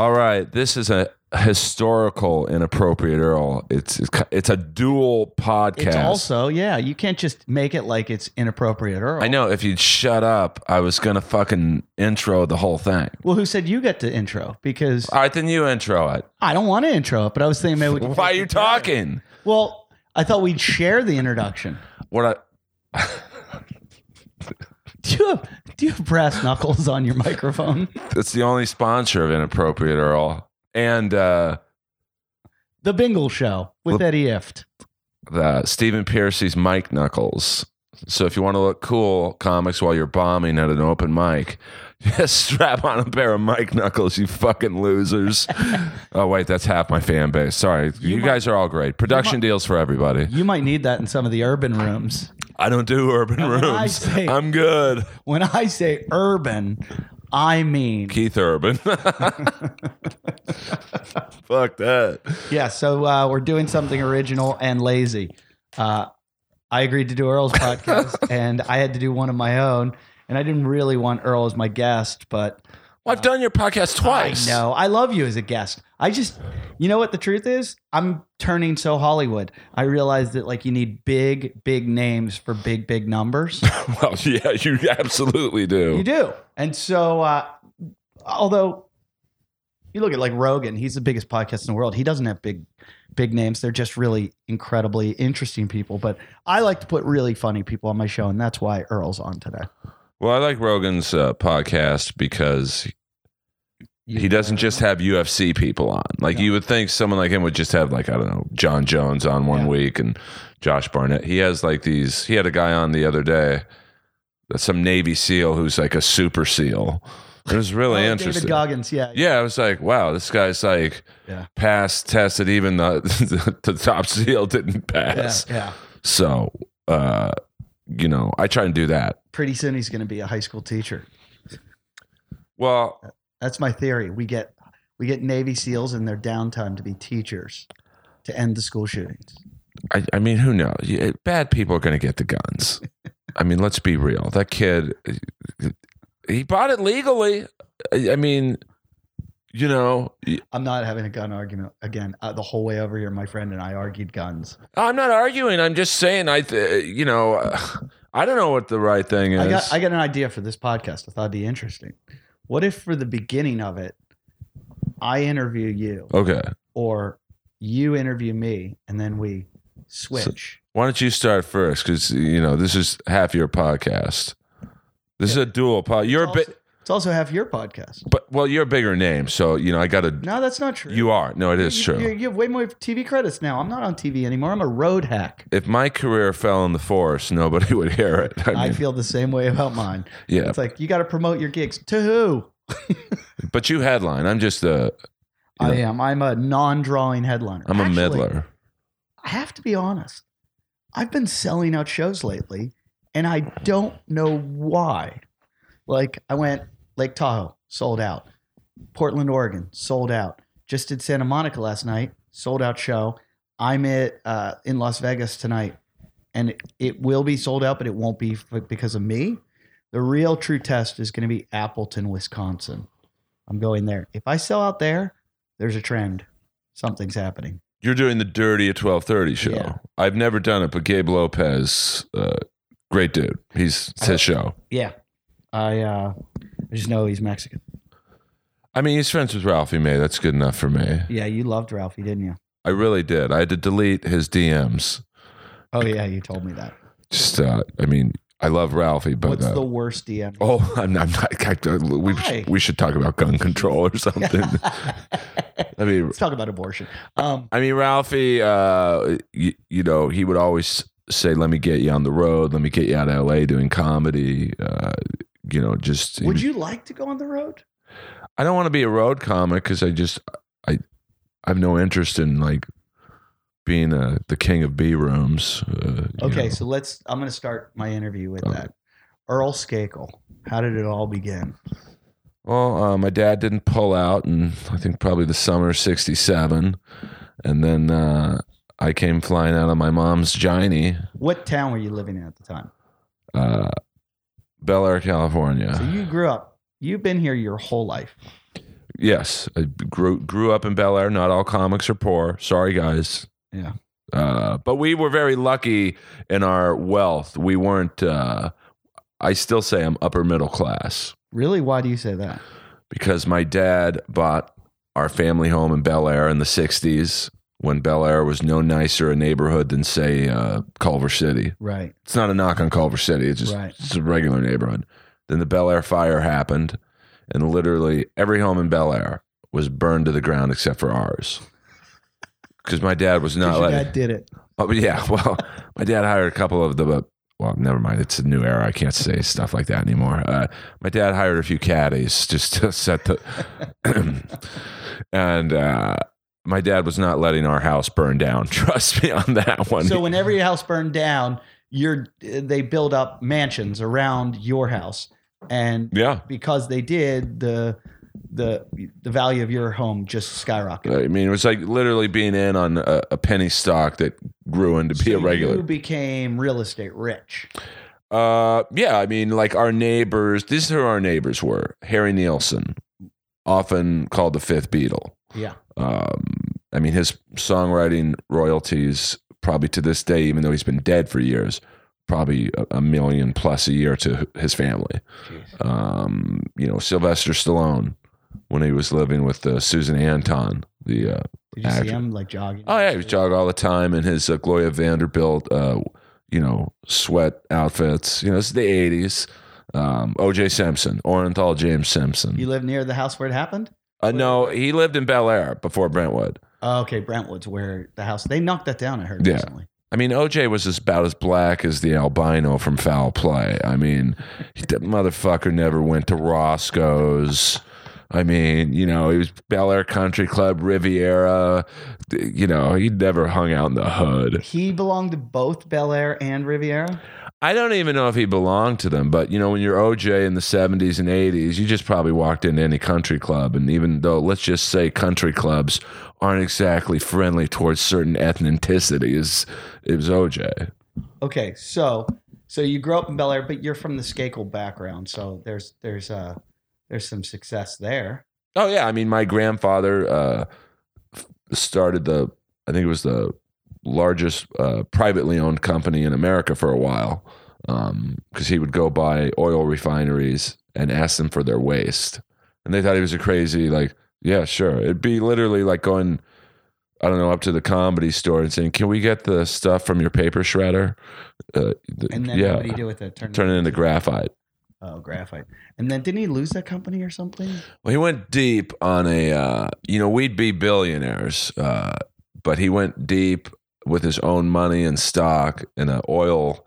All right, this is a historical inappropriate Earl. It's it's, it's a dual podcast. It's also, yeah, you can't just make it like it's inappropriate Earl. I know if you'd shut up, I was gonna fucking intro the whole thing. Well, who said you get to intro? Because All right, then you intro it. I don't want to intro it, but I was thinking maybe we could Why are you talking? Well, I thought we'd share the introduction. What I Do you have, do you have brass knuckles on your microphone? it's the only sponsor of inappropriate Earl. And uh The Bingle Show with Eddie Ifft. the Stephen Piercy's Mike Knuckles. So if you want to look cool comics while you're bombing at an open mic, just strap on a pair of Mike Knuckles, you fucking losers. oh wait, that's half my fan base. Sorry. You, might- guys are all great. Production deals for everybody. You might need that in some of the urban rooms. I don't do urban when I rooms. say- I'm good. When I say urban, I mean Keith Urban. Fuck that. yeah. So uh, we're doing something original and lazy. Uh, I agreed to do Earl's podcast, and I had to do one of my own. And I didn't really want Earl as my guest, but Well, I've done your podcast twice. I know. I love you as a guest. I just, you know what the truth is? I'm turning so Hollywood. I realize that like you need big, big names for big, big numbers. Well, yeah, you absolutely do. you do. And so, uh, although you look at like Rogan, he's the biggest podcast in the world. He doesn't have big, big names. They're just really incredibly interesting people. But I like to put really funny people on my show, and that's why Earl's on today. Well, I like Rogan's uh, podcast because he doesn't just have UFC people on. Like you would think someone like him would just have like I don't know Jon Jones on one Yeah. week and Josh Barnett. He has like these. He had a guy on the other day, that's some Navy SEAL who's like a super SEAL. It was really Oh, interesting. David Goggins, yeah. Yeah, I was like, wow, this guy's like Yeah. passed tested. Even the the top SEAL didn't Yeah. pass. yeah. So, uh, you know, I try and do that. Pretty soon he's going to be a high school teacher. Well, That's my theory. We get we get Navy SEALs in their downtime to be teachers to end the school shootings. I, I mean, who knows? Bad people are going to get the guns. I mean, let's be real. That kid, he bought it legally. I I mean, you know, I'm not having a gun argument again. Uh, the whole way over here, my friend and I argued guns. I'm not arguing. I'm just saying. I, th- you know, uh, I don't know what the right thing is. I got I got an idea for this podcast. I thought it'd be interesting. What if for the beginning of it, I interview you, okay. or you interview me, and then we switch? Why don't you start first? Because you know this is half your podcast. This is a dual pod. You're a bit, also, it's also half your podcast. but well, you're a bigger name, so you know I got to. No, that's not true. You are. No, it is true. You, you have way more TV credits now. I'm not on TV anymore. I'm a road hack. if my career fell in the forest, nobody would hear it. I, I feel the same way about mine. yeah, It's like you got to promote your gigs to who? but you headline. I'm just a. You know, I am. I'm a non-drawing headliner. I'm a Actually, middler. I have to be honest. I've been selling out shows lately, and I don't know why. Like I went Lake Tahoe, sold out. Portland, Oregon, sold out. Just did Santa Monica last night, sold out show. I'm at uh, in Las Vegas tonight, and it, it will be sold out, but it won't be f- because of me. The real true test is going to be Appleton, Wisconsin. I'm going there. If I sell out there, there's a trend. Something's happening. You're doing the dirty at 12:30 show. Yeah. I've never done it, but Gabe Lopez, uh, great dude. He's it's his show. Yeah, I uh, I just know he's Mexican. I mean, he's friends with Ralphie May. That's good enough for me. Yeah, you loved Ralphie, didn't you? I really did. I had to delete his DMs. Oh yeah, you told me that. Just, uh, I mean, I love Ralphie, but What's uh, the worst DM? oh, I'm, I'm not. I, we, Why? we should talk about gun control or something. I mean, Let's talk about abortion. Um, I mean, Ralphie, uh, you, you know, he would always say, "Let me get you on the road. Let me get you out of L.A. doing comedy." Uh, you know, just would you like to go on the road? I don't want to be a road comic because I just I I have no interest in like being uh, the king of B rooms. Uh, Okay, know. so let's. I'm going to start my interview with that. Earl Skakel. How did it all begin? Well, uh, my dad didn't pull out, and I think probably the summer of '67, and then uh, I came flying out of my mom's Giny, What town were you living in at the time? Bel Air, California. So you grew up. You've been here your whole life. Yes, I grew grew up in Bel Air. Not all comics are poor. Sorry, guys. Yeah. Uh, but we were very lucky in our wealth. We weren't. Uh, I still say I'm upper middle class Really? Why do you say that? because my dad bought our family home in Bel Air in the '60s when Bel Air was no nicer a neighborhood than say uh, Culver City. Right. It's not a knock on Culver City. It's just Right. it's a regular neighborhood. Then the Bel Air fire happened, and literally every home in Bel Air was burned to the ground except for ours. Because my dad was not letting. dad did it. Oh yeah, well, my dad hired a couple of the. Well, never mind. It's a new era. I can't say stuff like that anymore. Uh, my dad hired a few caddies just to set the, and uh, my dad was not letting our house burn down. Trust me on that one. So whenever your house burned down, you're they build up mansions around your house, and yeah, because they did, the the the value of your home just skyrocketed. I mean, it was like literally being in on a, a penny stock that grew into be a regular. You became real estate rich. Uh, yeah, I mean, like our neighbors. This is who our neighbors were: Harry Nilsson, often called the Fifth Beatle. Yeah. Um, I mean, his songwriting royalties, probably to this day, even though he's been dead for years, probably a, a million plus a year to his family. Um, you know, Sylvester Stallone, when he was living with uh, Susan Anton, the uh, Did you see Actor. him like jogging? Oh yeah, he was jogging all the time in his uh, Gloria Vanderbilt, uh, you know, sweat outfits. You know, it's the '80s. Um, O.J. Simpson, Orenthal James Simpson. You live near the house where it happened? Uh, no, he lived in Bel Air before Brentwood. Oh, okay, Brentwood's where the house. They knocked that down. I heard Yeah. recently. I mean, OJ was as- about as black as the albino from Foul Play. I mean, that motherfucker never went to Roscoe's. I mean, you know, he was Bel Air Country Club, Riviera. You know, he never hung out in the hood. He belonged to both Bel Air and Riviera. I don't even know if he belonged to them, but you know, when you're OJ in the 70s and 80s, you just probably walked into any country club. And even though, let's just say, country clubs aren't exactly friendly towards certain ethnicities, it was OJ. Okay, so so you grew up in Bel Air, but you're from the Skakel background, so there's there's uh there's some success there. Oh, yeah. I mean, my grandfather uh, started the, I think it was the largest uh, privately owned company in America for a while because he would go by oil refineries and ask them for their waste. And they thought he was a crazy, like, yeah, sure. It'd be literally like going, I don't know, up to the comedy store and saying, can we get the stuff from your paper shredder? Uh, th- And then yeah, what do you do with it? Turn, turn it into graphite. Oh, graphite. And then didn't he lose that company or something? Well, he went deep on a, uh, you know, we'd be billionaires, uh, but he went deep with his own money and stock in an oil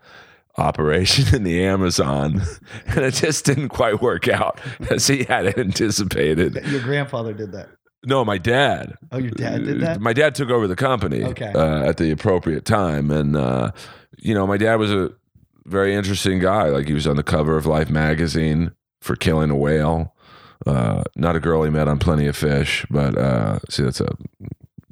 operation in the Amazon, and it just didn't quite work out as he had anticipated. Your grandfather did that. No, my dad. Oh, your dad did that. My dad took over the company Okay. uh, at the appropriate time, and uh, you know, my dad was a very interesting guy. Like he was on the cover of Life magazine for killing a whale. Uh, not a girl he met on Plenty of Fish, but uh, see, that's a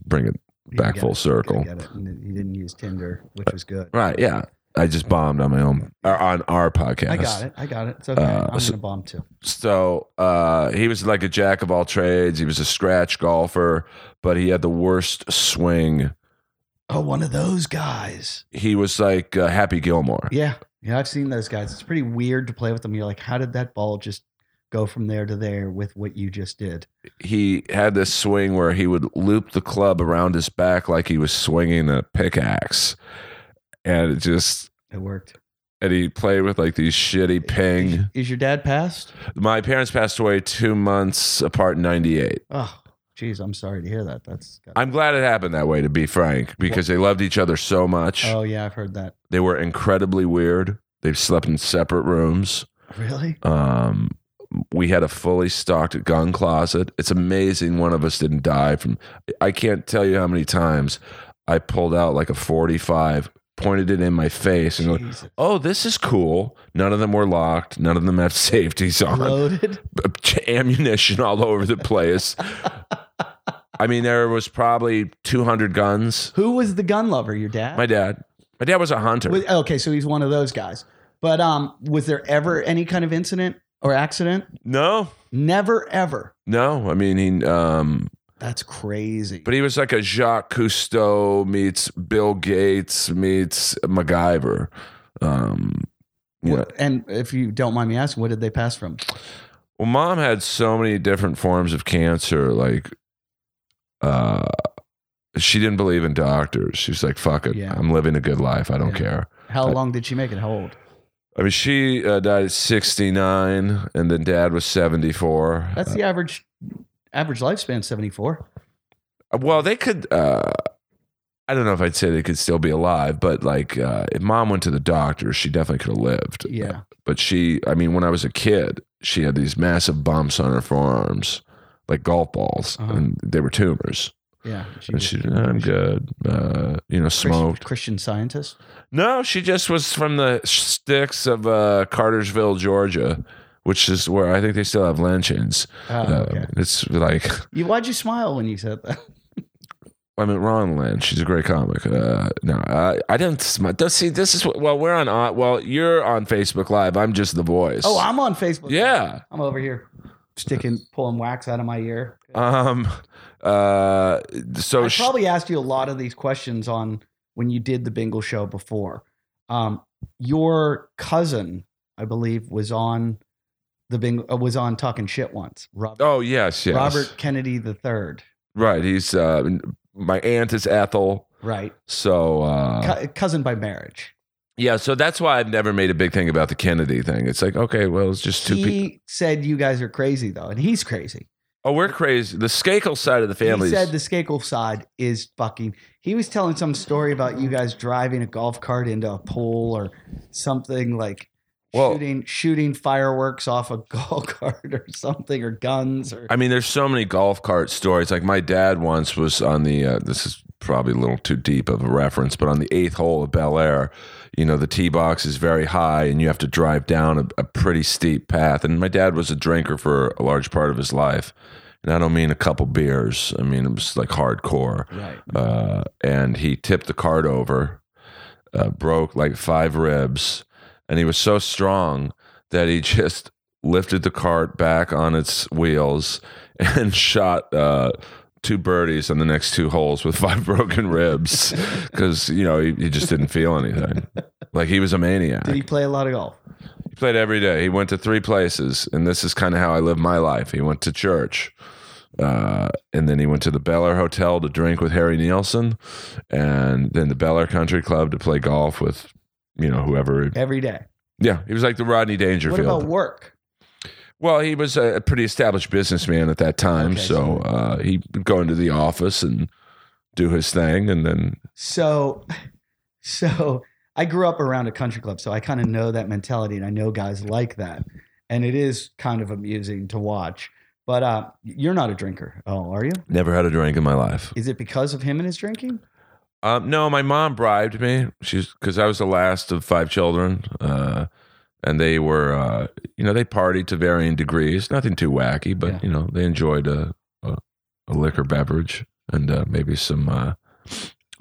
bring it back full it. circle. You get it. He didn't use Tinder, which was good. right? Yeah, I just bombed on my own or on our podcast. I got it. I got it. It's okay. Uh, I'm so- gonna bomb too. So uh, he was like a jack of all trades. He was a scratch golfer, but he had the worst swing. Oh, one of those guys. He was like uh, Happy Gilmore. Yeah, yeah. I've seen those guys. It's pretty weird to play with them. You're like, how did that ball just go from there to there with what you just did? He had this swing where he would loop the club around his back like he was swinging a pickaxe, and it just It worked. and he played with like these shitty ping. Is your dad passed? My parents passed away two months apart in '98. Oh, geez, I'm sorry to hear that. That's. I'm glad it happened that way, to be frank, because they loved each other so much. oh yeah, I've heard that. They were incredibly weird. They slept in separate rooms. Really? Um, we had a fully stocked gun closet. It's amazing one of us didn't die from. I can't tell you how many times I pulled out like a 45, pointed it in my face, and Jesus. "Oh, this is cool." None of them were locked. None of them have safeties on. Loaded. Ammunition all over the place. I mean, there was probably 200 guns. Who was the gun lover? Your dad? My dad. My dad was a hunter. Was- okay, so he's one of those guys. But um, was there ever any kind of incident or accident? No, Never ever. no. I mean, he, um, That's crazy. but he was like a Jacques Cousteau meets Bill Gates meets MacGyver. Um, know, And if you don't mind me asking, what did they pass from? Well, mom had so many different forms of cancer. Like, uh, she didn't believe in doctors. She was like, "Fuck it, Yeah. I'm living a good life. I don't Yeah. care." How I- long did she make it? How old? I mean, she uh, died at 69, and then dad was 74. That's the average average lifespan, 74. Uh, well, they could. Uh, I don't know if I'd say they could still be alive, but like, uh, if mom went to the doctor, she definitely could have lived. Yeah. But she, I mean, when I was a kid, she had these massive bumps on her forearms, like golf balls, Uh-huh. and they were tumors. Yeah. and she, I'm good. Uh, you know, smoked. Christian scientist. No, she just was from the sticks of uh, Cartersville, Georgia, which is where I think they still have lynchings. Oh, Uh, okay. It's like You, why'd you smile when you said that? I mean, Ron Lynch. She's a great comic. Uh, no, I, I don't See, this is well, we're on. uh, Well, you're on Facebook Live. I'm just the voice. Oh, I'm on Facebook. yeah. I'm over here sticking, pulling wax out of my ear. Um. Uh. So I probably asked you a lot of these questions on when you did the Bingle show before. Um, your cousin, I believe, was on the Bingle uh, was on talking shit once. Robert, Oh yes, yes. Robert Kennedy the third, Right. He's uh. My aunt is Ethel. right? So uh, Cou- cousin by marriage. yeah. So that's why I've never made a big thing about the Kennedy thing. It's like okay, well, it's just two people. He said you guys are crazy though, and he's crazy. Oh, we're crazy. The Skakel side of the family. He said the Skakel side is fucking. He was telling some story about you guys driving a golf cart into a pool or something like Well- shooting shooting fireworks off a golf cart or something or guns or. I mean, there's so many golf cart stories. Like my dad once was on the. Uh, this is probably a little too deep of a reference, but on the eighth hole of Bel Air, you know, the tee box is very high, and you have to drive down a, a pretty steep path. And my dad was a drinker for a large part of his life, and I don't mean a couple beers. I mean it was like hardcore. Right. uh, and he tipped the cart over, uh, broke like five ribs, and he was so strong that he just lifted the cart back on its wheels and shot uh, two birdies on the next two holes with five broken ribs because you know he, he just didn't feel anything. Like he was a maniac. Did he play a lot of golf? He played every day. He went to three places, and this is kind of how I live my life. He went to church, uh, and then he went to the Bel Air Hotel to drink with Harry Nilsson, and then the Bel Air Country Club to play golf with, you know, whoever. Every day. Yeah, he was like the Rodney Dangerfield. What about work? Well, he was a pretty established businessman at that time, Okay, so uh, he would go into the office and do his thing, and then So, so I grew up around a country club, so I kind of know that mentality, and I know guys like that, and it is kind of amusing to watch. But uh, you're not a drinker, oh, are you? never had a drink in my life. Is it because of him and his drinking? Um, no, my mom bribed me. She's because I was the last of five children, uh, and they were, uh, you know, they partied to varying degrees. Nothing too wacky, but Yeah. you know, they enjoyed a a, a liquor beverage and uh, maybe some uh,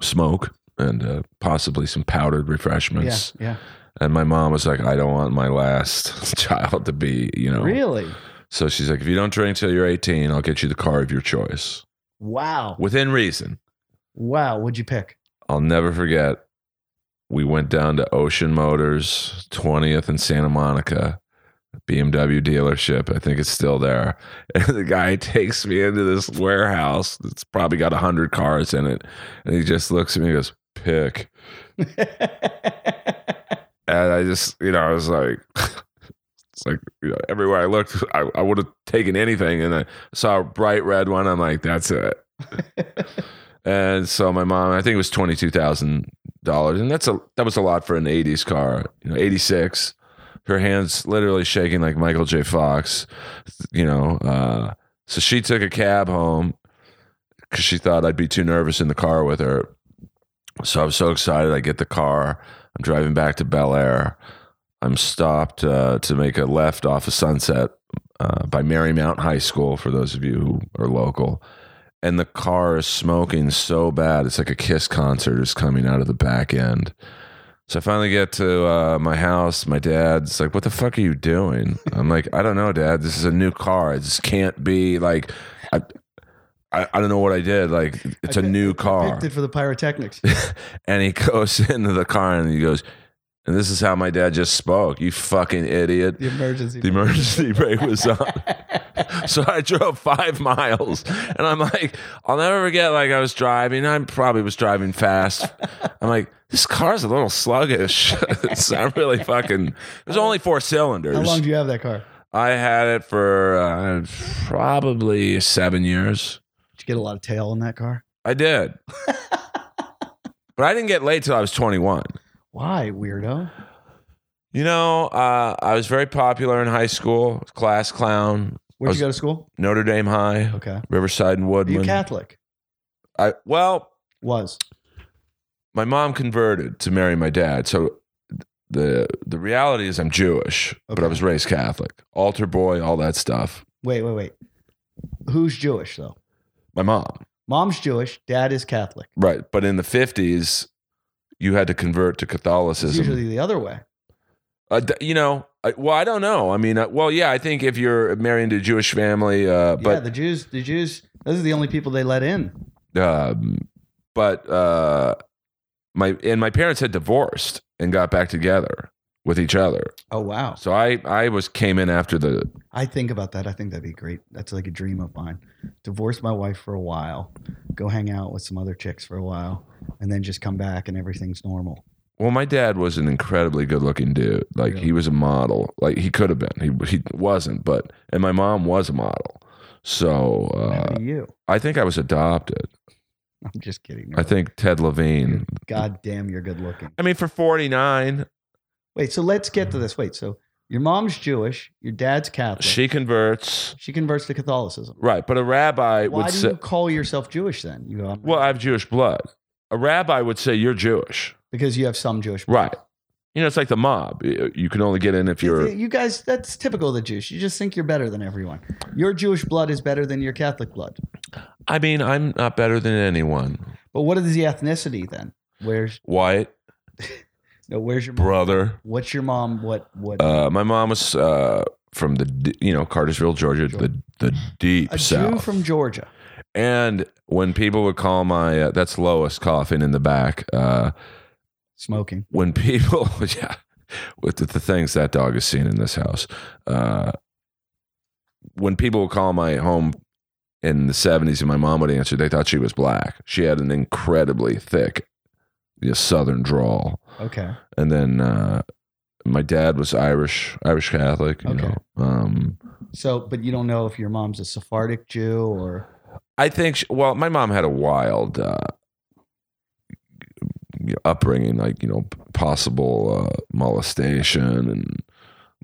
smoke and uh, possibly some powdered refreshments. Yeah, yeah. And my mom was like, "I don't want my last child to be, you know." Really? So she's like, "If you don't drink till you're 18, I'll get you the car of your choice, Wow. within reason." Wow. What'd you pick? I'll never forget. We went down to Ocean Motors, 20th and Santa Monica, BMW dealership. I think it's still there. And the guy takes me into this warehouse that's probably got 100 cars in it. And he just looks at me and goes, pick. And I just, you know, I was like, it's like, you know, everywhere I looked, I, I would have taken anything. And I saw a bright red one. I'm like, that's it. And so my mom, I think it was twenty two thousand dollars, and that's a that was a lot for an '80s car. You know, '86. Her hands literally shaking like Michael J. Fox. You know, uh, so she took a cab home because she thought I'd be too nervous in the car with her. So I was so excited. I get the car. I'm driving back to Bel Air. I'm stopped uh, to make a left off of Sunset uh, by Marymount High School. For those of you who are local and the car is smoking so bad it's like a kiss concert is coming out of the back end So I finally get to uh, my house. My dad's like, "What the fuck are you doing?" I'm like, "I don't know, Dad. This is a new car. It just can't be like, I, I, I don't know what I did. Like, it's a I pi- new I car." picked it for the pyrotechnics. And he goes into the car and he goes, "And this is how my dad just spoke. You fucking idiot." the emergency. The emergency brake was on. so I drove five miles and I'm like, I'll never forget, like, I was driving. I probably was driving fast. I'm like, this car's a little sluggish. it's not really fucking, there's only four cylinders. How long do you have that car? I had it for uh, probably seven years. Did you get a lot of tail in that car? I did. but I didn't get late till I was 21. Why, weirdo? You know, uh, I was very popular in high school, class clown, Where'd you go to school? Notre Dame High, Okay. Riverside and Are you Woodman. Catholic? I well, Was. my mom converted to marry my dad, so the the reality is I'm Jewish, but I was raised Catholic, altar boy, all that stuff. Wait, wait, wait. Who's Jewish though? My mom, Mom's Jewish. Dad is Catholic. right? But in the fifties, you had to convert to It's Catholicism. usually the other way. Uh, you know, I, well, I don't know. I mean, uh, well, yeah, I think if you're marrying to a Jewish family, uh, yeah, but the Jews, the Jews, those are the only people they let in. um, but uh, my and my parents had divorced and got back together with each other. Oh wow. So I I was came in after the I think about that. I think that'd be great. That's like a dream of mine. Divorce my wife for a while, go hang out with some other chicks for a while, and then just come back and everything's normal. well, my dad was an incredibly good looking dude. Like Really? he was a model. Like he could have been. He he wasn't, but and my mom was a model. So uh, you? I think I was adopted. I'm just kidding. I think Ted Levine. God damn, you're good looking. I mean, for forty nine, Wait, so let's get to this. Wait, so your mom's Jewish, your dad's Catholic. she converts. She converts to Catholicism. Right, but a rabbi Why would do say, you call yourself Jewish then? You go, "I'm "Well, I have Jewish blood." A rabbi would say, "You're Jewish." because you have some Jewish. blood. Right. You know, it's like the mob. You uh, you can only get in if you're. You guys, that's typical of the Jews. You just think you're better than everyone. Your Jewish blood is better than your Catholic blood. I mean, I'm not better than anyone. But what is the ethnicity then? Where's White no, where's your mom? brother. What's your mom? What what? Uh, my mom was uh, from the you know Cartersville, Georgia, the the deep a south. Jew from Georgia. and when people would call my uh, that's Lois coughing in the back. Uh, Smoking. when people, yeah, with the, the things that dog has seen in this house, uh, when people would call my home in the 70s and my mom would answer, they thought she was black. She had an incredibly thick you know, southern drawl. Okay. And then uh, my dad was Irish, Irish Catholic, you Okay. know. Um, So, but you don't know if your mom's a Sephardic Jew or I think, she, well, my mom had a wild uh, upbringing, like, you know, possible uh, molestation. And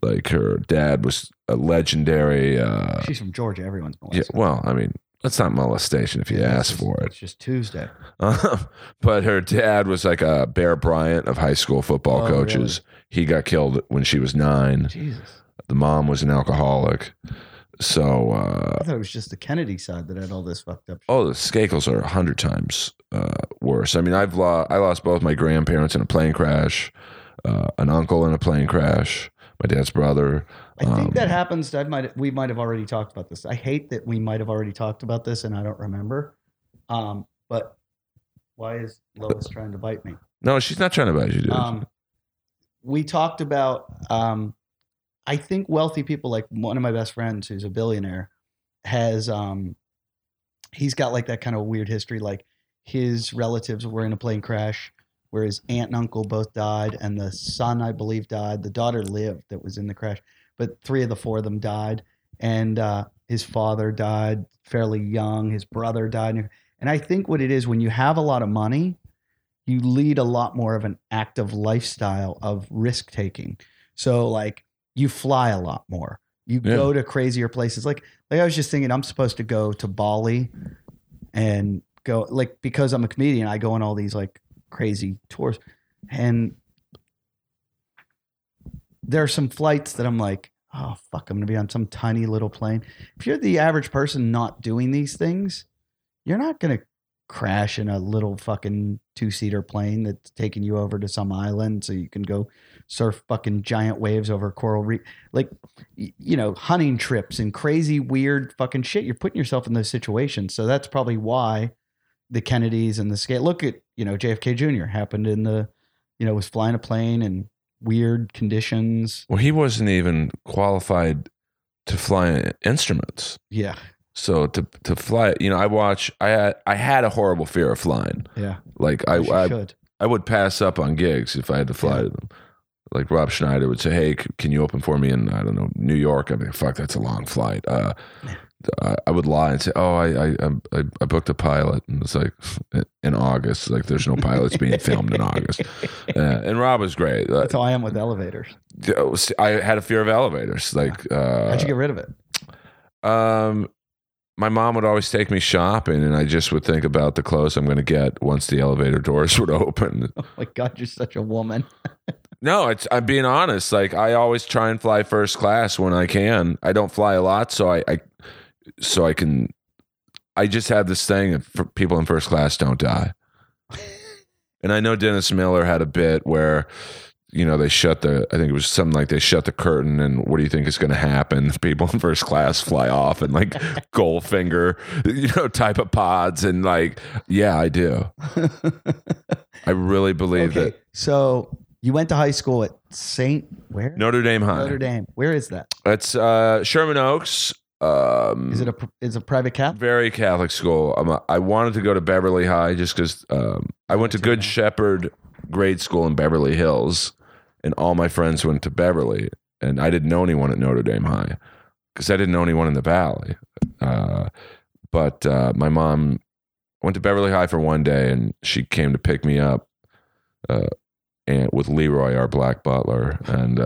like her dad was a legendary. Uh, she's from Georgia. Everyone's yeah, well, I mean, that's not molestation if you ask it's for it. It's just Tuesday. but her dad was like a Bear Bryant of high school football Oh, coaches. He got killed when she was nine. Jesus. The mom was an alcoholic. So, I uh, thought it was just the Kennedy side that had all this fucked up. shit. oh, the Skakels are a hundred times uh, worse. I mean, I've lost, I lost both my grandparents in a plane crash, uh, an uncle in a plane crash, my dad's brother. I think Um, that happens. I might we might have already talked about this. I hate that we might have already talked about this and I don't remember. Um, but why is Lois trying to bite me? No, she's not trying to bite you, dude. Um, we talked about. Um, I think wealthy people, like one of my best friends, who's a billionaire, has. Um, he's got like that kind of weird history. Like his relatives were in a plane crash, where his aunt and uncle both died, and the son, I believe, died. The daughter lived that was in the crash, but three of the four of them died, and uh, his father died fairly young. His brother died, and I think what it is when you have a lot of money you lead a lot more of an active lifestyle of risk taking. So like you fly a lot more. You Yeah. go to crazier places. Like like I was just thinking I'm supposed to go to Bali and go like because I'm a comedian, I go on all these like crazy tours. And there are some flights that I'm like, oh fuck, I'm gonna be on some tiny little plane. If you're the average person not doing these things, you're not gonna crash in a little fucking two seater plane that's taking you over to some island so you can go surf fucking giant waves over coral reef. Like, you know, hunting trips and crazy, weird fucking shit. You're putting yourself in those situations. So that's probably why the Kennedys and the scale. Look at, you know, JFK Jr. happened in the, you know, was flying a plane in weird conditions. Well, he wasn't even qualified to fly instruments. Yeah. So to to fly, you know, I watch. I had I had a horrible fear of flying. Yeah. Like I I, should. I would pass up on gigs if I had to fly Yeah. to them. Like Rob Schneider would say, "Hey, can you open for me in I don't know New York?" I mean, "Fuck, that's a long flight." Uh, I, I would lie and say, "Oh, I, I I I booked a pilot," and it's like in August. Like, there's no pilots being filmed in August. Uh, and Rob was great. Uh, That's how I am with elevators. I had a fear of elevators. Like, uh, How'd you get rid of it? um, my mom would always take me shopping, and I just would think about the clothes I'm going to get once the elevator doors would open. Oh my God, you're such a woman. No, it's I'm being honest. Like I always try and fly first class when I can. I don't fly a lot, so I, I so I can. I just have this thing that people in first class don't die. And I know Dennis Miller had a bit where, you know, they shut the. I think it was something like they shut the curtain, and what do you think is going to happen? People in first class fly off and like Goldfinger, you know, type of pods, and like, yeah, I do. I really believe okay, that so you went to high school at Saint where? Notre Dame High. Notre Dame. Where is that? It's uh, Sherman Oaks. Um, Is it a is a private Catholic? very Catholic school? I'm a, I wanted to go to Beverly High just because um, I went to Good. Shepherd grade school in Beverly Hills, and all my friends went to Beverly, and I didn't know anyone at Notre Dame High because I didn't know anyone in the Valley. Uh, but uh, my mom went to Beverly High for one day, and she came to pick me up, uh, and with Leroy, our black butler, and.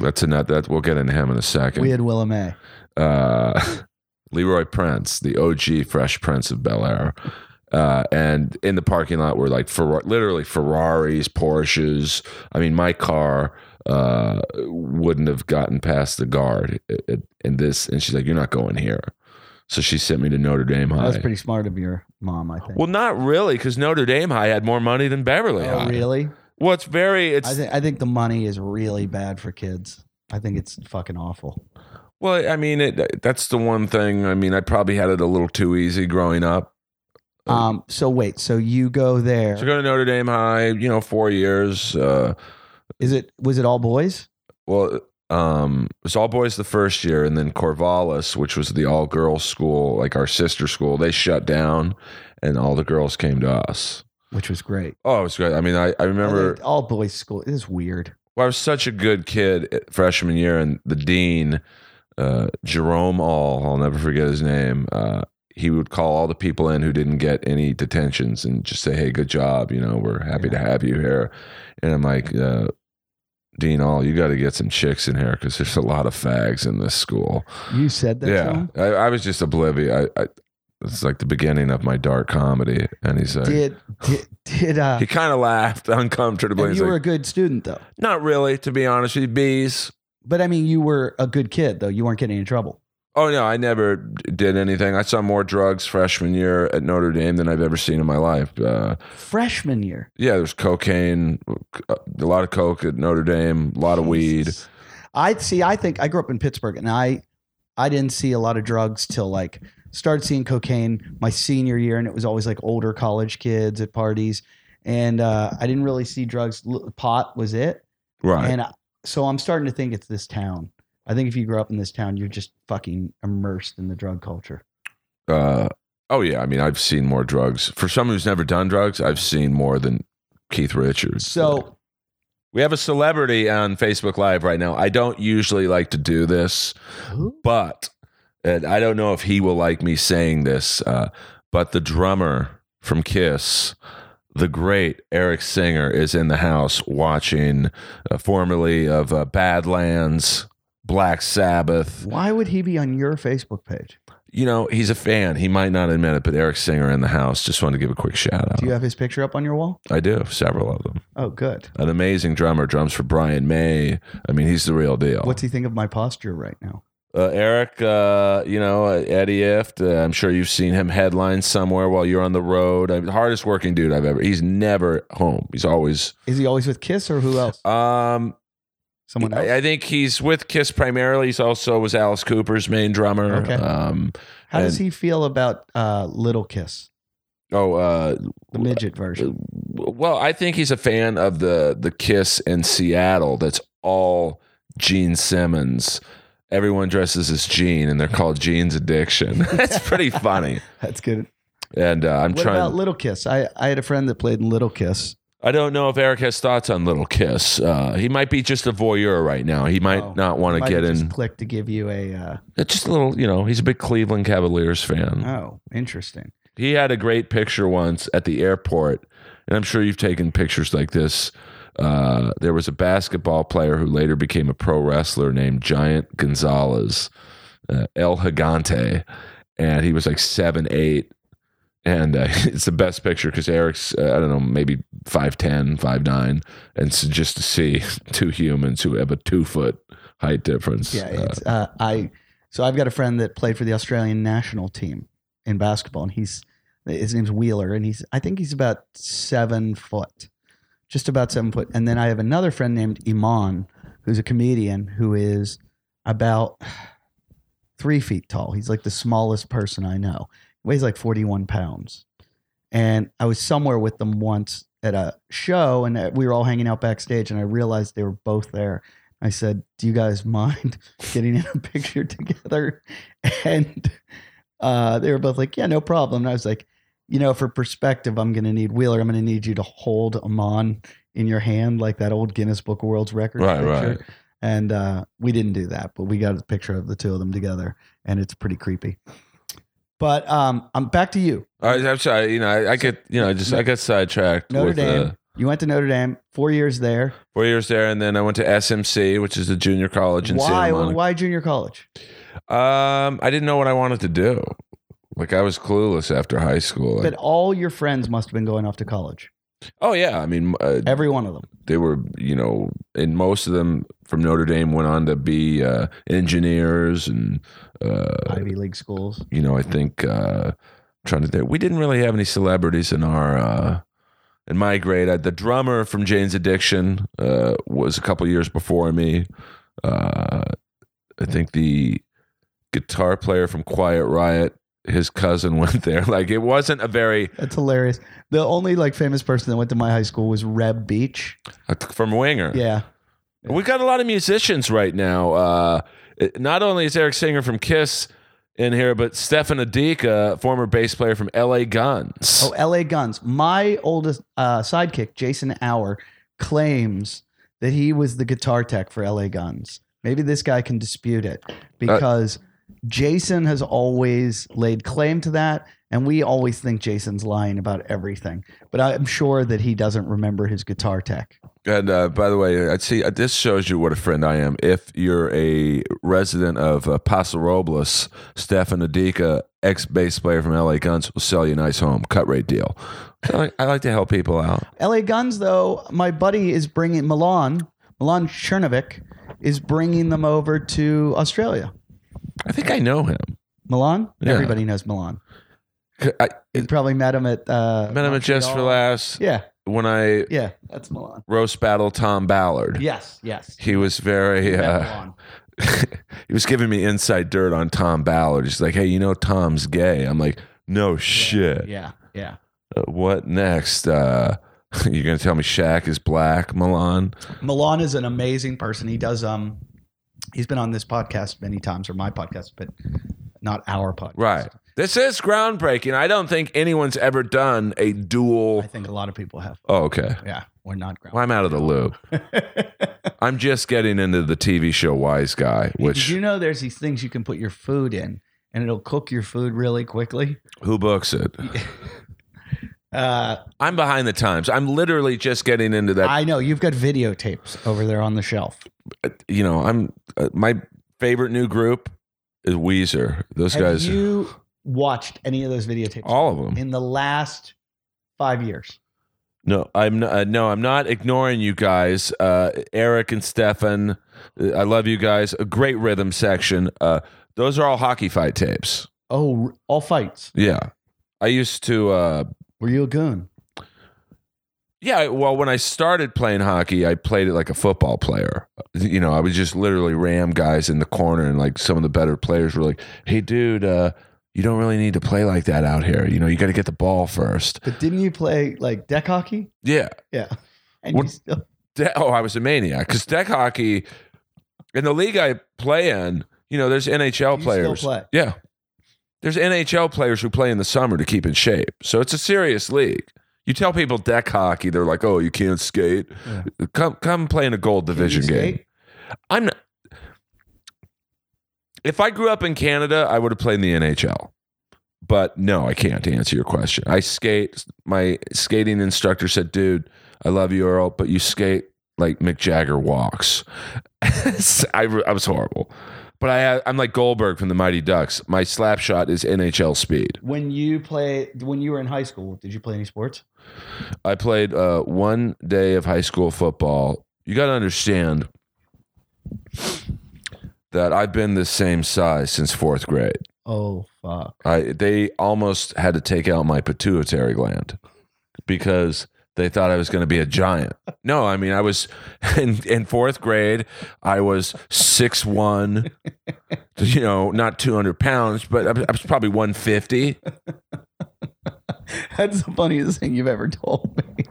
That's a nut that we'll get into him in a second We had Willem A. uh, Leroy Prince, the OG Fresh Prince of Bel Air. Uh, and in the parking lot were like Ferra- literally Ferraris, Porsches. I mean, my car uh, wouldn't have gotten past the guard in this. And she's like, "You're not going here." So she sent me to Notre Dame That High. was pretty smart of your mom, I think. well, not really, because Notre Dame High had more money than Beverly oh, High. really? Well, it's very. It's I think I think the money is really bad for kids. I think it's fucking awful. well. I mean, it, that's the one thing. I mean, I probably had it a little too easy growing up. Um. So wait. So you go there. So go to Notre Dame High, you know, four years. Uh, Is it was it all boys? well, um, it was all boys the first year, and then Corvallis, which was the all girls school, like our sister school, they shut down, and all the girls came to us. Which was great. Oh, it was great. I mean, I, I remember I- all boys school is weird. well, I was such a good kid freshman year, and the dean, uh, Jerome All, I'll never forget his name. Uh, he would call all the people in who didn't get any detentions and just say, "Hey, good job. You know, we're happy to have you here." And I'm like, uh, Dean All, you got to get some chicks in here because there's a lot of fags in this school. You said that. to yeah? I, I was just oblivious. I, I, it's like the beginning of my dark comedy, and he's like, Did did, did uh? he kind of laughed uncomfortably. and you were like, a good student though. not really, to be honest with you, bees. But I mean, you were a good kid though. You weren't getting in trouble. Oh no, I never did anything. I saw more drugs freshman year at Notre Dame than I've ever seen in my life. Uh, Freshman year. yeah, there's cocaine, a lot of coke at Notre Dame, a lot of weed. Jesus. I see. I think I grew up in Pittsburgh, and I I didn't see a lot of drugs till like started seeing cocaine my senior year, and it was always like older college kids at parties, and uh, I didn't really see drugs. Pot was it, Right. and I, so I'm starting to think it's this town. I think if you grew up in this town, you're just fucking immersed in the drug culture. Uh, oh yeah, I mean, I've seen more drugs. For someone who's never done drugs, I've seen more than Keith Richards. So we have a celebrity on Facebook Live right now. I don't usually like to do this. who? but and I don't know if he will like me saying this, uh, but the drummer from Kiss, the great Eric Singer, is in the house watching, uh, formerly of uh, Badlands, Black Sabbath. Why would he be on your Facebook page? You know, he's a fan. He might not admit it, but Eric Singer in the house. Just wanted to give a quick shout out. Do you have his picture up on your wall? I do, several of them. Oh, good. An amazing drummer, drums for Brian May. I mean, he's the real deal. What's he think of my posture right now? Uh, Eric, uh, you know, uh, Eddie Ifft, uh, I'm sure you've seen him headline somewhere while you're on the road. I, the hardest working dude I've ever. He's never home. He's always. Is he always with Kiss or who else? Um, Someone else. I, I think he's with Kiss primarily. He's also was Alice Cooper's main drummer. Okay. Um, How does he feel about uh, Little Kiss, oh, uh, the midget version? well, I think he's a fan of the the Kiss in Seattle. That's all Gene Simmons. Everyone dresses as Gene, and they're called Gene's Addiction. That's pretty funny. That's good. And uh, I'm trying. What trying. about Little Kiss? I, I had a friend that played in Little Kiss. I don't know if Eric has thoughts on Little Kiss. Uh, he might be just a voyeur right now. He might Oh. not want to get in. Click to give you a. Uh, It's just a little, you know. He's a big Cleveland Cavaliers fan. oh, interesting. He had a great picture once at the airport, and I'm sure you've taken pictures like this. Uh, there was a basketball player who later became a pro wrestler named Giant Gonzalez, uh, El Gigante, and he was like seven eight. And uh, it's the best picture because Eric's, uh, I don't know, maybe 5'10, 5'9. And so just to see two humans who have a two foot height difference. Yeah, uh, it's, uh, I. So I've got a friend that played for the Australian national team in basketball, and he's his name's Wheeler, and he's I think he's about seven foot, just about seven foot. And then I have another friend named Iman, who's a comedian who is about three feet tall. He's like the smallest person I know. Weighs like forty one pounds. And I was somewhere with them once at a show, and uh, we were all hanging out backstage, and I realized they were both there. I said, "Do you guys mind getting in a picture together?" And uh, they were both like, "Yeah, no problem." And I was like, "You know, for perspective, I'm going to need Wheeler. I'm going to need you to hold Amon in your hand like that old Guinness Book of World Records right, picture." right. And uh, we didn't do that, but we got a picture of the two of them together, and it's pretty creepy. But um, I'm back to you. I, I'm sorry. You know, I, I get, you know, just I got sidetracked. Notre with, Dame. Uh, You went to Notre Dame, four years there. four years there, and then I went to SMC, which is a junior college in Why? Santa Monica. Why junior college? Um, I didn't know what I wanted to do. Like I was clueless after high school. But all your friends must have been going off to college. oh yeah, I mean, uh, Every one of them. they were, you know, and most of them from Notre Dame went on to be uh, engineers, and uh, Ivy League schools. you know, I think uh, trying to think, we didn't really have any celebrities in our. Uh, in my grade, I, the drummer from Jane's Addiction uh, was a couple years before me. Uh, I think the guitar player from Quiet Riot, his cousin went there. Like it wasn't a very That's hilarious. The only like famous person that went to my high school was Reb Beach. from Winger. Yeah. We got a lot of musicians right now. Uh, not only is Eric Singer from Kiss in here, but Stefan Adika, former bass player from LA Guns. Oh, LA Guns. My oldest uh, sidekick, Jason Hour, claims that he was the guitar tech for LA Guns. Maybe this guy can dispute it because Jason has always laid claim to that. And we always think Jason's lying about everything. But I'm sure that he doesn't remember his guitar tech. And uh, by the way, I'd see uh, this shows you what a friend I am. If you're a resident of uh, Paso Robles, Stefan Adika, ex bass player from LA Guns, will sell you a nice home, cut rate deal. I, I like to help people out. LA Guns, though, my buddy is bringing Milan, Milan Chernovic is bringing them over to Australia. I think I know him. Milan? Yeah. Everybody knows Milan. I, You probably met him at. Uh, met him at Just for. Laughs Yeah, when I yeah, that's Milan. roast battle Tom Ballard. Yes, yes. He was very. Uh, he was giving me inside dirt on Tom Ballard. He's like, "Hey, you know Tom's gay." I'm like, "No shit." Yeah, yeah. Uh, what next? Uh, you're gonna tell me Shaq is black, Milan? Milan is an amazing person. He does. Um, he's been on this podcast many times, or my podcast, but not our podcast. Right. This is groundbreaking. I don't think anyone's ever done a dual. I think a lot of people have. Oh, okay. Yeah, we're not ground. Well, I'm out of the loop. I'm just getting into the TV show Wise Guy, Did which you know there's these things you can put your food in, and it'll cook your food really quickly? who books it? Uh, I'm behind the times. I'm literally just getting into that. I know you've got videotapes over there on the shelf. you know, I'm uh, my favorite new group is Weezer. Those Have guys, you watched any of those videotapes all of them. in the last five years? No, I'm not, uh, no, I'm not ignoring you guys. Uh, Eric and Stefan, uh, I love you guys. A great rhythm section. Uh, those are all hockey fight tapes. Oh, all fights. Yeah, I used to. Were you a goon? yeah, well, when I started playing hockey, I played it like a football player. You know, I would just literally ram guys in the corner, and like some of the better players were like, "Hey, dude, uh, you don't really need to play like that out here. You know, you got to get the ball first. But didn't you play like deck hockey? Yeah, Yeah. And What- you still, De- oh, I was a maniac because deck hockey in the league I play in, you know, there's NHL you still players. play. Yeah. There's NHL players who play in the summer to keep in shape. So it's a serious league. You tell people deck hockey, they're like, "Oh, you can't skate. Yeah. Come come play in a gold division game." I'm not If I grew up in Canada, I would have played in the NHL. But no, I can't answer your question. I skate. My skating instructor said, "Dude, I love you, Earl, but you skate like Mick Jagger walks." I, I was horrible, but I I'm like Goldberg from the Mighty Ducks. My slap shot is NHL speed. When you play, when you were in high school, did you play any sports? I played uh, one day of high school football. You got to understand that I've been the same size since fourth grade. Oh fuck! I they almost had to take out my pituitary gland because they thought I was going to be a giant. No, I mean I was in, in fourth grade. I was six one, you know, not two hundred pounds, but I was, probably one fifty. That's the funniest thing you've ever told me.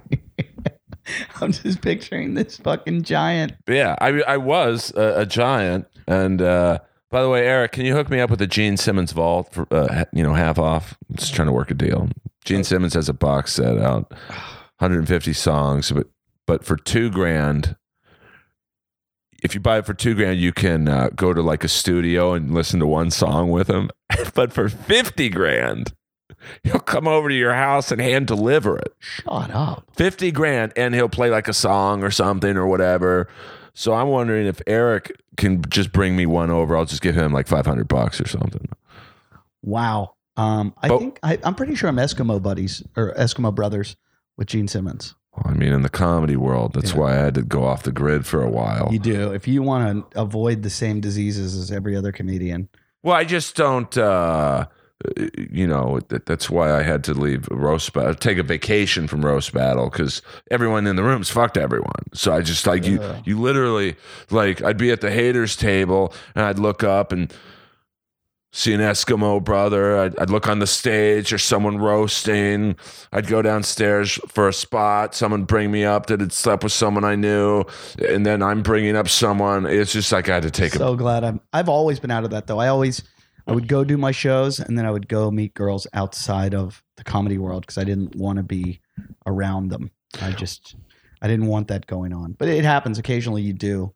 I'm just picturing this fucking giant. Yeah, I I was a, a giant. And uh, by the way, Eric, can you hook me up with a Gene Simmons vault for uh, you know half off? I'm just trying to work a deal. Gene Simmons has a box set out, 150 songs, but but for two grand. If you buy it for two grand, you can uh, go to like a studio and listen to one song with him. but for 50 grand, he'll come over to your house and hand deliver it. Shut up. 50 grand and he'll play like a song or something or whatever. So I'm wondering if Eric can just bring me one over. I'll just give him like 500 bucks or something. Wow. Um, I But- think I, I'm pretty sure I'm Eskimo buddies or Eskimo brothers with Gene Simmons. I mean, in the comedy world, that's Yeah. why I had to go off the grid for a while. You do. If you want to avoid the same diseases as every other comedian, Well, I just don't, uh, you know, that, that's why I had to leave roast battle, take a vacation from roast battle because everyone in the rooms fucked everyone. So I just like you, you literally like I'd be at the haters table and I'd look up and see an Eskimo brother. I'd, I'd look on the stage or someone roasting. I'd go downstairs for a spot. Someone bring me up that had slept with someone I knew, and then I'm bringing up someone. It's just like I had to take a so glad I'm. I've always been out of that though. I always, I would go do my shows and then I would go meet girls outside of the comedy world because I didn't want to be around them. I just, I didn't want that going on. But it happens occasionally. You do.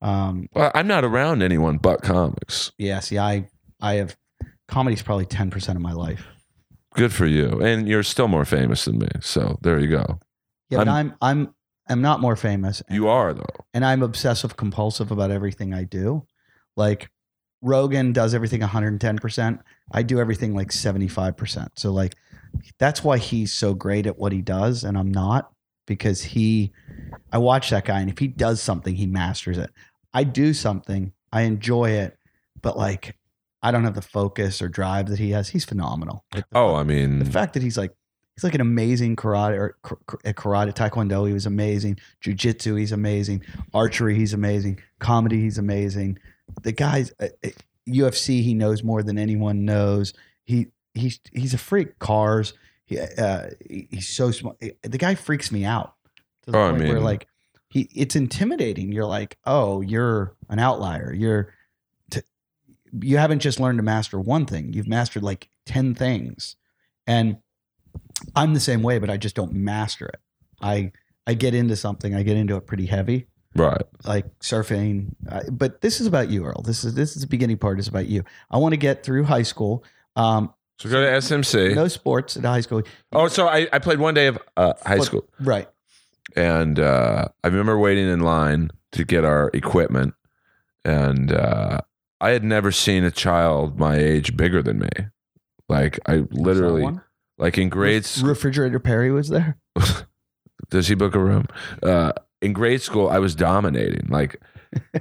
Um, Well, I'm not around anyone but comics. yeah. See, I, I have comedy's probably ten percent of my life. Good for you. And you're still more famous than me. So there you go. Yeah, but I'm, I'm, I'm not more famous. and- You are, though. and I'm obsessive compulsive about everything I do. Like Rogan does everything 110%. I do everything like 75%. So like that's why he's so great at what he does and I'm not because he I watch that guy and if he does something he masters it. I do something, I enjoy it, but like I don't have the focus or drive that he has. He's phenomenal. Like, Oh, I mean, the fact that he's like he's like an amazing karate or k- k- at karate taekwondo he was amazing. Jiu-jitsu he's amazing. Archery he's amazing. Comedy he's amazing. The guy's uh, uh, ufc he knows more than anyone knows. He he's he's a freak. Cars he, uh, he's so smart the guy freaks me out to the Oh, I point where mean- like he it's intimidating. You're like oh you're an outlier. You're you haven't just learned to master one thing you've mastered like 10 things. And i'm the same way but i just don't master it. I i get into something i get into it pretty heavy. Right. like surfing uh, but this is about you earl. This is this is the beginning part is about you. I want to get through high school um So go to SMC. no sports at high school. Oh, so I, I played one day of uh, high school. right. And uh, I remember waiting in line to get our equipment, and uh, I had never seen a child my age bigger than me. Like I literally, like in grades, refrigerator perry was there Does he book a room? Uh, in grade school, I was dominating. Like,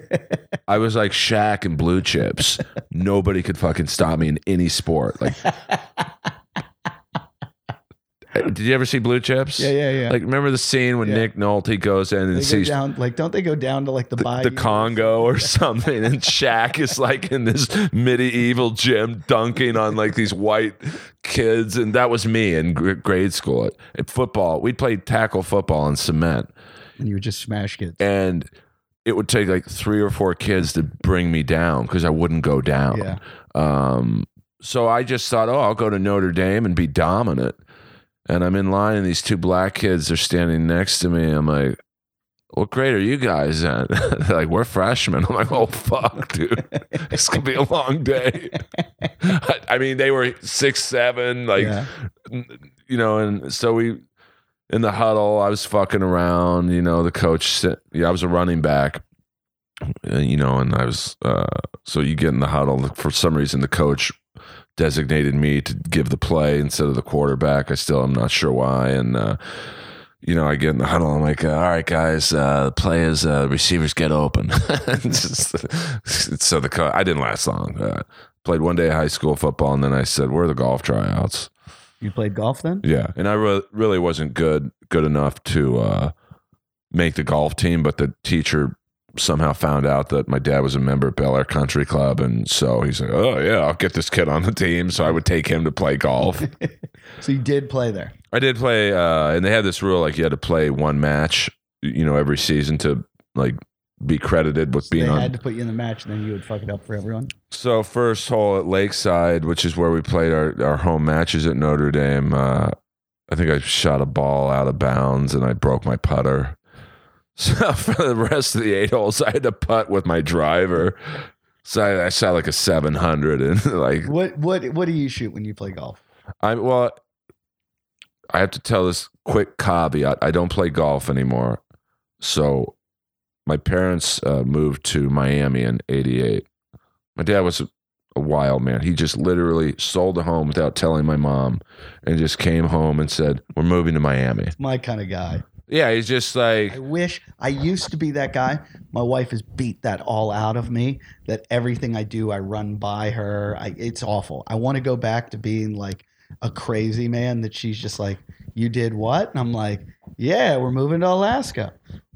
I was like Shaq and Blue Chips. Nobody could fucking stop me in any sport. Like, did you ever see Blue Chips? yeah, yeah, yeah. Like, remember the scene when Yeah. Nick Nolte goes in and they sees down, like, don't they go down to like the, the, bayou the Congo or something, and Shaq is like in this medieval gym dunking on like these white kids, and that was me in gr- grade school. At, at football, we played tackle football on cement, and you would just smash kids. and it would take like three or four kids to bring me down because I wouldn't go down. Yeah. Um, so I just thought, oh, I'll go to Notre Dame and be dominant. And I'm in line, and these two black kids are standing next to me. I'm like, what grade are you guys in? They're like, we're freshmen. I'm like, oh, fuck, dude. It's going to be a long day. I, mean, they were six, seven, like, yeah. you know, and so we, in the huddle, I was fucking around, you know, the coach, yeah, I was a running back, you know, and I was, uh, so you get in the huddle. For some reason, the coach designated me to give the play instead of the quarterback. I still am not sure why. And, uh, you know, I get in the huddle. I'm like, uh, all right, guys, uh, the play is uh, receivers get open. Just- so the co- I didn't last long. Uh, played one day of high school football, and then I said, where are the golf tryouts? You played golf then? Yeah, and I re- really wasn't good good enough to uh, make the golf team, but the teacher somehow found out that my dad was a member of Bel Air Country Club, and so he's like, "Oh yeah, I'll get this kid on the team." So I would take him to play golf. So you did play there. I did play, uh, and they had this rule like you had to play one match, you know, every season to like be credited with So being they on. had to put you in the match, and then you would fuck it up for everyone. So first hole at Lakeside, which is where we played our, our home matches at Notre Dame. Uh, I think I shot a ball out of bounds and I broke my putter. So for the rest of the eight holes, I had to putt with my driver. So I, I shot like a seven hundred and like What what what do you shoot when you play golf? I well, I have to tell this quick caveat. I don't play golf anymore. So my parents uh, moved to Miami in '88. My dad was a, a wild man. He just literally sold the home without telling my mom, and just came home and said, "We're moving to Miami." My kind of guy. Yeah, he's just like, I wish I used to be that guy. My wife has beat that all out of me. That everything I do, I run by her. I, it's awful. I want to go back to being like a crazy man. That she's just like, "You did what?" And I'm like, "Yeah, we're moving to Alaska."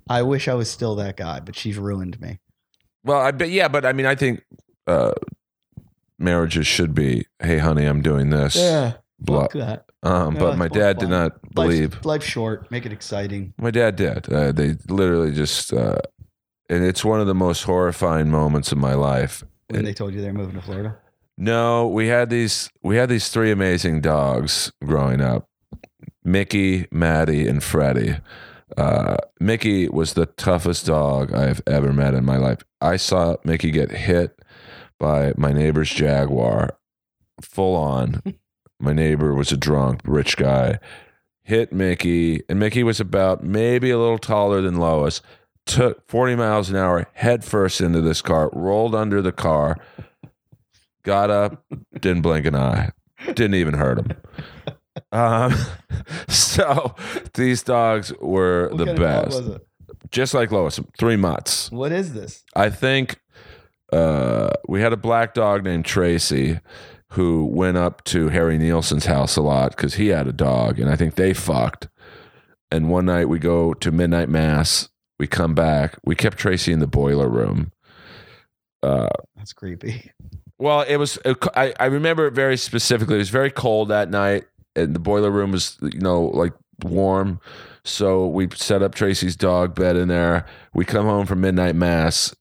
I wish I was still that guy, but she's ruined me. well, I bet, yeah, but I mean, I think uh, marriages should be, "Hey, honey, I'm doing this." Blah. fuck that. Um, Yeah, but my dad fun. did not believe. Life's, life's short. Make it exciting. My dad did. Uh, they literally just, uh, and it's one of the most horrifying moments of my life. When It- they told you they're moving to Florida. No, we had these we had these three amazing dogs growing up. Mickey, Maddie, and Freddie. Uh, Mickey was the toughest dog I've ever met in my life. I saw Mickey get hit by my neighbor's Jaguar, full on. my neighbor was a drunk, rich guy. Hit Mickey, and Mickey was about maybe a little taller than Lois. Took 40 miles an hour head first into this car, rolled under the car, got up, didn't blink an eye, didn't even hurt him. Um, so these dogs were What the kind of dog best, was it? just like Lois. Three mutts. What is this? I think uh, we had a black dog named Tracy who went up to Harry Nilsson's house a lot because he had a dog, and I think they fucked. And one night we go to midnight mass. We come back. We kept Tracy in the boiler room. Uh, That's creepy. well, it was. I, I remember it very specifically. It was very cold that night, and the boiler room was, you know, like warm. So we set up Tracy's dog bed in there. We come home from midnight mass,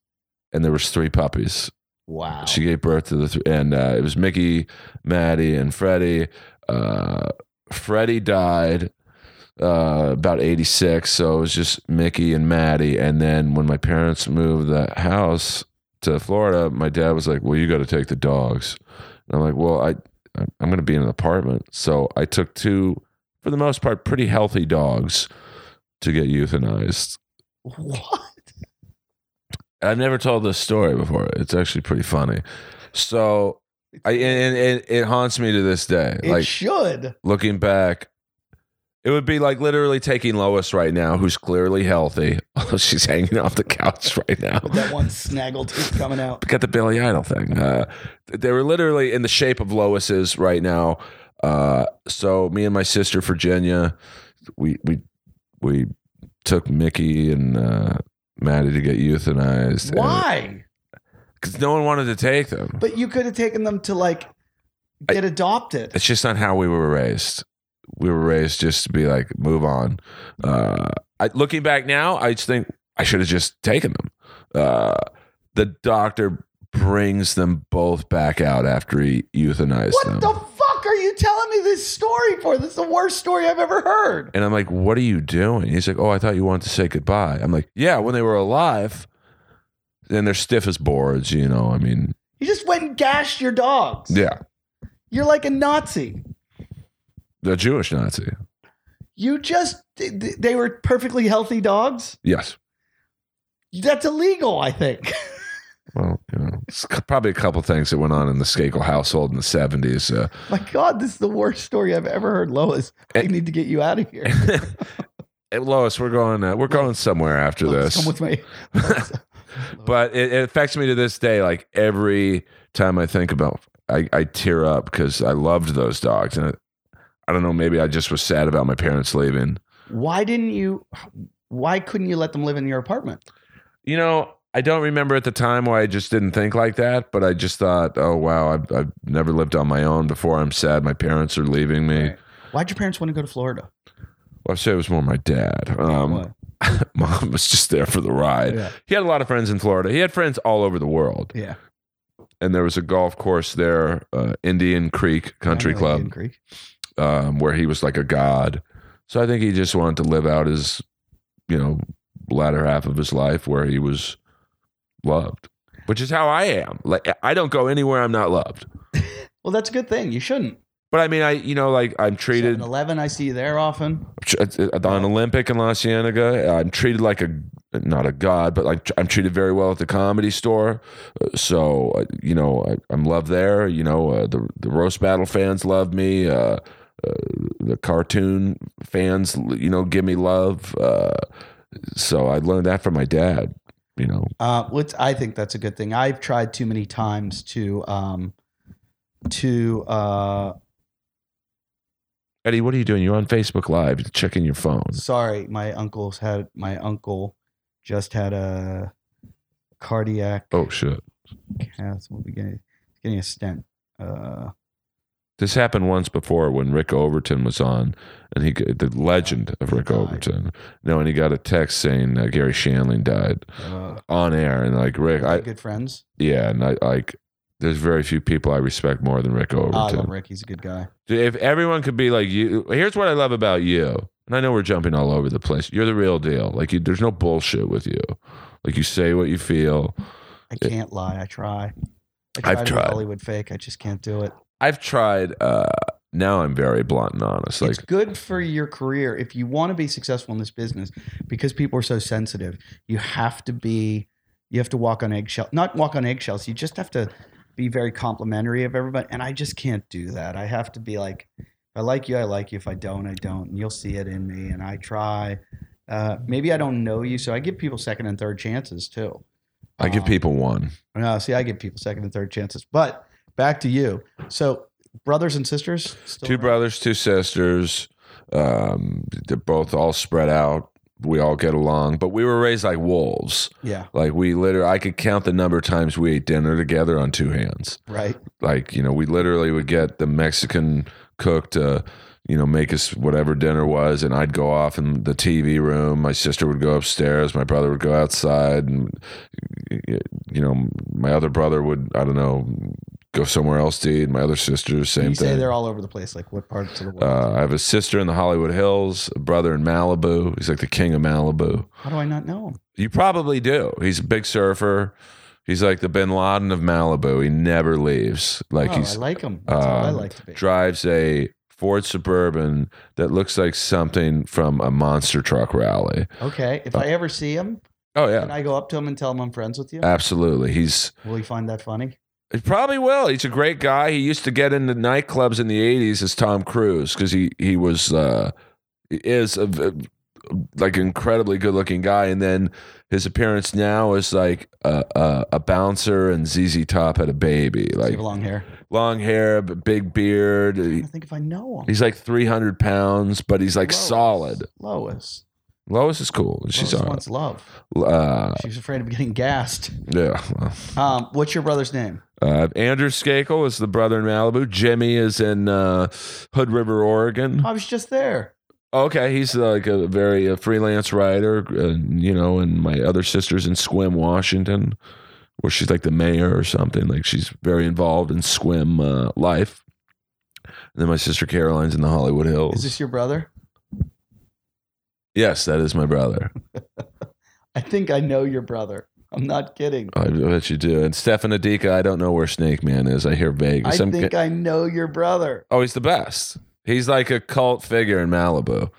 and there was three puppies. Wow. She gave birth to the, th- and uh, it was Mickey, Maddie, and Freddie. Uh, Freddie died uh, about 86. So it was just Mickey and Maddie. And then when my parents moved the house to Florida, my dad was like, Well, you got to take the dogs. And I'm like, Well, I, I'm going to be in an apartment. So I took two, for the most part, pretty healthy dogs to get euthanized. what? I've never told this story before. It's actually pretty funny. So I and, and it haunts me to this day. It like should. looking back, It would be like literally taking Lois right now, who's clearly healthy. She's hanging off the couch right now. With that one snaggletooth coming out. Got the Billy Idol thing. Uh, they were literally in the shape of Lois's right now. Uh, so me and my sister Virginia, we we we took Mickey and uh, Maddie to get euthanized. Why? Because no one wanted to take them. But you could have taken them to like get adopted. It's just not how we were raised. We were raised just to be like, move on. Uh, I, looking back now, I just think I should have just taken them. Uh, the doctor brings them both back out after he euthanized What them. the fuck are you telling me this story for? This is the worst story I've ever heard. and I'm like, what are you doing? He's like, oh, I thought you wanted to say goodbye. I'm like, yeah, when they were alive. And they're stiff as boards, you know. I mean, You just went and gashed your dogs. yeah, You're like a Nazi. the Jewish Nazi. You just they were perfectly healthy dogs. Yes. That's illegal, I think. Well, it's probably a couple things that went on in the Skakel household in the 70s. Uh, My God, this is the worst story I've ever heard, Lois. I Eh. need to get you out of here. Hey, Lois, we're going. Uh, we're going somewhere after Lois, this. come with me. but it, it affects me to this day. Like every time I think about, I, I tear up because I loved those dogs, and it, I don't know. Maybe I just was sad about my parents leaving. Why didn't you? Why couldn't you let them live in your apartment? You know, I don't remember at the time why I just didn't think like that. But I just thought, oh wow, I've, I've never lived on my own before. I'm sad my parents are leaving me. Right. Why'd your parents want to go to Florida? Well, I'd say it was more my dad. Um, Why? mom was just there for the ride. yeah, He had a lot of friends in Florida. He had friends all over the world. yeah. and there was a golf course there, uh, Indian Creek Country I Club, Indian Creek. um, where he was like a god. So I think he just wanted to live out his, you know, latter half of his life where he was loved, which is how I am. Like I don't go anywhere I'm not loved. Well, that's a good thing. You shouldn't. But I mean, I you know, like I'm treated 11 I see you there often. on Olympic in La Cienega. I'm treated like a not a god, but like I'm treated very well at the comedy store. Uh, So uh, you know, I, I'm loved there. You know, uh, the the roast battle fans love me. Uh, uh, the cartoon fans, you know, give me love. Uh, so I learned that from my dad. You know, Uh, which I think that's a good thing. I've tried too many times to um, to uh, Eddie, what are you doing? You're on Facebook Live. Checking your phone. sorry, my uncle's had my uncle just had a cardiac Oh shit! cath. We'll be getting getting a stent. Uh, This happened once before when Rick Overton was on, and he the legend of Rick. Overton. No, and he got a text saying uh, Garry Shandling died uh, on air, and like Rick, I good friends. yeah, and I like. There's very few people I respect more than Rick I love Overton. Rick. He's a good guy. If everyone could be like you, here's what I love about you. And I know we're jumping all over the place. You're the real deal. Like you, there's no bullshit with you. Like you say what you feel. I can't lie. I try. I I've tried tried. Hollywood fake. I just can't do it. I've tried. uh Now I'm very blunt and honest. Like it's good for your career if you want to be successful in this business because people are so sensitive. You have to be, you have to walk on eggshells. Not walk on eggshells. You just have to be very complimentary of everybody. And I just can't do that. I have to be like, if I like you, I like you. If I don't, I don't. And you'll see it in me. And I try. Uh, maybe I don't know you, so I give people second and third chances too. I give Um, people one. No, see, I give people second and third chances. But back to you. So, brothers and sisters, two around? brothers, two sisters. Um, they're both all spread out. We all get along, but we were raised like wolves. Yeah, Like we literally, I could count the number of times we ate dinner together on two hands. right. Like you know, we literally would get the Mexican cook to, you know, make us whatever dinner was, and I'd go off in the TV room. My sister would go upstairs. My brother would go outside, and you know, my other brother would, I don't know, go somewhere else dude. My other sister, same you say thing. they're all over the place. Like what parts of the world? Uh, I have a sister in the Hollywood Hills, a brother in Malibu. He's like the king of Malibu. How do I not know him? You probably do. He's a big surfer. He's like the Bin Laden of Malibu. He never leaves. Like oh, he's I like him. That's how I um, like to be. drives a Ford Suburban that looks like something from a monster truck rally. Okay, if I ever see him, Oh yeah, can I go up to him and tell him I'm friends with you? absolutely. He's Will he find that funny? He probably will. He's a great guy. He used to get into nightclubs in the '80s as Tom Cruise because he he was uh, is a, a- like incredibly good looking guy, and then his appearance now is like a, a, a bouncer, and ZZ Top had a baby, Does he like have long hair. long hair, but big beard. I think if I know him. He's like three hundred pounds, but he's like Lois. solid. Lois. Lois is cool. She's Lois all wants love. right. Uh, She's afraid of getting gassed. yeah. well, Um, what's your brother's name? Uh, Andrew Skakel is the brother in Malibu. Jimmy is in uh, Hood River, Oregon. I was just there. Okay, he's like a very uh, freelance writer, uh, you know. And my other sister's in Sequim, Washington, where she's like the mayor or something. Like she's very involved in Sequim uh, life. And then my sister Caroline's in the Hollywood Hills. Is this your brother? yes, that is my brother. I think I know your brother. I'm not kidding. I bet you do. And Stefan Adika, I don't know where Snake Man is. I hear I Vegas. I'm think I know your brother. Oh, he's the best. He's like a cult figure in Malibu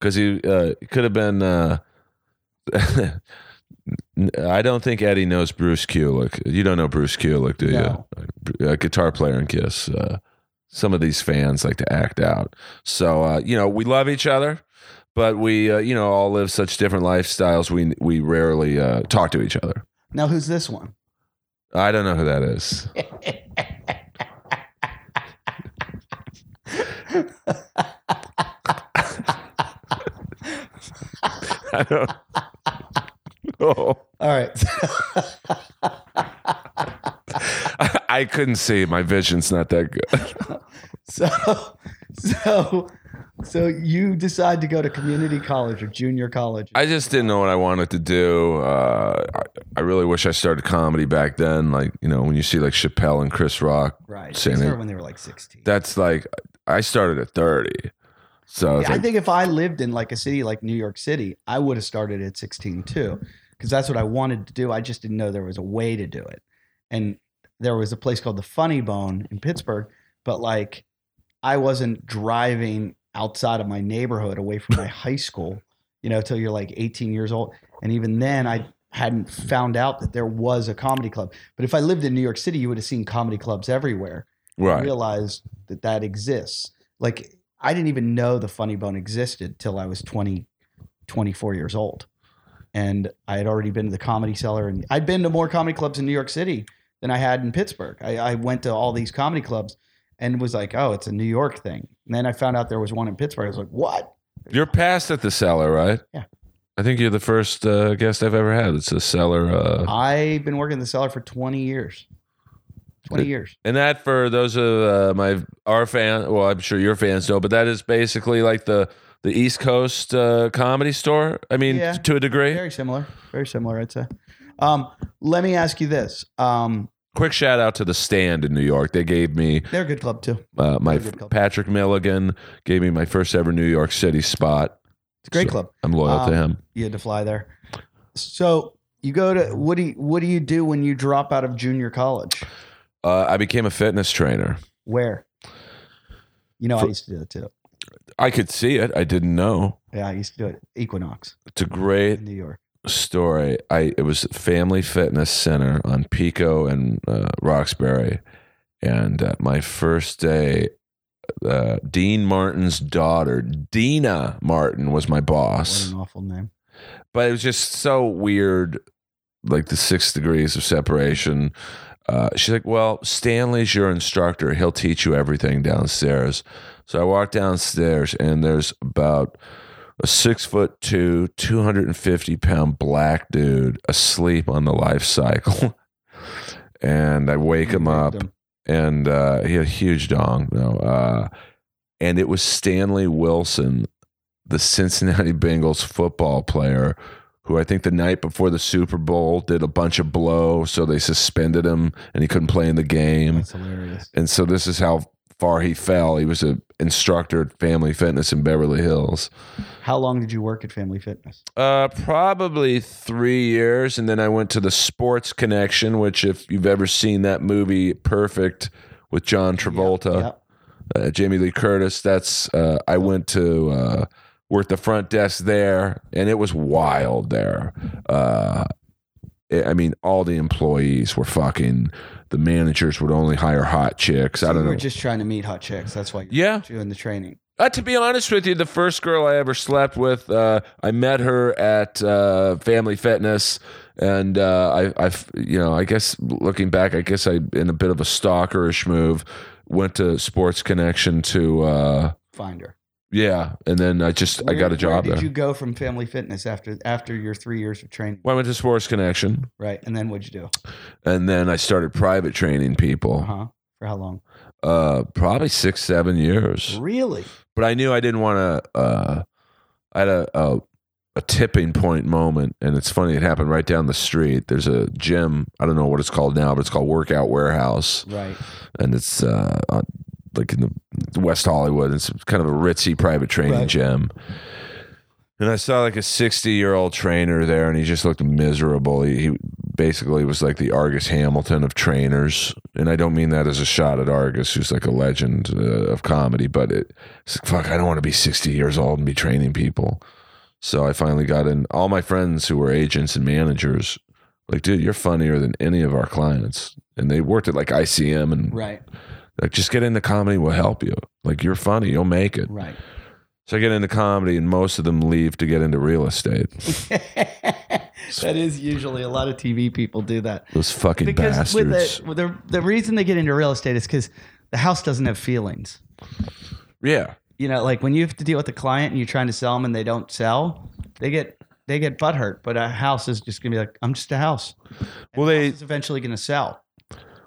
because he uh, could have been. Uh, I don't think Eddie knows Bruce Kulick. You don't know Bruce Kulick, do No. you? A guitar player in Kiss. Uh, some of these fans like to act out. So uh, you know, we love each other, but we uh, you know all live such different lifestyles. We we rarely uh, talk to each other. Now, who's this one? I don't know who that is. I don't. Oh. All right. I couldn't see. My vision's not that good. so, so, so you decide to go to community college or junior college. I just didn't know what I wanted to do. Uh, I, I really wish I started comedy back then. Like, you know, when you see like Chappelle and Chris Rock, right. Saying they- when they were like 16. that's like, I started at 30. So Yeah, I like, think if I lived in like a city like New York City, I would have started at 16 too, because that's what I wanted to do. I just didn't know there was a way to do it. And there was a place called the Funny Bone in Pittsburgh, but like I wasn't driving outside of my neighborhood away from my high school, you know, till you're like 18 years old. And even then, I hadn't found out that there was a comedy club. But if I lived in New York City, you would have seen comedy clubs everywhere right. realize that that exists. Like I didn't even know the Funny Bone existed till I was 20, 24 years old. And I had already been to the comedy cellar and I'd been to more comedy clubs in New York City than I had in Pittsburgh. I, I went to all these comedy clubs and was like, oh, it's a New York thing. And then I found out there was one in Pittsburgh. I was like, what? You're past at the cellar, right? Yeah. I think you're the first uh, guest I've ever had. It's a cellar. Uh, I've been working in the cellar for 20 years. 20 years. and that for those of uh, my our fan, well, I'm sure your fans know, but that is basically like the the East Coast uh, comedy store. I mean, Yeah. to a degree. Very similar. Very similar, I'd say. Um, let me ask you this. Um, Quick shout out to the Stand in New York. They gave me they're a good club too. uh, my club. Patrick Milligan gave me my first ever New York City spot. It's a great So club. I'm loyal to Um, him. You had to fly there. So you go to what do you, what do you do when you drop out of junior college? Uh, I became a fitness trainer. Where? You know, I used to do it too. I could see it. I didn't know. Yeah, I used to do it. Equinox It's a great in New York. Story. I it was Family Fitness Center on Pico and uh, Roxbury, and uh, my first day, uh, Dean Martin's daughter, Deana Martin, was my boss. What an awful name. But it was just so weird, like the six degrees of separation. Uh, she's like, "Well, Stanley's your instructor. He'll teach you everything downstairs." So I walk downstairs, and there's about a six foot two, 250 pound black dude asleep on the life cycle. and I wake him up, and uh, he had a huge dong. No, uh, and it was Stanley Wilson, the Cincinnati Bengals football player, who I think the night before the Super Bowl did a bunch of blow, so they suspended him and he couldn't play in the game. That's hilarious. And so this is how far he fell. He was an instructor at Family Fitness in Beverly Hills. How long did you work at Family Fitness? Uh, probably three years, and then I went to the Sports Connection, which, if you've ever seen that movie, Perfect, with John Travolta, Yep. uh, Jamie Lee Curtis, that's uh, I went to uh, work the front desk there, and it was wild there. Uh, I mean, all the employees were fucking. The managers would only hire hot chicks. I don't know. were just trying to meet hot chicks. That's why Yeah. doing the training. Uh, to be honest with you, the first girl I ever slept with, uh, I met her at uh, Family Fitness, and uh, I, I, you know, I guess looking back, I guess I, in a bit of a stalkerish move, went to Sports Connection to, uh, Find her. Yeah, and then I just I got a job Where there. did you go from Family Fitness after after your three years of training? well, I went to Sports Connection, Right, and then what'd you do? and then I started private training people. Uh huh. For how long? Uh, probably six, seven years. Really? but I knew I didn't want to. Uh, I had a, a a tipping point moment, and it's funny. It happened right down the street. There's a gym. I don't know what it's called now, but it's called Workout Warehouse, Right. and it's uh, on, like in the West Hollywood. It's kind of a ritzy private training Right. gym. And I saw like a 60 year old trainer there, and he just looked miserable. He, he basically was like the Argus Hamilton of trainers. And I don't mean that as a shot at Argus, who's like a legend uh, of comedy, but it, it's like, fuck, I don't want to be 60 years old and be training people. So I finally got in. All my friends who were agents and managers, like, dude, you're funnier than any of our clients. And they worked at like ICM and Right. Like, just get into comedy, we'll help you. Like, you're funny, you'll make it. Right. So I get into comedy, and most of them leave to get into real estate. that is usually a lot of TV people do that. Those fucking Because bastards. with the, with the the reason they get into real estate is because the house doesn't have feelings. yeah. You know, like when you have to deal with a client and you're trying to sell them and they don't sell, they get they get butthurt. But a house is just gonna be like, I'm just a house. Well, they It's eventually gonna sell.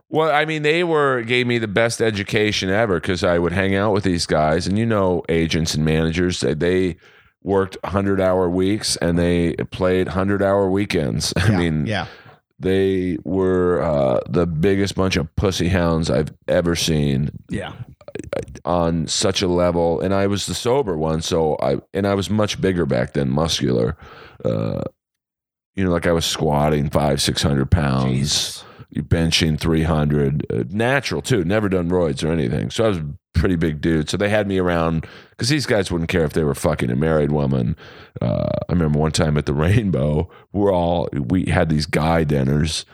Well, I mean, they were gave me the best education ever because I would hang out with these guys, and you know, agents and managers they, they worked hundred hour weeks and they played hundred hour weekends. I Yeah, mean, yeah, they were uh, the biggest bunch of pussy hounds I've ever seen yeah, on such a level. And I was the sober one, so I and I was much bigger back then, muscular. Uh, you know, like I was squatting five, six hundred pounds Jesus. You benching 300 uh, natural too never done roids or anything. So i was a pretty big dude. So they had me around because these guys wouldn't care if they were fucking a married woman. Uh, i remember one time at the rainbow we're all we had these guy dinners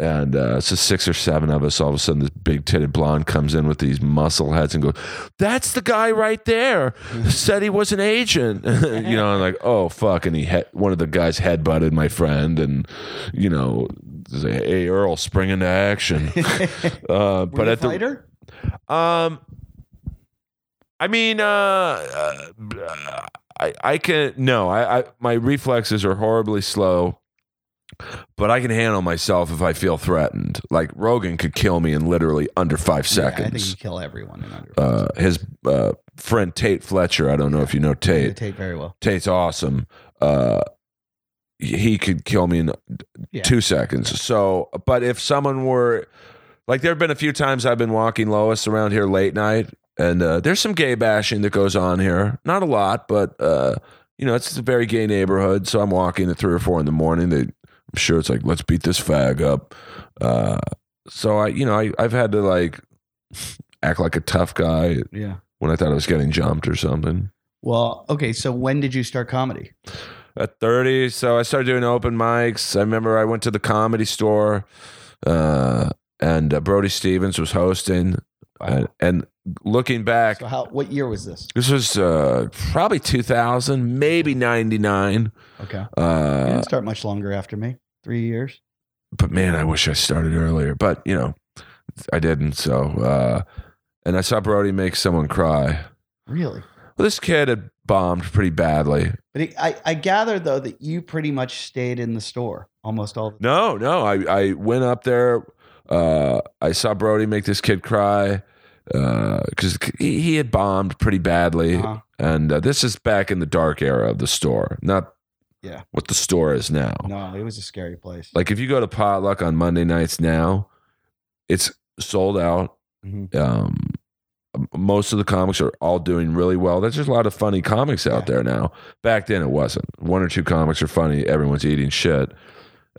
and uh, so six or seven of us all of a sudden this big titted blonde comes in with these muscle heads and goes that's the guy right there. Said he was an agent. You know and like oh fuck. And he he- one of the guys head-butted my friend and you know say, hey earl spring into action uh, but at the um, I mean, uh, uh, I I can no, I, I my reflexes are horribly slow, but I can handle myself if I feel threatened. Like Rogan could kill me in literally under five Yeah, I think seconds. kill everyone in under. uh, his uh, friend Tait Fletcher. I don't know if you know You Tait. very well. Tait's awesome. Uh, he could kill me in Yeah. two seconds. So, but if someone were like, there have been a few times I've been walking Lois around here late night, and uh, there's some gay bashing that goes on here. Not a lot, but uh, you know, it's a very gay neighborhood. So I'm walking at three or four in the morning. They, I'm sure it's like, let's beat this fag up. Uh, so I, you know, I, I've had to like act like a tough guy Yeah. when I thought I was getting jumped or something. Well, okay. So when did you start comedy? At 30 so i started doing open mics i remember i went to the comedy store uh, and uh, brody stevens was hosting and, and looking back So how? What year was this? this was uh, probably 2000 maybe 99 Okay. Uh, didn't start much longer after me. Three years. but man i wish i started earlier but you know i didn't so uh, and i saw brody make someone cry Really? well this kid had bombed pretty badly But I, I gather though that you pretty much stayed in the store almost all the No, no. I, I went up there. Uh, I saw Brody make this kid cry because he, he had bombed pretty badly. Uh-huh. And uh, this is back in the dark era of the store, not Yeah. what the store is now. No, it was a scary place. Like if you go to Potluck on Monday nights now, it's sold out. Mhm. Um, most of the comics are all doing really well. There's just a lot of funny comics out there now. Back then, it wasn't. One or two comics are funny. Everyone's eating shit.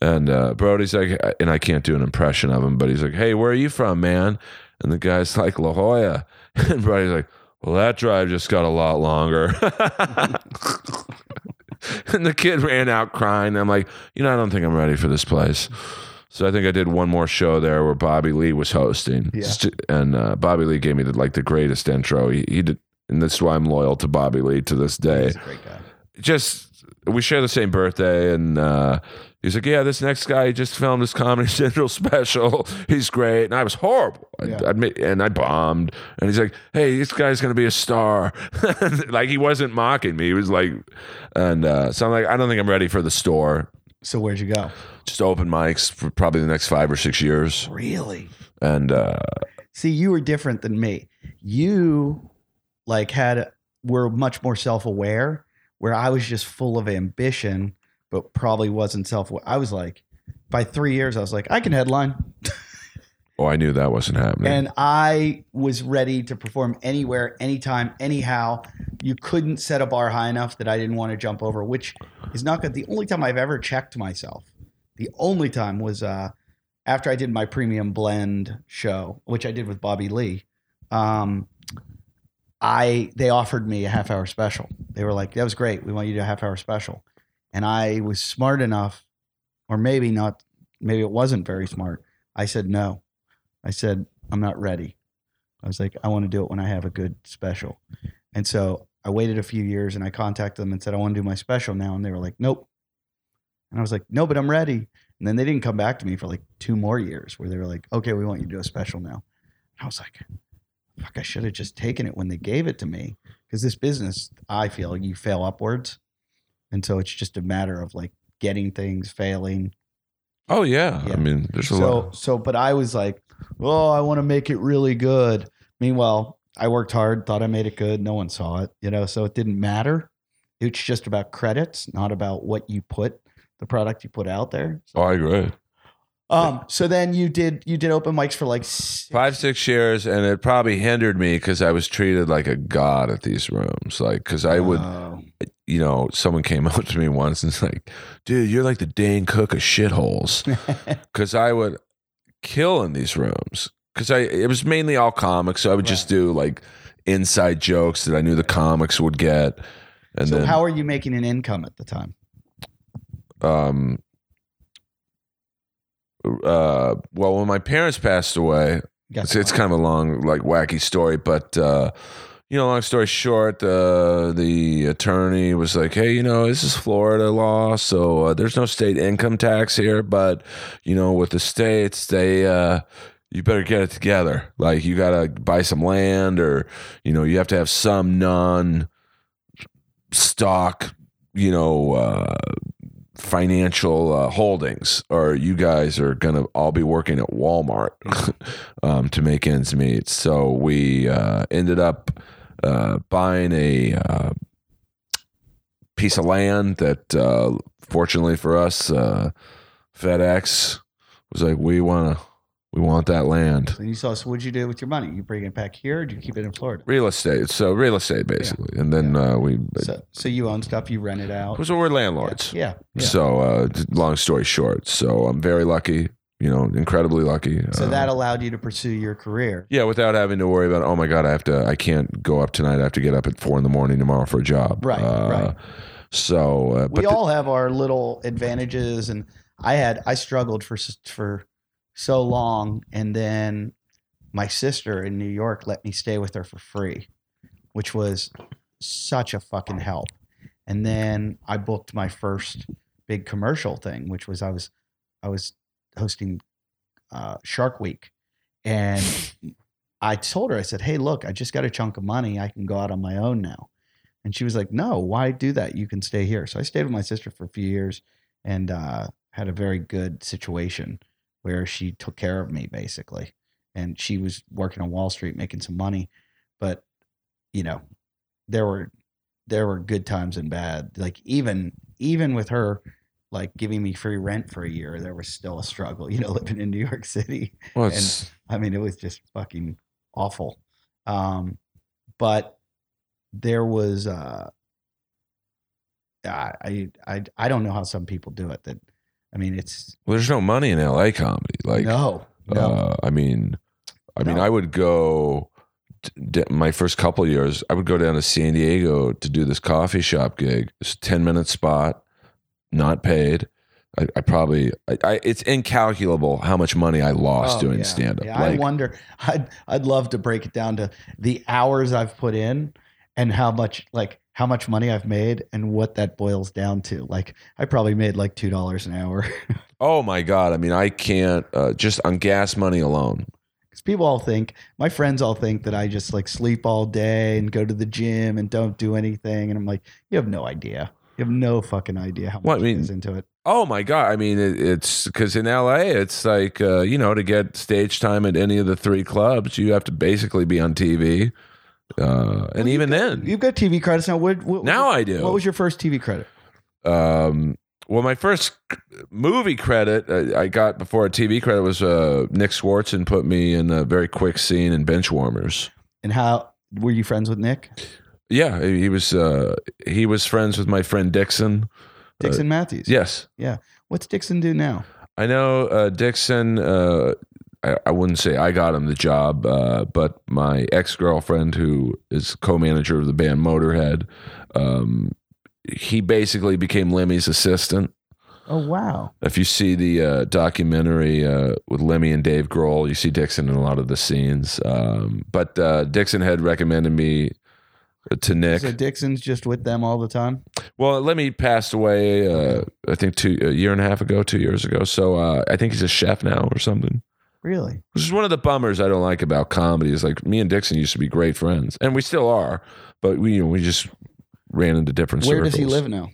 And uh, Brody's like, and I can't do an impression of him, but he's like, "Hey, where are you from, man?" And the guy's like, "La Jolla." And Brody's like, "Well, that drive just got a lot longer." and the kid ran out crying. I'm like, you know, I don't think I'm ready for this place. So I think I did one more show there where Bobby Lee was hosting, Yeah. and uh, Bobby Lee gave me the, like the greatest intro. He, he did and that's why I'm loyal to Bobby Lee to this day. He's a great guy. Just we share the same birthday, and uh, he's like, "Yeah, this next guy just filmed his Comedy Central special. He's great." And I was horrible. Yeah. I admit, and I bombed. And he's like, "Hey, this guy's gonna be a star." like he wasn't mocking me. He was like, and uh, so I'm like, I don't think I'm ready for the store. So where'd you go? Just open mics for probably the next five or six years, Really? and uh, See, you were different than me. You like had were much more self-aware where I was just full of ambition but probably wasn't self aware. I was like by 3 years I was like I can headline oh, I knew that wasn't happening. and I was ready to perform anywhere anytime anyhow. You couldn't set a bar high enough that I didn't want to jump over, which is not good. The only time I've ever checked myself, the only time was uh after I did my premium blend show, which I did with Bobby Lee, um, I they offered me a half hour special. They were like, "That was great. We want you to do a half hour special," and I was smart enough, or maybe not. Maybe it wasn't very smart. I said no. I said I'm not ready. I was like, I want to do it when I have a good special, and so I waited a few years and I contacted them and said I want to do my special now, and they were like, Nope. And I was like, No, but I'm ready. And then they didn't come back to me for like two more years where they were like, okay, we want you to do a special now. And I was like, fuck, I should have just taken it when they gave it to me. Because this business, I feel you fail upwards. And so it's just a matter of like getting things, failing. oh yeah. Yeah. I mean, there's a So, lot. so, but I was like, oh, I want to make it really good. Meanwhile, I worked hard, thought I made it good. No one saw it, you know, so it didn't matter. It's just about credits, not about what you put, the product you put out there. Oh, I agree. Um, so then you did you did open mics for like s- five six years and it probably hindered me because i was treated like a god at these rooms like because i would Oh. you know someone came up to me once and it's like dude you're like the dane cook of shitholes because i would kill in these rooms. Because i it was mainly all comics so i would just do like inside jokes that i knew the comics would get and so then how are you making an income at the time? um uh well when my parents passed away It's, it's kind of a long, like wacky story, but uh, you know, long story short, uh, the attorney was like, "Hey, you know, this is Florida law, so uh, there's no state income tax here, but you know, with the states, they." Uh, you better get it together. Like you got to buy some land, or you know, you have to have some non-stock, you know, uh, financial uh, holdings, or you guys are gonna all be working at Walmart um, to make ends meet. So we uh, ended up uh, buying a uh, piece of land that, uh, fortunately for us, uh, FedEx was like, "We want to, we want that land." And you saw. So what'd you do with your money? You bring it back here, or do you keep it in Florida? Real estate, so real estate basically, and then uh, we. So, so you own stuff, you rent it out. so we're landlords. Yeah, yeah. So, uh, long story short, so I'm very lucky, you know, incredibly lucky. So Uh, that allowed you to pursue your career. yeah, without having to worry about, oh my God, I have to, I can't go up tonight. I have to get up at four in the morning tomorrow for a job. Right, Uh, right. So, uh, we all have our little advantages, and I had I struggled for for so long, and then my sister in New York let me stay with her for free, which was such a fucking help. And then I booked my first big commercial thing, which was I was I was hosting uh, Shark Week, and I told her I said, "Hey, look, I just got a chunk of money. I can go out on my own now." And she was like, "No, why do that? You can stay here." So I stayed with my sister for a few years and uh, had a very good situation where she took care of me basically, and she was working on Wall Street making some money, but you know, there were there were good times and bad. Like even even with her like giving me free rent for a year, there was still a struggle. You know, living in New York City. well, it's, I mean, it was just fucking awful. Um, but there was, uh, I, I, I don't know how some people do it. That, I mean, it's well, there's no money in LA comedy. Like, no, no, Uh, I mean, I mean, I would go. d- d- My first couple years, I would go down to San Diego to do this coffee shop gig. It's a ten minute spot, not paid. I, I probably, I, I, it's incalculable how much money I lost Oh, doing yeah. stand up. Yeah, I wonder. I'd, I'd love to break it down to the hours I've put in and how much like how much money I've made and what that boils down to. Like I probably made like two dollars an hour. Oh my god! I mean, I can't uh, just on gas money alone. Because people all think, my friends all think that I just like sleep all day and go to the gym and don't do anything. And I'm like, you have no idea. You have no fucking idea how much Well, I mean- into it. Oh my god! I mean, it, it's because in LA, it's like uh, you know to get stage time at any of the three clubs, you have to basically be on TV, uh, and even then, You've got TV credits now. What, what now I do. What was your first TV credit? um, well, my first movie credit uh, I got before a TV credit was uh, Nick Swardson put me in a very quick scene in Benchwarmers. And how were you friends with Nick Yeah, he was uh, he was friends with my friend Dixon. Dixon Matthews? Yes, Yeah. What's Dixon do now? I know uh, Dixon. Uh, I, I wouldn't say I got him the job, uh, but my ex girlfriend, who is co-manager of the band Motorhead, um, he basically became Lemmy's assistant. Oh wow. If you see the uh, documentary uh, with Lemmy and Dave Grohl, you see Dixon in a lot of the scenes. Um, but uh, Dixon had recommended me to Nick. So Dixon's just with them all the time. Well, Lemmy passed away, uh, I think two a year and a half ago, two years ago. So uh, I think he's a chef now or something. Really? Which is one of the bummers I don't like about comedy. Is like me and Dixon used to be great friends, and we still are, but we you know, we just ran into different. Where does he live now?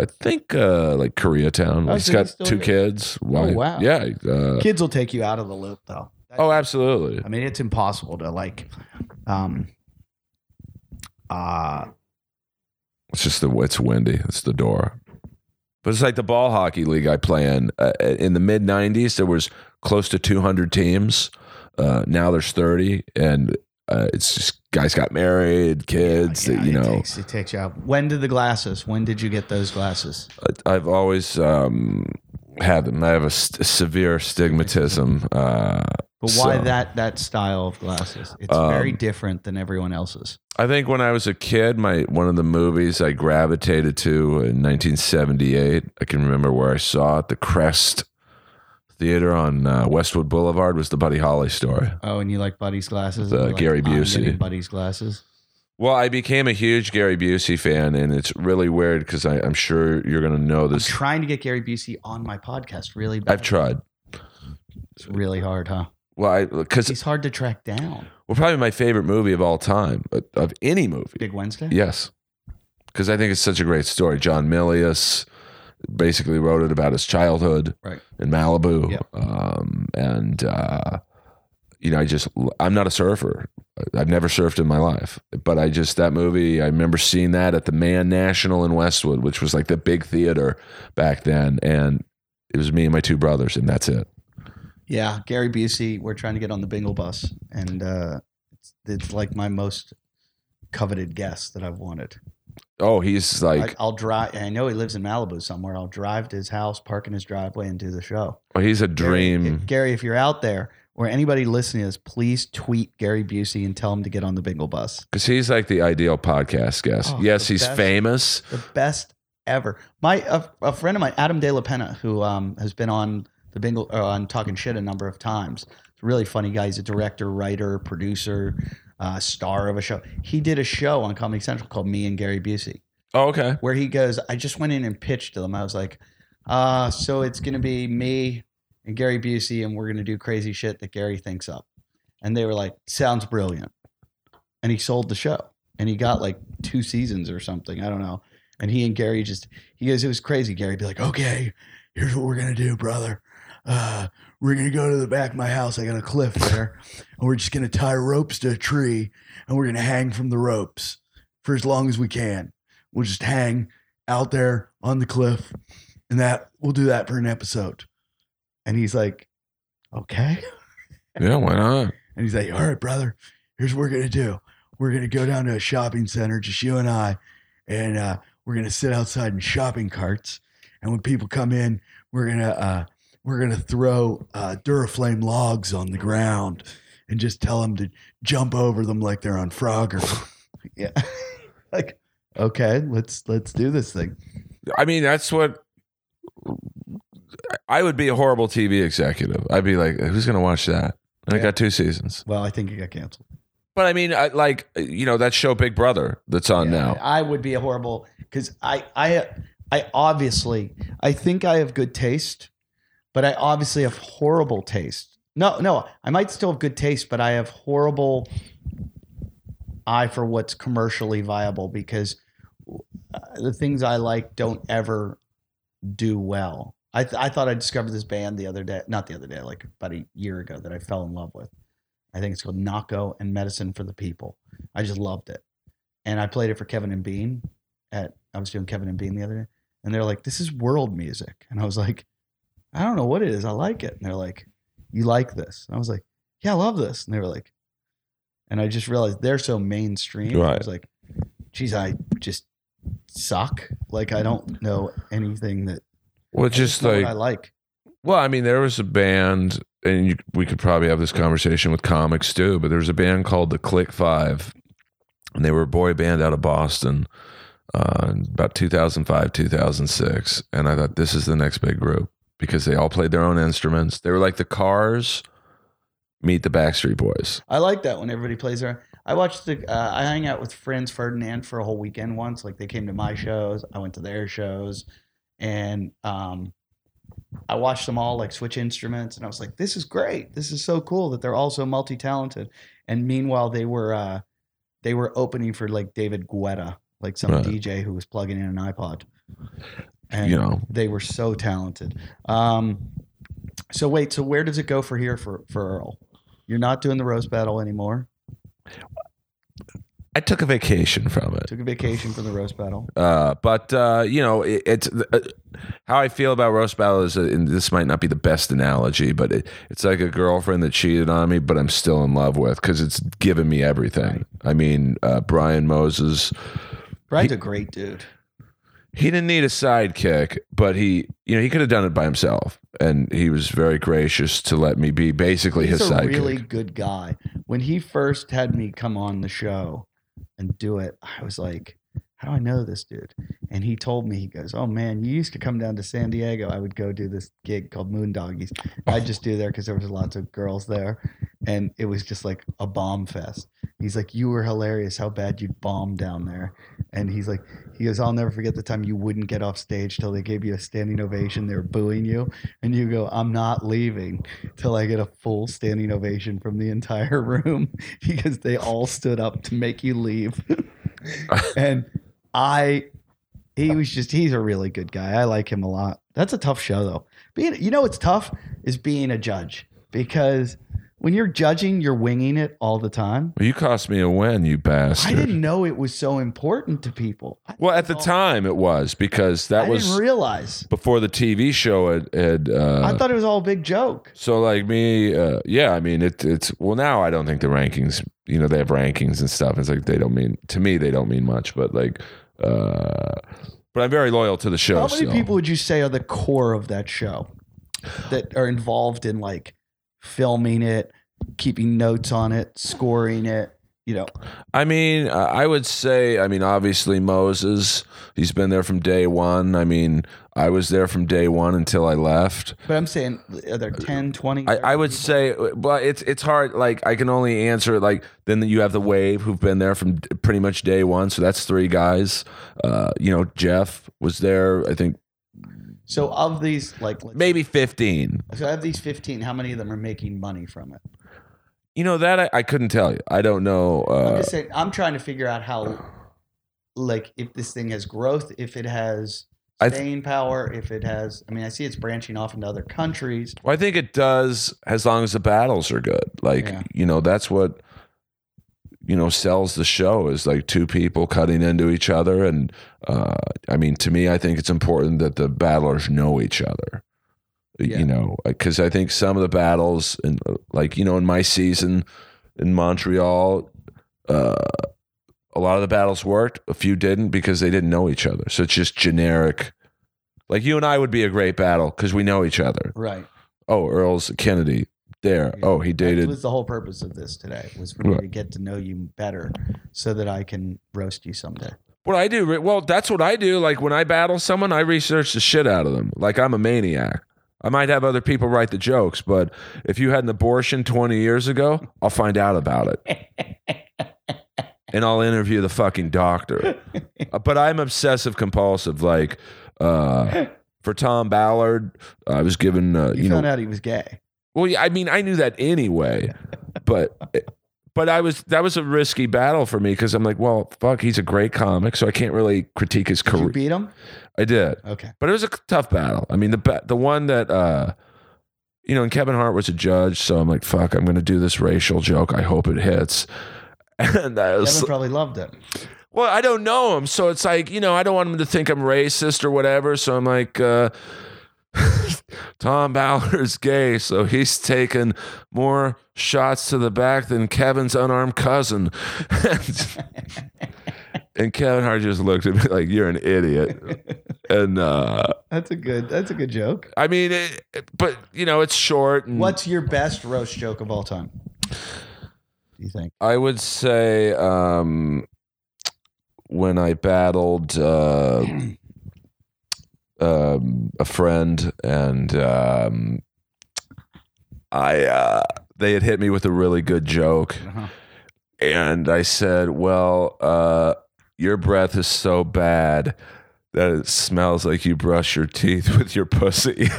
I think uh, like Koreatown. Oh, he's so got he's two there. kids. Wife. wow. Yeah. Uh, Kids will take you out of the loop though. oh, absolutely. I mean, it's impossible to like, um, uh, It's just the it's windy. It's the door. But it's like the ball hockey league I play in. Uh, in the mid '90s, there was close to 200 teams. Uh, now there's 30, and uh, it's just guys got married, kids. yeah, that, you it know, takes, it takes you out. When did the glasses? When did you get those glasses? I- I've always um, had them. I have a st- severe stigmatism. Uh, But why So- that that style of glasses? It's Um, very different than everyone else's. I think when I was a kid, my one of the movies I gravitated to in 1978. I can remember where I saw it. The Crest Theater on uh, Westwood Boulevard was the Buddy Holly story. Oh, and you like Buddy's glasses? Like, Gary Busey. Buddy's glasses. Well, I became a huge Gary Busey fan, and it's really weird because I'm sure you're going to know I'm this. trying to get Gary Busey on my podcast. Really, bad. I've tried. It's really hard, huh? Well, I because He's hard to track down. well, probably my favorite movie of all time, of any movie. Big Wednesday. Yes, because I think it's such a great story. John Milius basically wrote it about his childhood Right. in Malibu, Yep. um, and uh, you know, I just I'm not a surfer. I've never surfed in my life, but I just that movie. I remember seeing that at the Mann National in Westwood, which was like the big theater back then, and it was me and my two brothers, and that's it. Yeah, Gary Busey. We're trying to get on the Bingle bus, and uh, it's, it's like my most coveted guest that I've wanted. Oh, he's like, I, I'll drive. I know he lives in Malibu somewhere. I'll drive to his house, park in his driveway, and do the show. oh, he's a Gary- dream. Gary, if you're out there or anybody listening to this, please tweet Gary Busey and tell him to get on the Bingle bus. Because he's like the ideal podcast guest. Oh, yes, he's best. famous. The best ever. My a, a friend of mine, Adam De La Pena, who um, has been on the Bingle uh, on Talking Shit a number of times. He's a really funny guy. He's a director, writer, producer, uh, star of a show. He did a show on Comedy Central called Me and Gary Busey. Oh, okay. where he goes, I just went in and pitched to them. I was like, uh, so it's going to be me and Gary Busey, and we're going to do crazy shit that Gary thinks up. And they were like, sounds brilliant. And he sold the show and he got like two seasons or something. I don't know. And he and Gary just, he goes, it was crazy. Gary'd be like, okay, here's what we're going to do, brother. Uh, we're going to go to the back of my house. I got a cliff there. and we're just going to tie ropes to a tree and we're going to hang from the ropes for as long as we can. We'll just hang out there on the cliff and that we'll do that for an episode. And he's like, okay. Yeah, why not? And he's like, all right, brother, here's what we're going to do. We're going to go down to a shopping center, just you and I, and uh, we're going to sit outside in shopping carts. And when people come in, we're going to, uh, we're going to throw uh, Duraflame logs on the ground and just tell them to jump over them like they're on Frogger. yeah. like, okay, let's, let's do this thing. I mean, that's what I would be a horrible TV executive. I'd be like, who's going to watch that? And I Yeah. got two seasons. Well, I think it got canceled. But I mean, I, like you know that show Big Brother that's on Yeah, now. I would be a horrible because I I I obviously I think I have good taste, but I obviously have horrible taste. No, no, I might still have good taste, but I have horrible eye for what's commercially viable because uh, the things I like don't ever do well. I th- I thought I discovered this band the other day, not the other day, like about a year ago that I fell in love with. I think it's called Nahko and Medicine for the People. I just loved it and I played it for Kevin and Bean at I was doing Kevin and Bean the other day, and they're like, "This is world music," and I was like, "I don't know what it is. I like it." And they're like, "You like this?" And I was like, "Yeah, I love this." And they were like, and I just realized they're so mainstream. Right. I was like, "Geez, I just suck. Like I don't know anything that Well, I just like I like." Well, I mean, there was a band, and you, we could probably have this conversation with comics too. But there was a band called the Click Five, and they were a boy band out of Boston, uh, about 2005, 2006. And I thought this is the next big group because they all played their own instruments. They were like the Cars meet the Backstreet Boys. I like that when everybody plays their. I watched the. Uh, I hang out with Franz Ferdinand for a whole weekend once. Like they came to my shows, I went to their shows, and um, I watched them all like switch instruments, and I was like, "This is great. This is so cool that they're all so multi talented." And meanwhile, they were uh, they were opening for like David Guetta, like some Right. DJ who was plugging in an iPod, and You know. they were so talented. Um, so wait, so where does it go for here for for Earl? You're not doing the roast battle anymore. I took a vacation from it. Took a vacation from the roast battle. Uh, but uh, you know, it, it's uh, how I feel about roast battle is, uh, and this might not be the best analogy, but it, it's like a girlfriend that cheated on me, but I'm still in love with because it's given me everything. I mean, uh, Brian Moses, Brian's a great dude. he didn't need a sidekick, but he, you know, he could have done it by himself, and he was very gracious to let me be basically He's his a sidekick. really good guy. When he first had me come on the show and do it, I was like, how do I know this dude? And he told me, he goes, Oh man, you used to come down to San Diego. I would go do this gig called Moondoggies. I'd just do there because there was lots of girls there. And it was just like a bomb fest. He's like, You were hilarious how bad you bombed down there. And he's like, he goes, I'll never forget the time you wouldn't get off stage till they gave you a standing ovation. They were booing you. And you go, I'm not leaving till I get a full standing ovation from the entire room because they all stood up to make you leave. and I, he was just, he's a really good guy. I like him a lot. That's a tough show though. Being, you know, what's tough is being a judge because when you're judging, you're winging it all the time. Well, you cost me a win, you bastard. I didn't know it was so important to people. Well, at the time it was because that I was didn't realize. before the TV show had. had uh, I thought it was all a big joke. So like me, uh, yeah, I mean it, it's well now I don't think the rankings, you know, they have rankings and stuff. It's like they don't mean to me they don't mean much, but like, uh, but I'm very loyal to the show. How many still. people would you say are the core of that show that are involved in like filming it, keeping notes on it, scoring it? You know, I mean, I would say, I mean, obviously Moses, he's been there from day one. I mean, I was there from day one until I left. but I'm saying, are there 10, 20? I, I would people? say, but it's it's hard. Like I can only answer it like then you have the wave who've been there from pretty much day one. So that's three guys. Uh, you know, Jeff was there. I think So, of these, like, maybe fifteen. so of these 15, how many of them are making money from it? You know that I, I couldn't tell you. I don't know. I'm Uh, just saying, I'm trying to figure out how, like, if this thing has growth, if it has I th- staying power, if it has, I mean, I see it's branching off into other countries. well, I think it does as long as the battles are good. Like Yeah. you know, that's what you know sells the show is like two people cutting into each other. And uh, I mean, to me, I think it's important that the battlers know each other. Yeah. You know, because I think some of the battles, and like you know, in my season in Montreal, uh, a lot of the battles worked. A few didn't because they didn't know each other. So it's just generic. Like you and I would be a great battle because we know each other. Right. Oh, Earl's Kennedy there. Yeah. Oh, he That dated. was the whole purpose of this today was for me Right. to get to know you better so that I can roast you someday. What I do, well, that's what I do. Like when I battle someone, I research the shit out of them. Like I'm a maniac. I might have other people write the jokes, but if you had an abortion 20 years ago, I'll find out about it. and I'll interview the fucking doctor. But I'm obsessive compulsive. Like uh, for Tom Ballard, I was given uh, You, you know found out he was gay. well, yeah, I mean, I knew that anyway, but but I was that was a risky battle for me because I'm like, well, fuck, he's a great comic, so I can't really critique his career. beat him? I did, Okay. but it was a tough battle. I mean, the the one that uh, you know, and Kevin Hart was a judge, so I'm like, fuck, I'm gonna do this racial joke. I hope it hits. And I was, Kevin probably loved it. well, I don't know him, so it's like you know, I don't want him to think I'm racist or whatever. So I'm like, uh, Tom Ballard's gay, so he's taken more shots to the back than Kevin's unarmed cousin. and Kevin Hart just looked at me like, "You're an idiot." And uh, That's a good. That's a good joke. I mean, it, but you know, it's short. And What's your best roast joke of all time? Do you think? I would say um, when I battled uh, um, a friend and um, I uh, they had hit me with a really good joke Uh-huh. and I said, "Well, uh, your breath is so bad that it smells like you brush your teeth with your pussy."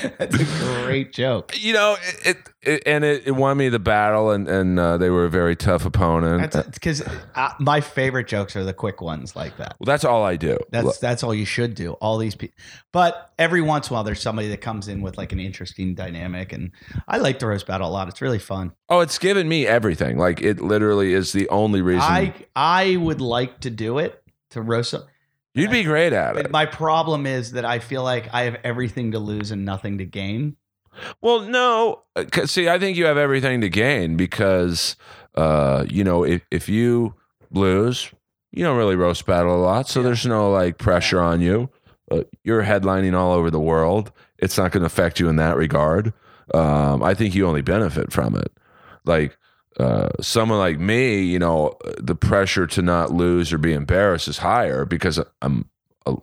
That's a great joke. you know, it, it and it, it won me the battle, and and uh, they were a very tough opponent. Because uh, my favorite jokes are the quick ones like that. well, that's all I do. That's that's all you should do. All these people, but every once in a while, there's somebody that comes in with like an interesting dynamic, and I like the roast battle a lot. It's really fun. oh, it's given me everything. Like it literally is the only reason I I would like to do it to roast. Some, you'd be great at it. my problem is that I feel like I have everything to lose and nothing to gain. Well, no, uh, see, I think you have everything to gain because, uh, you know, if if you lose, you don't really roast battle a lot, so Yeah. there's no like pressure on you. Uh, you're headlining all over the world. It's not going to affect you in that regard. Um, I think you only benefit from it. Like uh, someone like me, you know, the pressure to not lose or be embarrassed is higher because I'm, a,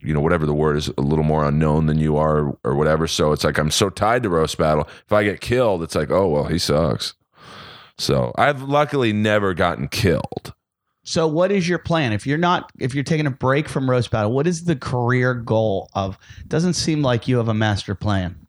you know, whatever the word is, a little more unknown than you are or, or whatever. So it's like I'm so tied to roast battle. If I get killed, it's like, oh well, he sucks. So I've luckily never gotten killed. So, what is your plan if you're not if you're taking a break from roast battle? What is the career goal of? Doesn't seem like you have a master plan.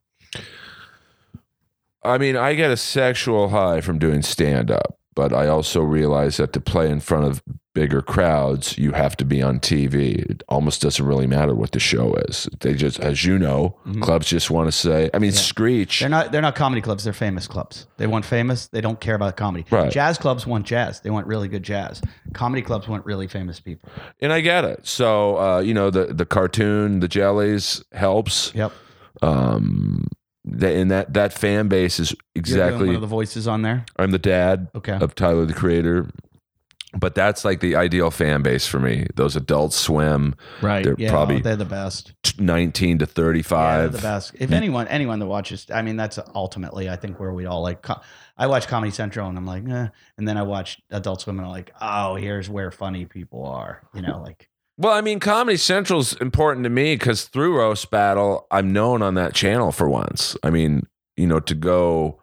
I mean, I get a sexual high from doing stand up, but I also realize that to play in front of bigger crowds, you have to be on TV. It almost doesn't really matter what the show is. They just, as you know, Mhm. clubs just want to say, I mean, Yeah. Screech. They're not they're not comedy clubs. They're famous clubs. They want famous. They don't care about comedy. Right. Jazz clubs want jazz. They want really good jazz. Comedy clubs want really famous people. and I get it. So, uh, you know, the, the cartoon, the jellies helps. Yep. Um, and that, that fan base is You're exactly, one of the voices on there. I'm the dad Okay. of Tyler the Creator. But that's like the ideal fan base for me. Those adult swim, Right. they're yeah, probably- they're the best. 19 to thirty-five, Yeah, they're 35. the best. If anyone anyone that watches, I mean, that's ultimately I think where we all like. I watch Comedy Central and I'm like, eh. and then I watch Adult Swim and I'm like, oh, here's where funny people are. You know, like Well, I mean, Comedy Central's important to me because through Roast Battle, I'm known on that channel for once. I mean, you know, to go,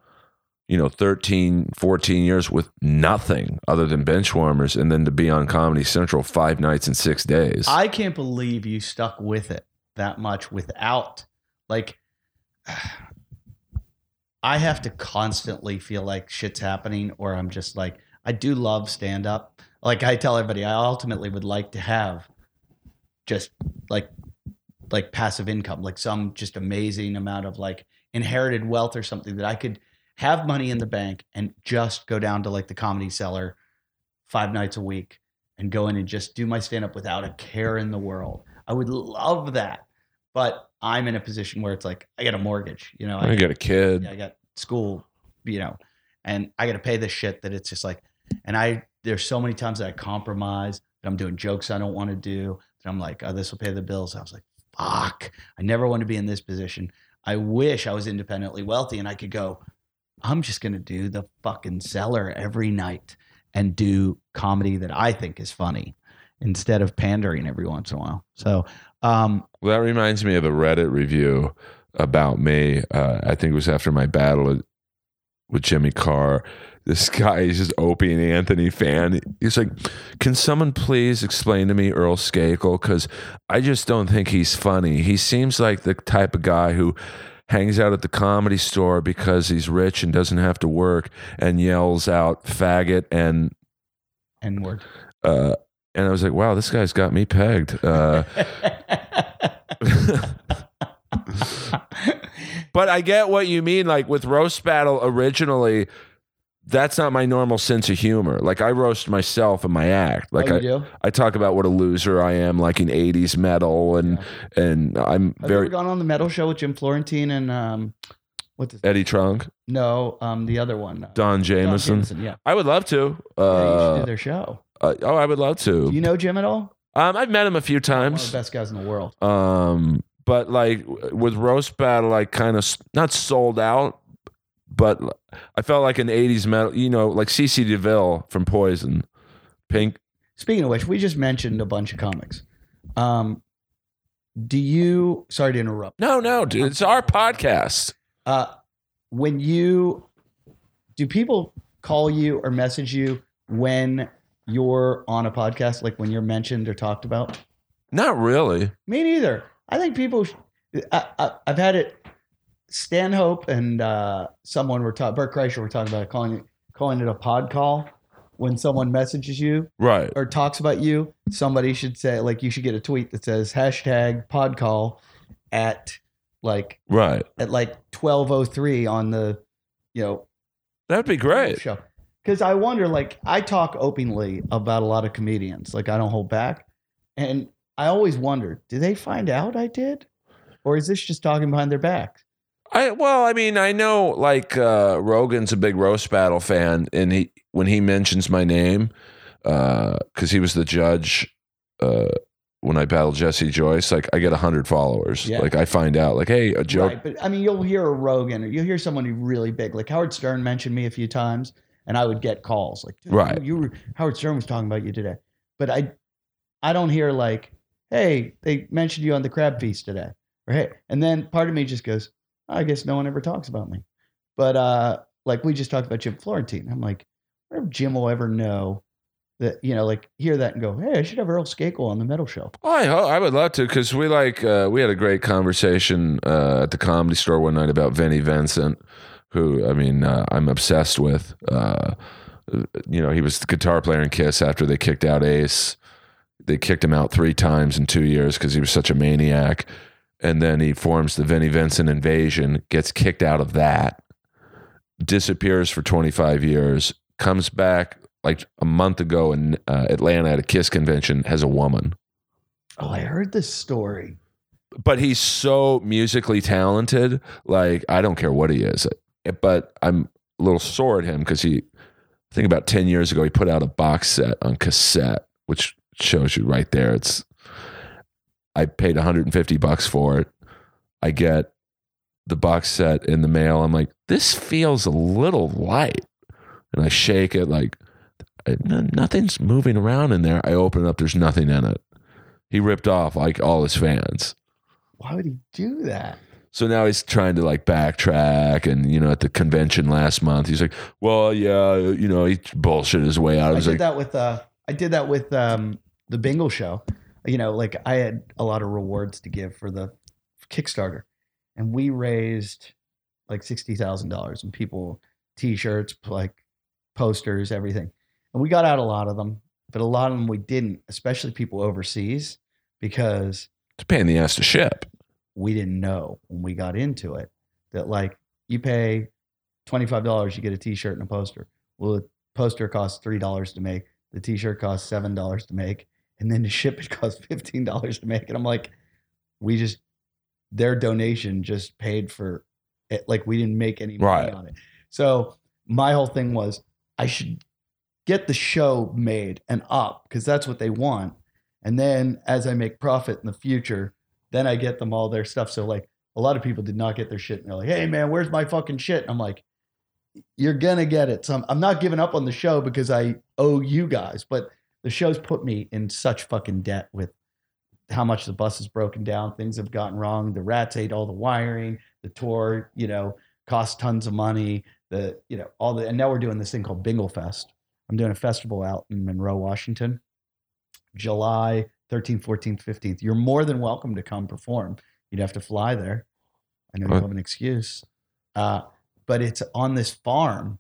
you know, 13, 14 years with nothing other than bench warmers and then to be on Comedy Central five nights and six days. I can't believe you stuck with it that much without like. I have to constantly feel like shit's happening, or I'm just like, I do love stand up. Like I tell everybody, I ultimately would like to have just like like passive income, like some just amazing amount of like inherited wealth or something that I could have money in the bank and just go down to like the comedy cellar five nights a week and go in and just do my stand up without a care in the world. I would love that. But I'm in a position where it's like I got a mortgage, you know, I got a kid. I got school, you know, and I got to pay this shit that it's just like, and I, there's so many times that I compromise that I'm doing jokes I don't want to do. That I'm like, oh, this will pay the bills. I was like, fuck, I never want to be in this position. I wish I was independently wealthy and I could go, I'm just going to do the fucking cellar every night and do comedy that I think is funny instead of pandering every once in a while. So, um, Well, that reminds me of a Reddit review about me. Uh, I think it was after my battle. With Jimmy Carr. This guy is just Opie and Anthony fan. He's like, "Can someone please explain to me Earl Skakel? Because I just don't think he's funny. He seems like the type of guy who." Hangs out at the comedy store because he's rich and doesn't have to work, and yells out "faggot" and N word. uh, and I was like, "Wow, this guy's got me pegged." Uh, But I get what you mean. Like with roast battle originally, that's not my normal sense of humor. Like I roast myself in my act. Like oh, I, do? I talk about what a loser I am, like in '80s metal, and and I'm Have you very ever gone on the metal show with Jim Florentine and um, what's Eddie Trunk, No, um, the other one. Uh, Don Don Jamieson. Jamieson, Yeah. I would love to. yeah, you should Uh, do their show. uh, oh, I would love to. Do you know Jim at all? um, I've met him a few times. One of the best guys in the world. Um, but like with roast battle, I kind of not sold out, but I felt like an '80s metal. You know, like CC DeVille from Poison, Pink. Speaking of which, we just mentioned a bunch of comics. Um, do you? Sorry to interrupt. No, no, dude, it's our podcast. Uh, when you do, people call you or message you when you're on a podcast, like when you're mentioned or talked about. Not really. Me neither. I think people. I, I, I've had it. Stanhope and uh, someone were talking. Bert Kreischer were talking about it, calling it calling it a pod call. When someone messages you Right. or talks about you, somebody should say like you should get a tweet that says hashtag pod call at like Right. at like twelve oh three on the you know That'd be great. show. Because I wonder, like, I talk openly about a lot of comedians. Like, I don't hold back. And I always wonder, do they find out I did? Or is this just talking behind their backs? I well, I mean, I know like uh, Rogan's a big roast battle fan, and he when he mentions my name, because he was the judge uh, when I battled Jesse Joyce, like I get hundred followers. Yeah. Like I find out, like, hey, a joke. Right. But I mean, you'll hear a Rogan or you'll hear someone who's really big. Like Howard Stern mentioned me a few times, and I would get calls like, "Dude, Right. You, you were, Howard Stern was talking about you today. But I, I don't hear like, hey, they mentioned you on the crab feast today. Or hey, and then part of me just goes, I guess no one ever talks about me. But uh, like we just talked about Jim Florentine. I'm like, I wonder if Jim will ever know that, you know, like hear that and go, hey, I should have Earl Skakel on the metal show. Oh, I, I would love to because we like uh, we had a great conversation uh, at the comedy store one night about Vinnie Vincent, who I mean uh, I'm obsessed with. Uh, you know, he was the guitar player in Kiss after they kicked out Ace. They kicked him out three times in two years because he was such a maniac. And then he forms the Vinnie Vincent Invasion, gets kicked out of that, disappears for 25 years, comes back like a month ago in uh, Atlanta at a Kiss convention, has a woman Oh, I heard this story. but he's so musically talented. Like I don't care what he is, but I'm a little sore at him because he, I think about ten years ago, he put out a box set on cassette, which shows you right there. It's I paid 150 bucks for it. I get the box set in the mail. I'm like, this feels a little light, and I shake it like nothing's moving around in there. I open it up. There's nothing in it. He ripped off like all his fans. Why would he do that? So now he's trying to like backtrack, and you know, at the convention last month, he's like, "Well, yeah, you know, he bullshit his way out." I I was did like, that with uh I did that with um the bingo show. You know, like I had a lot of rewards to give for the Kickstarter. And we raised like sixty thousand dollars and people t-shirts, like posters, everything. And we got out a lot of them, but a lot of them we didn't, especially people overseas, because "It's a pain in the ass to ship." we didn't know when we got into it that like you pay $25 you get a t-shirt and a poster well the poster costs $3 to make the t-shirt costs $7 to make and then to ship it costs $15 to make and i'm like we just their donation just paid for it like we didn't make any money Right. on it so my whole thing was i should get the show made and up because that's what they want and then as i make profit in the future then I get them all their stuff. So like a lot of people did not get their shit and they're like, hey man, where's my fucking shit? And I'm like, you're gonna get it. So I'm, I'm not giving up on the show because I owe you guys, but the show's put me in such fucking debt with how much the bus is broken down. Things have gotten wrong. The rats ate all the wiring. The tour, you know, cost tons of money. the you know all the and now we're doing this thing called Bingle Fest. I'm doing a festival out in Monroe, Washington, July 13th, 14th, 15th. You're more than welcome to come perform. You'd have to fly there. I know you have an excuse, uh, but it's on this farm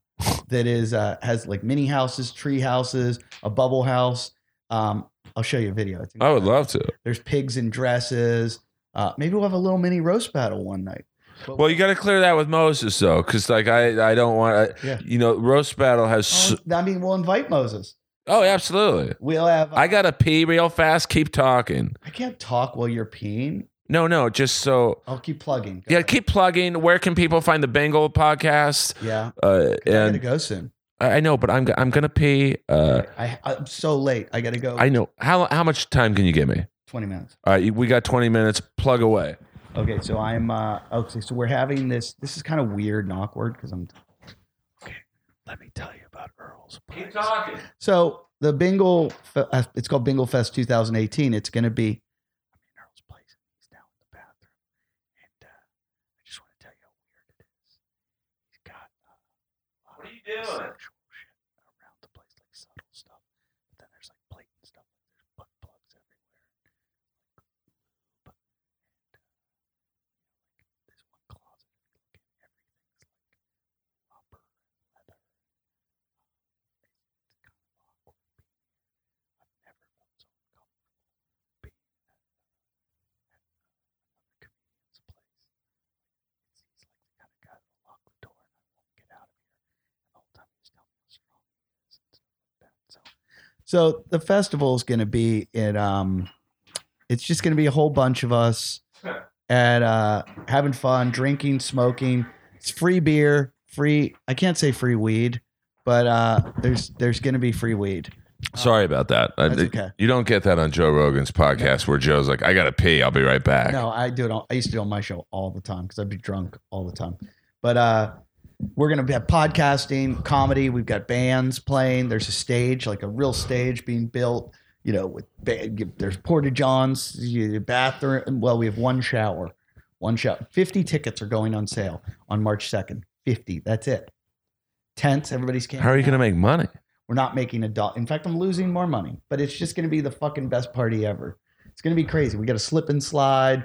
that is uh, has like mini houses, tree houses, a bubble house. Um, I'll show you a video. It's I would love to. There's pigs in dresses. Uh, maybe we'll have a little mini roast battle one night. But- Well, you got to clear that with Moses though, because like I, I don't want. I, Yeah. You know, roast battle has. Oh, I mean, we'll invite Moses. Oh, absolutely. We'll have. uh, I got to pee real fast. Keep talking. I can't talk while you're peeing. No, no, just so. I'll keep plugging. Go Yeah, ahead. keep plugging. Where can people find the Bingle podcast? Yeah. Uh, I gotta go soon. I I know, but I'm, g- I'm gonna pee. Uh, I, I'm so late. I gotta go. I know. How, how much time can you give me? 20 minutes. All right, we got 20 minutes. Plug away. Okay, so I'm. uh Okay, so we're having this. This is kind of weird and awkward because I'm. Okay, let me tell you about Earl's. place. Keep talking. So the Bingle, uh, it's called Bingle Fest 2018. It's going to be. I'm in Earl's place. He's down in the bathroom, and uh, I just want to tell you how weird it is. He's got. Uh, a lot What are you of doing? Sexual shit around the place, like subtle stuff. But then there's like blatant stuff. Like there's butt plugs everywhere, like lube, and uh, you know, like this one closet. If you look in, everything's like rubber and leather. It's, it's kind of awkward being here. I've never felt so uncomfortable being at, uh, at uh, another comedian's place. It's, he's like the kind of guy that'll lock the door and I won't get out of here. And the whole time he's telling me how strong he is and stuff like that. So, so the festival is going to be in, um, it's just going to be a whole bunch of us at uh, having fun, drinking, smoking. It's free beer, free. I can't say free weed, but uh, there's there's going to be free weed. Sorry about that. I- okay. You don't get that on Joe Rogan's podcast where Joe's like, I got to pee. I'll be right back. No, I do it. On, I used to do it on my show all the time because I'd be drunk all the time. But uh, we're gonna have podcasting, comedy. We've got bands playing. There's a stage, like a real stage being built. You know, with there's porta johns, bathroom. Well, we have one shower, one shower. Fifty tickets are going on sale on March second. Fifty. That's it. Tents. Everybody's camping How are you going to make money? We're not making a dollar. In fact, I'm losing more money, but it's just going to be the fucking best party ever. It's going to be crazy. We got a slip and slide.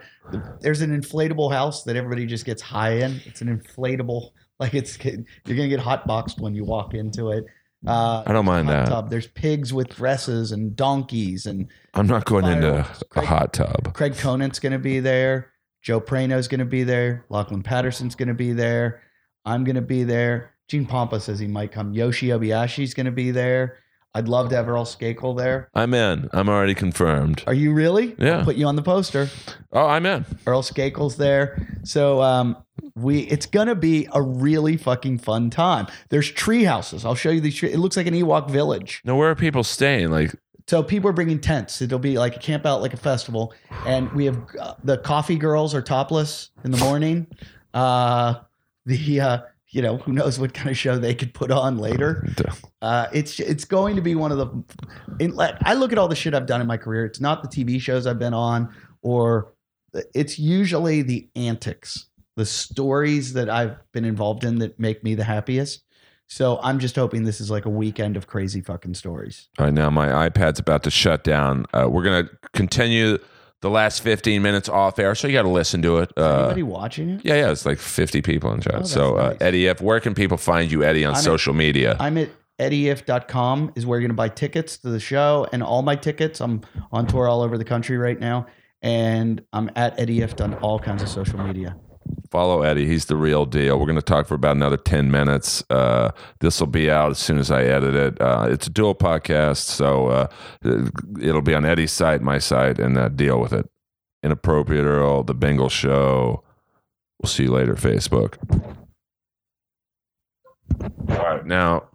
There's an inflatable house that everybody just gets high in. It's an inflatable, like it's you're going to get hot boxed when you walk into it. Uh, I don't mind that. tub. There's pigs with dresses and donkeys, and I'm not going into Fireworks. a hot tub. Craig Conant's going to be there. Joe Prano's going to be there. Lachlan Patterson's going to be there. I'm going to be there. Gene Pompa says he might come. Yoshi Obayashi's going to be there. I'd love to have Earl Skakel there. I'm in. I'm already confirmed. Are you really? Yeah. I'll put you on the poster. Oh, I'm in. Earl Skakel's there. So um, we it's gonna be a really fucking fun time. There's tree houses. I'll show you these. Tree, it looks like an Ewok village. Now, where are people staying? Like, So people are bringing tents. It'll be like a camp out, like a festival. And we have uh, the coffee girls are topless in the morning. Uh, the uh, you know who knows what kind of show they could put on later. Uh, it's it's going to be one of the. I look at all the shit I've done in my career. It's not the TV shows I've been on, or it's usually the antics, the stories that I've been involved in that make me the happiest. So I'm just hoping this is like a weekend of crazy fucking stories. all right, now my iPad's about to shut down. Uh, we're going to continue the last 15 minutes off air, so you got to listen to it. Uh, anybody watching it? yeah, yeah, it's like 50 people in chat. Oh, so, uh. Eddie Ifft, where can people find you, Eddie, on I'm at- social media? I'm at eddieifft.com is where you're going to buy tickets to the show and all my tickets. I'm on tour all over the country right now. And I'm at eddief on all kinds of social media. Follow Eddie. He's the real deal. We're going to talk for about another 10 minutes. Uh, this will be out as soon as I edit it. Uh, it's a dual podcast, so uh, it'll be on Eddie's site, my site, and uh, deal with it. Inappropriate Earl, The Bingle Show. We'll see you later, Facebook. All right. Now,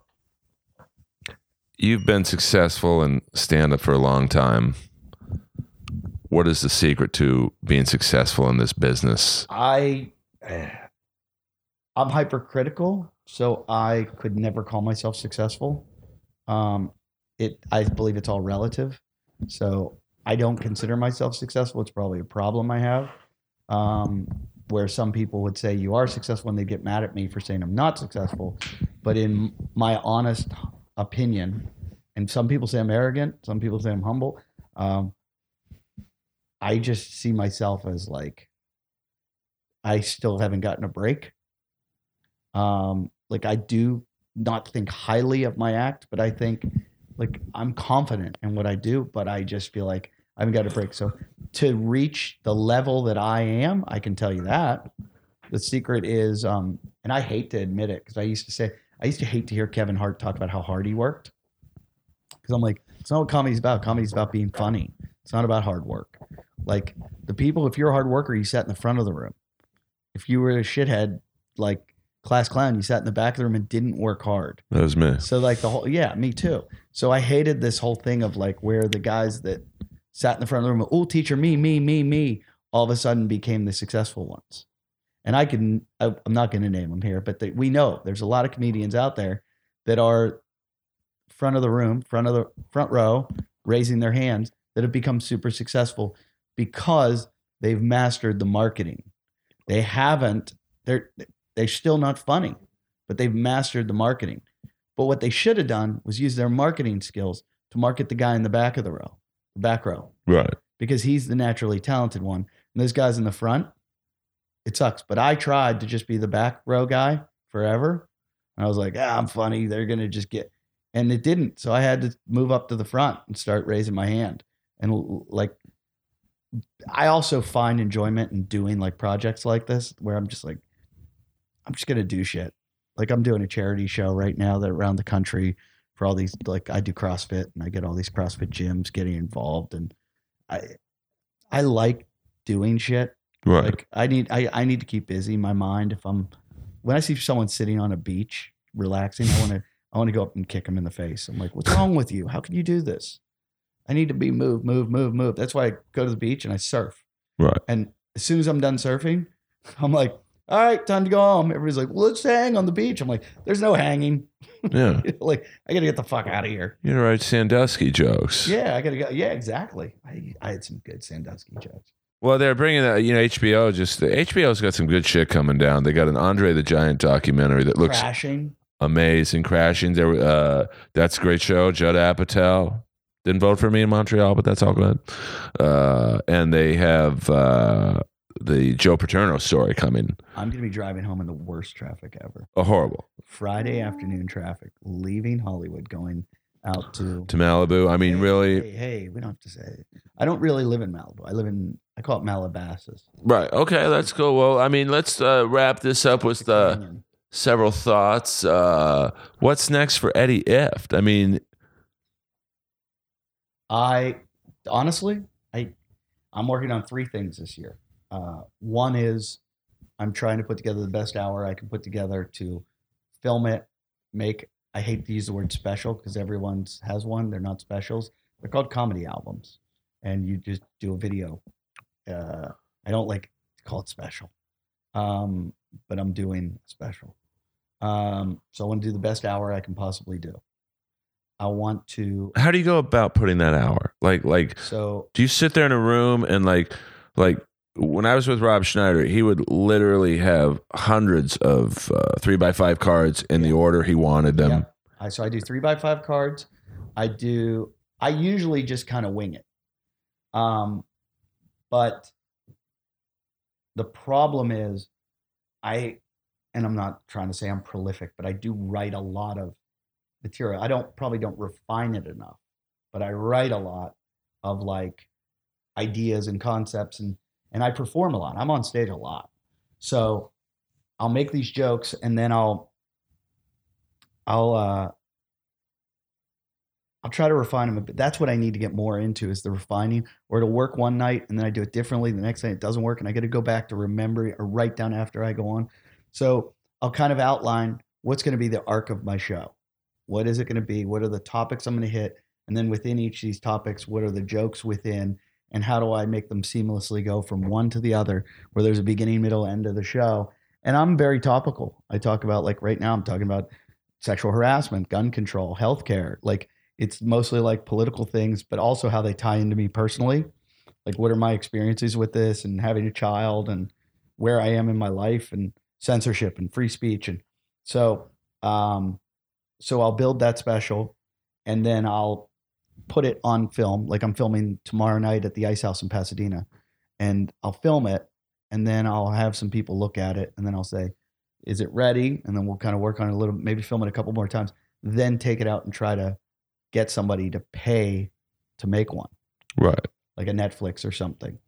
you've been successful in stand up for a long time. What is the secret to being successful in this business? I, I'm hypercritical, so I could never call myself successful. Um, it, I believe it's all relative. So I don't consider myself successful. It's probably a problem I have. Um, where some people would say you are successful and they get mad at me for saying I'm not successful. But in my honest opinion, and some people say I'm arrogant, some people say I'm humble. Um, I just see myself as like I still haven't gotten a break. Um, like I do not think highly of my act, but I think like I'm confident in what I do, but I just feel like I haven't got a break. So to reach the level that I am, I can tell you that. The secret is, um, and I hate to admit it because I used to say I used to hate to hear Kevin Hart talk about how hard he worked. Because I'm like, it's not what comedy's about. Comedy's about being funny. It's not about hard work. Like the people, if you're a hard worker, you sat in the front of the room. If you were a shithead, like class clown, you sat in the back of the room and didn't work hard. That was me. So like the whole yeah, me too. So I hated this whole thing of like where the guys that sat in the front of the room, oh teacher, me, me, me, me, all of a sudden became the successful ones. And I can I, I'm not going to name them here, but they, we know there's a lot of comedians out there that are front of the room, front of the front row, raising their hands that have become super successful because they've mastered the marketing. They haven't. They're they're still not funny, but they've mastered the marketing. But what they should have done was use their marketing skills to market the guy in the back of the row, the back row, Right. because he's the naturally talented one. And those guys in the front, it sucks. But I tried to just be the back row guy forever. And I was like, ah, I'm funny. They're going to just get, and it didn't. So I had to move up to the front and start raising my hand. And like, I also find enjoyment in doing like projects like this where I'm just like, I'm just going to do shit. Like I'm doing a charity show right now that around the country for all these, like I do CrossFit and I get all these CrossFit gyms getting involved. And I, I like doing shit. Right. Like I need I, I need to keep busy my mind. If I'm when I see someone sitting on a beach relaxing, I want to I want to go up and kick them in the face. I'm like, what's wrong with you? How can you do this? I need to be move, move, move, move. That's why I go to the beach and I surf. right. And as soon as I'm done surfing, I'm like, all right, time to go home. Everybody's like, well, let's hang on the beach. I'm like, there's no hanging. Yeah. like, I gotta get the fuck out of here. You know, write Sandusky jokes. Yeah, I gotta go. Yeah, exactly. I, I had some good Sandusky jokes. Well, they're bringing that. You know, HBO just the HBO's got some good shit coming down. They got an Andre the Giant documentary that looks Crashing. amazing. Crashing. There, uh, that's a great show. Judd Apatow didn't vote for me in Montreal, but that's all good. Uh, and they have uh, the Joe Paterno story coming. I'm gonna be driving home in the worst traffic ever. Oh, horrible Friday afternoon traffic, leaving Hollywood, going out to. to Malibu. I mean, Hey, really, Hey, hey, we don't have to say. It. I don't really live in Malibu. I live in. I call it Malabasas. right? Okay, that's cool. Well, I mean, let's uh, wrap this up with the. Canyon. several thoughts. Uh, what's next for Eddie Ifft? I mean, I honestly, I, I'm working on three things this year. Uh, one is I'm trying to put together the best hour I can put together to film it, make. I hate to use the word special because everyone has one. They're not specials. They're called comedy albums, and you just do a video. Uh, I don't like to call it special, um, but I'm doing special. Um, so I want to do the best hour I can possibly do. I want to. how do you go about putting that hour? Like, like, So do you sit there in a room and like, like when I was with Rob Schneider, he would literally have hundreds of uh, three by five cards in the order he wanted them. Yeah. I, so I do three by five cards. I do. I usually just kind of wing it. Um, but the problem is, I, and I'm not trying to say I'm prolific, but I do write a lot of material. I don't probably don't refine it enough, but I write a lot of like ideas and concepts, and and I perform a lot. I'm on stage a lot, so I'll make these jokes, and then I'll I'll uh I'll try to refine them. But that's what I need to get more into is the refining, or it'll work one night and then I do it differently. The next night it doesn't work, and I got to go back to remember or write down after I go on. So I'll kind of outline what's going to be the arc of my show. What is it going to be? What are the topics I'm going to hit? And then within each of these topics, what are the jokes within? And how do I make them seamlessly go from one to the other, where there's a beginning, middle, end of the show? And I'm very topical. I talk about like right now, I'm talking about sexual harassment, gun control, healthcare. Like it's mostly like political things, but also how they tie into me personally. Like what are my experiences with this and having a child and where I am in my life and censorship and free speech and so um so I'll build that special and then I'll put it on film like I'm filming tomorrow night at the Ice House in Pasadena and I'll film it and then I'll have some people look at it and then I'll say is it ready and then we'll kind of work on it a little maybe film it a couple more times then take it out and try to get somebody to pay to make one Right. like a Netflix or something.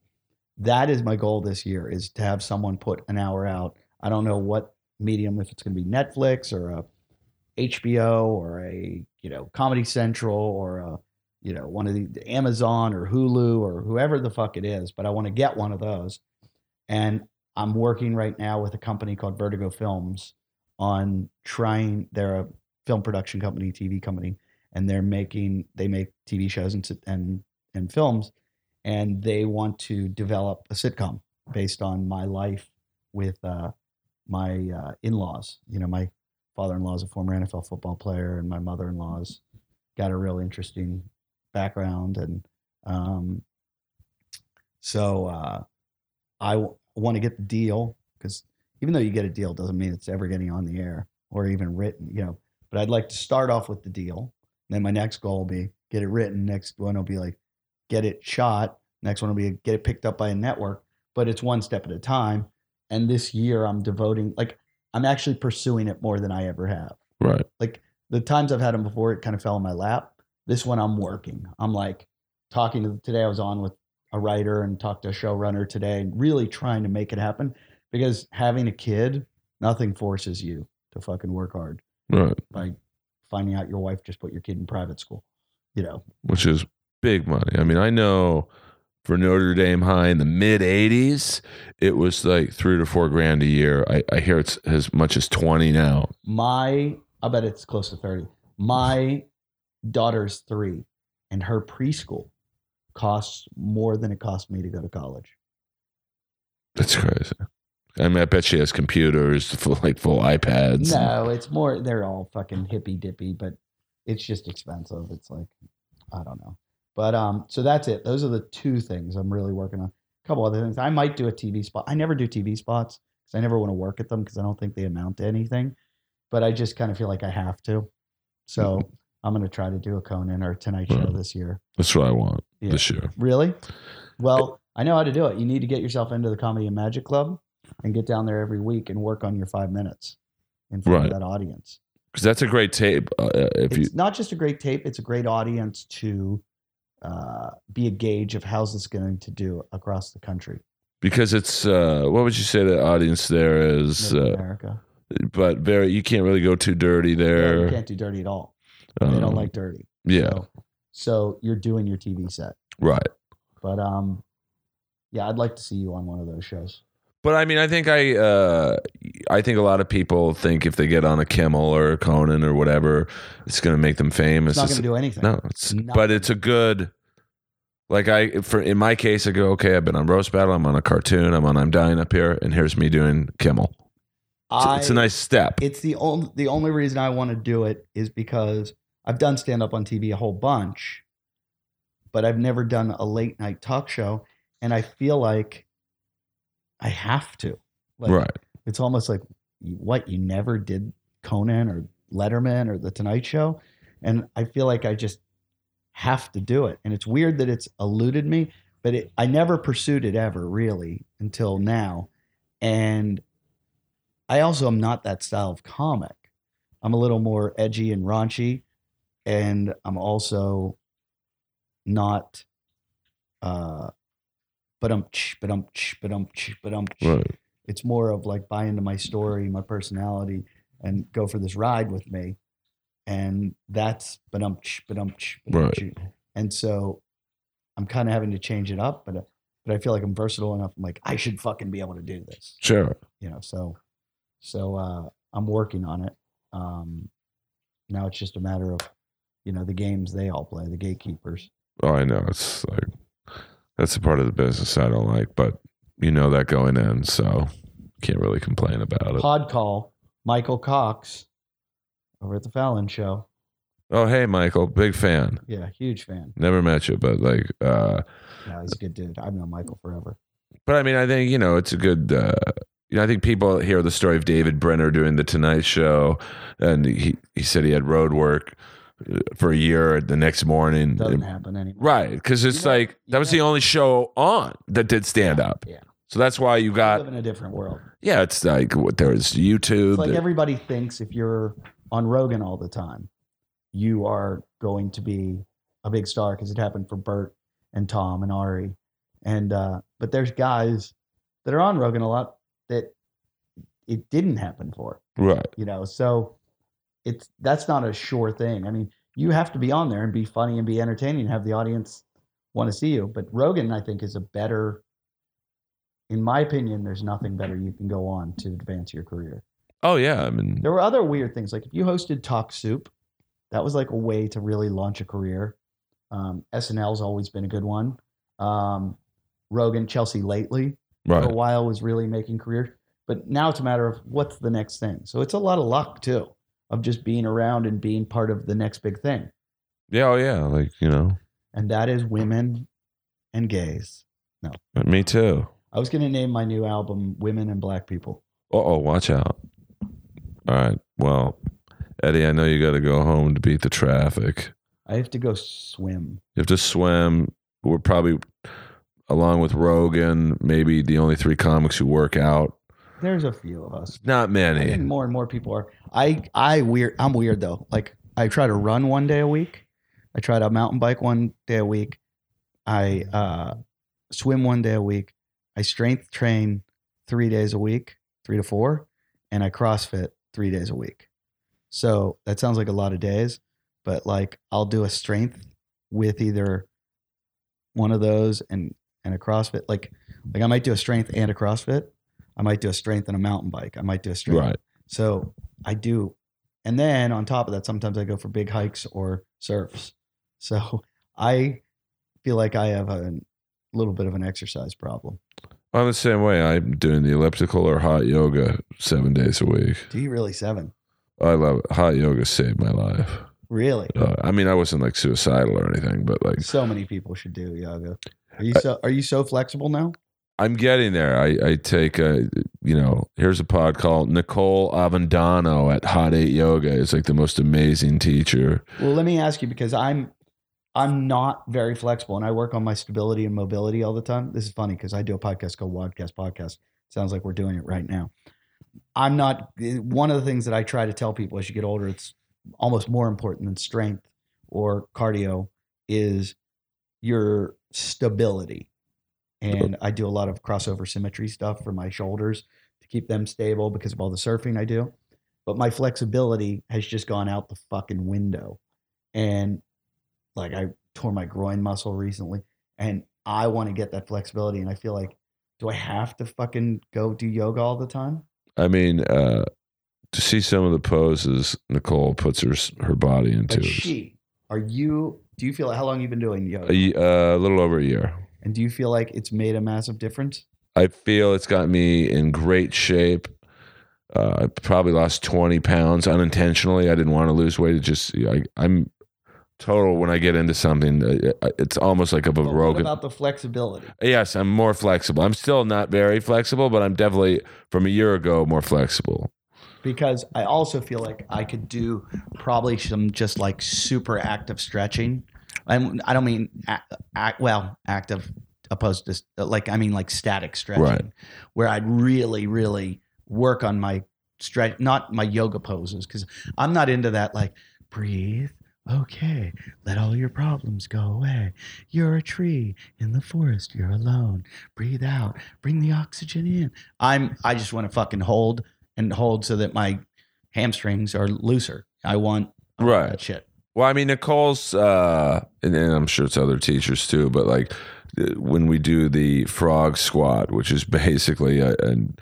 That is my goal this year is to have someone put an hour out. I don't know what medium if it's going to be Netflix or a HBO or a, you know, Comedy Central or a, you know, one of the the Amazon or Hulu or whoever the fuck it is, but I want to get one of those. And I'm working right now with a company called Vertigo Films on trying they're a film production company, TV company, and they're making they make TV shows and and and films, and they want to develop a sitcom based on my life with uh, my uh, in-laws. You know, my father-in-law is a former NFL football player, and my mother-in-law's got a real interesting background, and um, so uh, I w- want to get the deal because even though you get a deal, doesn't mean it's ever getting on the air or even written. You know, but I'd like to start off with the deal. Then my next goal will be get it written. Next one will be like get it shot. Next one will be get it picked up by a network. But it's one step at a time. And this year I'm devoting like I'm actually pursuing it more than I ever have. Right. Like the times I've had them before, it kind of fell in my lap. This one I'm working. I'm like talking to today. I was on with a writer and talked to a showrunner today, and really trying to make it happen because having a kid, nothing forces you to fucking work hard Right. by finding out your wife just put your kid in private school. You know, Which is big money. I mean, I know for Notre Dame High in the mid 80s, it was like three to four grand a year. I, I hear it's as much as 20 now. my I bet it's close to 30. My daughter's three, and her preschool costs more than it cost me to go to college. That's crazy. I mean, I bet she has computers, full, like full iPads. No, it's more they're all fucking hippy dippy, but it's just expensive. It's like I don't know. But um, so that's it. Those are the two things I'm really working on. A couple other things. I might do a TV spot. I never do TV spots because I never want to work at them because I don't think they amount to anything. But I just kind of feel like I have to. So I'm going to try to do a Conan or Tonight Show Wow. this year. That's what I want Yeah. this year. Really? Well, I know how to do it. You need to get yourself into the Comedy and Magic Club and get down there every week and work on your five minutes in front Right. of that audience. Because that's a great tape. Uh, if you, not just a great tape; it's a great audience to uh, be a gauge of how's this going to do across the country, because it's, uh, what would you say the audience there is? Middle Uh, America. but very, you can't really go too dirty Yeah, there. you can't do dirty at all. they Um, don't like dirty. Yeah. So, so you're doing your TV set, Right. but um, yeah, I'd like to see you on one of those shows. But I mean, I think I, uh, I think a lot of people think if they get on a Kimmel or a Conan or whatever, it's going to make them famous. It's not going to do anything. no, it's, Nothing. but it's a good. Like I, for in my case, I go okay. I've been on roast battle. I'm on a cartoon. I'm on. I'm dying up here, and here's me doing Kimmel. It's, I, it's a nice step. It's the only the only reason I want to do it is because I've done stand up on TV a whole bunch, but I've never done a late night talk show, and I feel like I have to. Like, right. It's almost like what you never did Conan or Letterman or The Tonight Show, and I feel like I just have to do it. And it's weird that it's eluded me, but it, I never pursued it ever really until now, and I also am not that style of comic. I'm a little more edgy and raunchy, and I'm also not. Uh, but um, but um, but um, but um. Right. It's more of like buy into my story, my personality, and go for this ride with me. And that's um, but um, Right. And so, I'm kind of having to change it up, but uh, but I feel like I'm versatile enough. I'm like I should fucking be able to do this Sure. you know so so uh i'm working on it um now it's just a matter of you know the games they all play the gatekeepers Oh, I know. It's like that's a part of the business I don't like, but you know that going in, so can't really complain about it. pod call michael cox over at the fallon show Oh, hey, Michael, big fan. yeah huge fan Never met you, but like, uh, yeah he's a good dude i've known michael forever But I mean, I think you know it's a good. Uh, you know, I think people hear the story of David Brenner doing the Tonight Show, and he he said he had road work uh, for a year. The next morning, Doesn't happen anymore. right? Because it's You know- like that was know- the only show on that did stand up. Yeah. So that's why you got live in a different world. yeah. It's like what there was YouTube. It's like there- everybody thinks if you're on Rogan all the time, you are going to be a big star because it happened for Bert and Tom and Ari. And uh, but there's guys that are on Rogan a lot that it didn't happen for, right. you know. So it's that's not a sure thing. I mean, you have to be on there and be funny and be entertaining and have the audience want to see you. But Rogan, I think, is a better in my opinion, there's nothing better you can go on to advance your career. Oh yeah. I mean, There were other weird things, like if you hosted Talk Soup, that was like a way to really launch a career. Um, SNL's always been a good one. Um, Rogan, Chelsea lately for a while was really making career, but now it's a matter of what's the next thing. So it's a lot of luck too, of just being around and being part of the next big thing, Yeah. Oh yeah. Like you know, and that is women and gays. No, me too. I was going to name my new album "Women and Black People." Uh oh, watch out. All right. Well, Eddie, I know you got to go home to beat the traffic. I have to go swim. You have to swim. We're probably, along with Rogan, maybe the only three comics who work out. There's a few of us. Not I think many. more and more people are. I I weird. I'm weird though. Like I try to run one day a week. I try to mountain bike one day a week. I uh, swim one day a week. I strength train three days a week, three to four, and I CrossFit three days a week. So that sounds like a lot of days, but like I'll do a strength with either one of those and and a CrossFit. Like like I might do a strength and a CrossFit. I might do a strength and a mountain bike. I might do a strength. Right. So I do. And then on top of that, sometimes I go for big hikes or surfs. So I feel like I have a little bit of an exercise problem. I'm the same way. I'm doing the elliptical or hot yoga seven days a week. Do you really seven? I love it. Hot yoga saved my life. Really? Uh, I mean, I wasn't like suicidal or anything, but like So many people should do yoga. Are you so are you so flexible now? I'm getting there. I, I take a, you know, here's a pod called Nicole Avendano at Hot Eight Yoga. It's like the most amazing teacher. Well, let me ask you because I'm I'm not very flexible and I work on my stability and mobility all the time. This is funny because I do a podcast called WODcast Podcast. Sounds like we're doing it right now. I'm not eh, one of the things that I try to tell people as you get older, it's almost more important than strength or cardio is your stability. And I do a lot of crossover symmetry stuff for my shoulders to keep them stable because of all the surfing I do. But my flexibility has just gone out the fucking window. And like I tore my groin muscle recently and I want to get that flexibility. And I feel like, do I have to fucking go do yoga all the time? I mean, uh, to see some of the poses Nicole puts her her body into, But she, are you, do you feel how long you've been doing yoga? a, uh, a little over a year. and do you feel like it's made a massive difference? I feel it's got me in great shape. Uh, I probably lost 20 pounds unintentionally. I didn't want to lose weight. It just, I, I'm total when I get into something, uh, it's almost like a But what about the flexibility? Yes, I'm more flexible. I'm still not very flexible, but I'm definitely from a year ago more flexible. because I also feel like I could do probably some just like super active stretching. I'm, I don't mean act, act, well active opposed to like I mean like static stretching, Right. where I'd really really work on my stretch, not my yoga poses, because I'm not into that. Like breathe. Okay, let all your problems go away. You're a tree in the forest. You're alone. Breathe out. Bring the oxygen in. I'm. I just want to fucking hold and hold so that my hamstrings are looser. I want Right. that shit. Well, I mean, Nicole's, uh, and, and I'm sure it's other teachers too, but like uh, when we do the frog squat, which is basically a, an,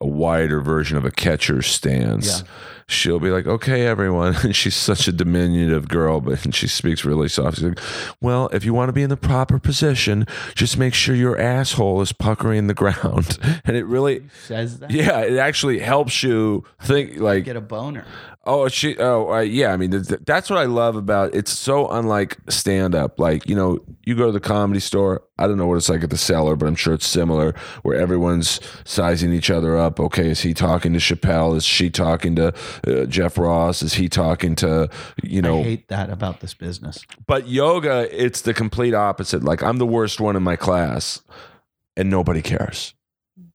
a wider version of a catcher stance, Yeah. She'll be like, "Okay, everyone," and she's such a diminutive girl, but and she speaks really soft. She's like, "Well, if you want to be in the proper position, just make sure your asshole is puckering the ground," and it really, Says that. yeah, it actually helps you think like Get a boner. Oh, she. Oh, uh, yeah. I mean, th- th- that's what I love about it's so unlike stand up. Like, you know, you go to the comedy store. I don't know what it's like at the cellar, but I'm sure it's similar, where everyone's sizing each other up. Okay, is he talking to Chappelle? Is she talking to uh, Jeff Ross? Is he talking to you know? I hate that about this business. But yoga, it's the complete opposite. Like, I'm the worst one in my class, and nobody cares.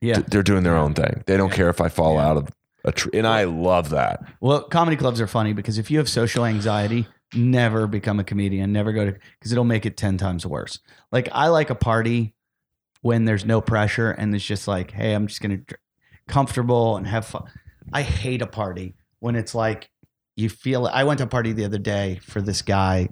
Yeah. They're doing their own thing. They don't Yeah. care if I fall Yeah. out of a tree, and I love that. Well, comedy clubs are funny because if you have social anxiety, never become a comedian. Never go to because it'll make it ten times worse. Like I like a party when there's no pressure and it's just like, hey, I'm just gonna dr- comfortable and have fun. I hate a party when it's like you feel. I went to a party the other day for this guy.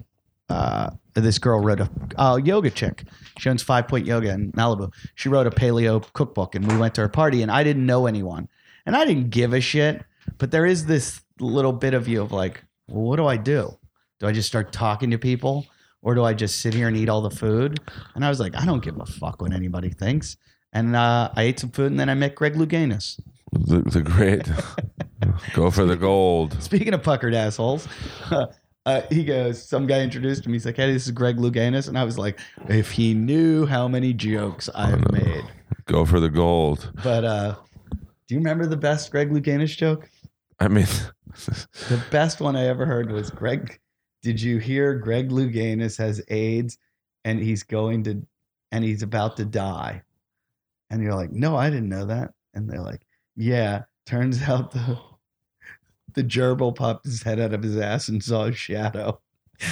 Uh, this girl wrote a uh, yoga chick. She owns Five Point Yoga in Malibu. She wrote a paleo cookbook, and we went to her party, and I didn't know anyone, and I didn't give a shit. But there is this little bit of you of like, well, what do I do? Do I just start talking to people, or do I just sit here and eat all the food? And I was like, I don't give a fuck what anybody thinks. And uh, I ate some food, and then I met Greg Louganis. The, the great go for the gold. Speaking of puckered assholes, uh, he goes, some guy introduced him. He's like, hey, this is Greg Louganis. And I was like, if he knew how many jokes I've made. Go for the gold. But uh, do you remember the best Greg Louganis joke? I mean, The best one I ever heard was Greg. Did you hear Greg Louganis has AIDS and he's going to, and he's about to die? And you're like, no, I didn't know that. And they're like, yeah. Turns out the the gerbil popped his head out of his ass and saw a shadow.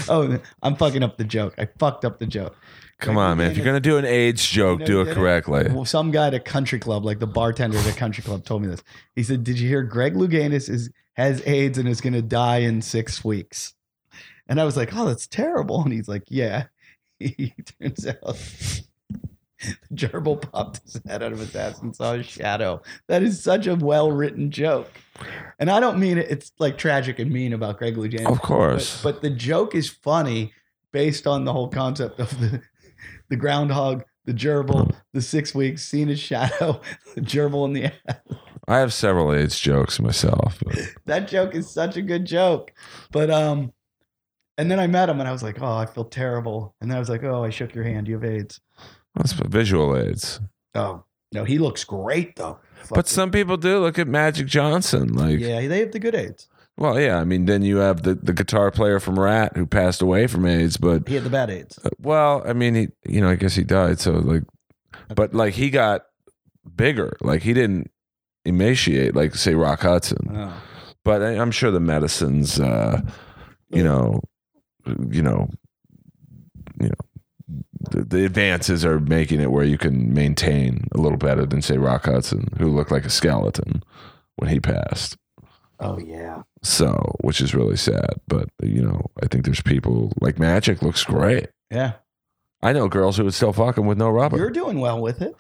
Oh, I'm fucking up the joke. I fucked up the joke. come Greg on, man. If you're gonna do an AIDS joke, do it did it? correctly. Well, some guy at a country club, like the bartender at a country club, told me this. He said, "Did you hear Greg Louganis is has AIDS and is going to die in six weeks?" And I was like, "Oh, that's terrible." And he's like, "Yeah." He turns out the gerbil popped his head out of his ass and saw a shadow. That is such a well written joke. And I don't mean it. It's like tragic and mean about Greg Louganis. Of course. But, but the joke is funny based on the whole concept of the the groundhog, the gerbil, the six weeks, seeing his shadow, the gerbil in the ass. I have several AIDS jokes myself. That joke is such a good joke. But um and then I met him and I was like, oh, I feel terrible. And then I was like, oh, I shook your hand. You have AIDS. That's visual AIDS. Oh, no, he looks great though. But Fucking- some people do. Look at Magic Johnson. Like, yeah, they have the good AIDS. well, yeah. I mean, then you have the, the guitar player from Ratt who passed away from AIDS. But He had the bad AIDS. uh, well, I mean, he, you know, I guess he died. So like, but like he got bigger. Like he didn't emaciate like say Rock Hudson. Oh. but I, I'm sure the medicines, uh, you know, you know, you know, the, the advances are making it where you can maintain a little better than say Rock Hudson, who looked like a skeleton when he passed. Oh yeah. So, which is really sad, but you know, I think there's people like Magic looks great. Yeah. I know girls who would still fuck him with no rubber. You're doing well with it.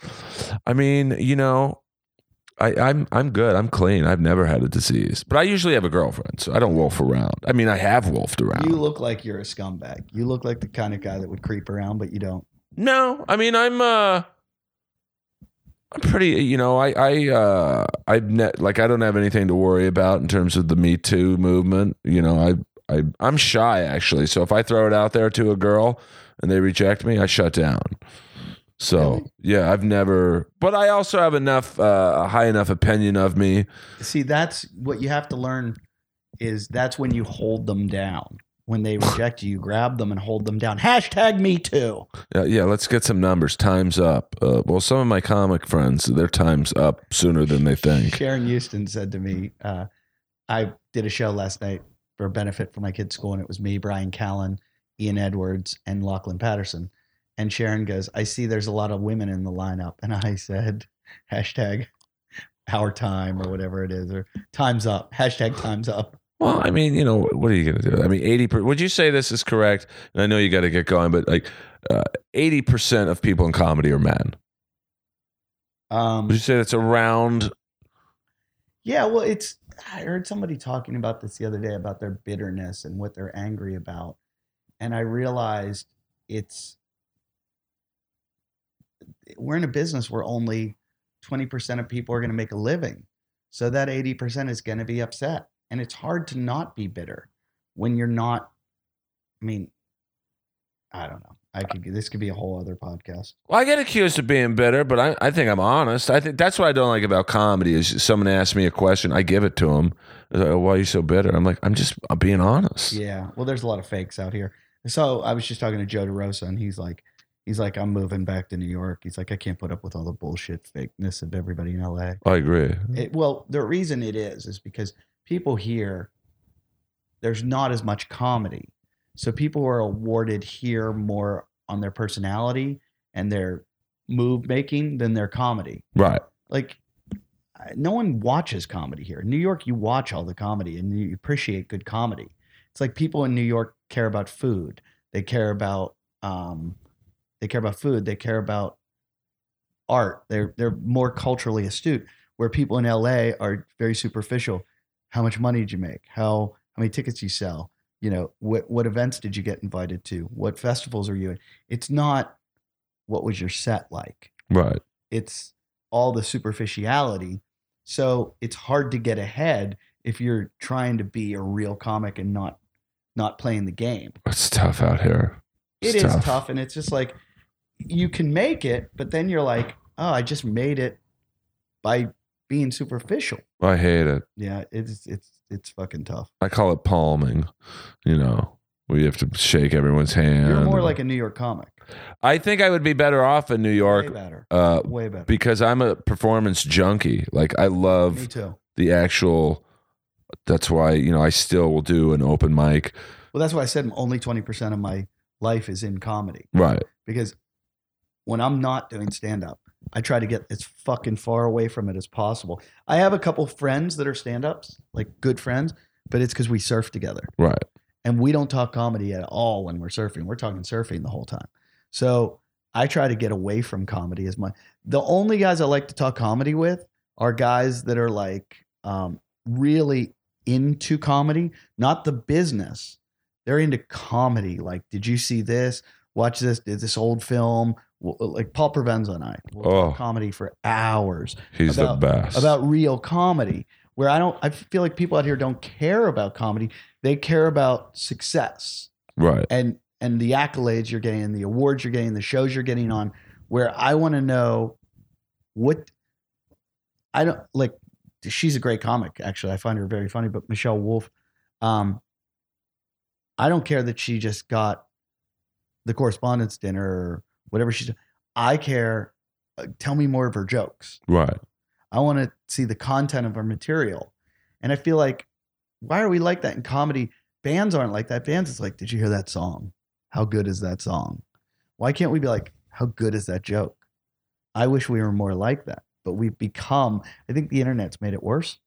I mean, you know, I, I'm I'm good. I'm clean. I've never had a disease, but I usually have a girlfriend, so I don't wolf around. I mean, I have wolfed around. You look like you're a scumbag. You look like the kind of guy that would creep around, but you don't. no, I mean, I'm uh, I'm pretty. You know, I I uh, I've ne- like I don't have anything to worry about in terms of the Me Too movement. You know, I I I'm shy actually. So if I throw it out there to a girl and they reject me, I shut down. So Really? yeah, I've never, but I also have enough, uh, a high enough opinion of me See, that's what you have to learn is that's when you hold them down. When they reject you, you grab them and hold them down. Hashtag me too. Yeah, yeah, let's get some numbers. Time's up. Uh, well, some of my comic friends, their time's up sooner than they think. Sharon Houston said to me, uh, I did a show last night for a benefit for my kids' school, and it was me, Bryan Callen, Ian Edwards, and Lachlan Patterson. And Sharon goes, I see there's a lot of women in the lineup. And I said, hashtag our time or whatever it is, or time's up. Hashtag time's up. Well, I mean, you know, what are you going to do? I mean, 80 per, would you say this is correct? And I know you got to get going, but like uh, 80% of people in comedy are men. Um, Would you say that's around? Yeah, well, it's I heard somebody talking about this the other day about their bitterness and what they're angry about. And I realized it's we're in a business where only 20% of people are going to make a living. So that 80% is going to be upset. And it's hard to not be bitter when you're not I mean I don't know. I uh, could this could be a whole other podcast. Well, I get accused of being bitter, but I, I think I'm honest. I think that's what I don't like about comedy is someone asks me a question, I give it to them. Like, oh, Why are you so bitter? I'm like, I'm just I'm being honest. Yeah. Well, there's a lot of fakes out here. So I was just talking to Joe DeRosa, and he's like, he's like, I'm moving back to New York. He's like, I can't put up with all the bullshit fakeness of everybody in LA. I agree. It, well, the reason it is is because people here, there's not as much comedy, so people are awarded here more on their personality and their move making than their comedy. Right. Like, no one watches comedy here. In New York, you watch all the comedy and you appreciate good comedy. It's like people in New York care about food. They care about um, they care about food. They care about art. They're they're more culturally astute. Where people in LA are very superficial. How much money did you make? How how many tickets you sell? You know what what events did you get invited to? What festivals are you in? It's not what was your set like Right. it's all the superficiality. So it's hard to get ahead if you're trying to be a real comic and not not playing the game. It's tough out here. It It's is tough. and it's just like you can make it, but then you're like, oh, I just made it by being superficial. I hate it. Yeah, it's it's it's fucking tough. I call it palming. You know, where you have to shake everyone's hand. You're more like a New York comic. I think I would be better off in New York. Way better. uh, Way better. because I'm a performance junkie. Like I Me love too. the actual. That's why you know I still will do an open mic. Well, that's why I said only 20% of my life is in comedy. Right. because when I'm not doing stand up, I try to get as fucking far away from it as possible. I have a couple friends that are stand ups, like good friends, but it's because we surf together Right. and we don't talk comedy at all when we're surfing. We're talking surfing the whole time. So I try to get away from comedy as much. The only guys I like to talk comedy with are guys that are like um, really into comedy, not the business. They're into comedy. Like, did you see this? Watch this. Did this old film? Like Paul Provenza and I will Oh. comedy for hours He's About- the best. about real comedy. Where I don't, I feel like people out here don't care about comedy. They care about success right. and and the accolades you're getting, the awards you're getting, the shows you're getting on. Where I want to know what I don't like. She's a great comic, actually. I find her very funny. But Michelle Wolf, um, I don't care that she just got the correspondence dinner or whatever she's. I care. uh, Tell me more of her jokes. Right. I want to see the content of her material. And I feel like, why are we like that in comedy? Bands aren't like that. Bands is like, did you hear that song? How good is that song? Why can't we be like, how good is that joke? I wish we were more like that. But we've become, I think the internet's made it worse.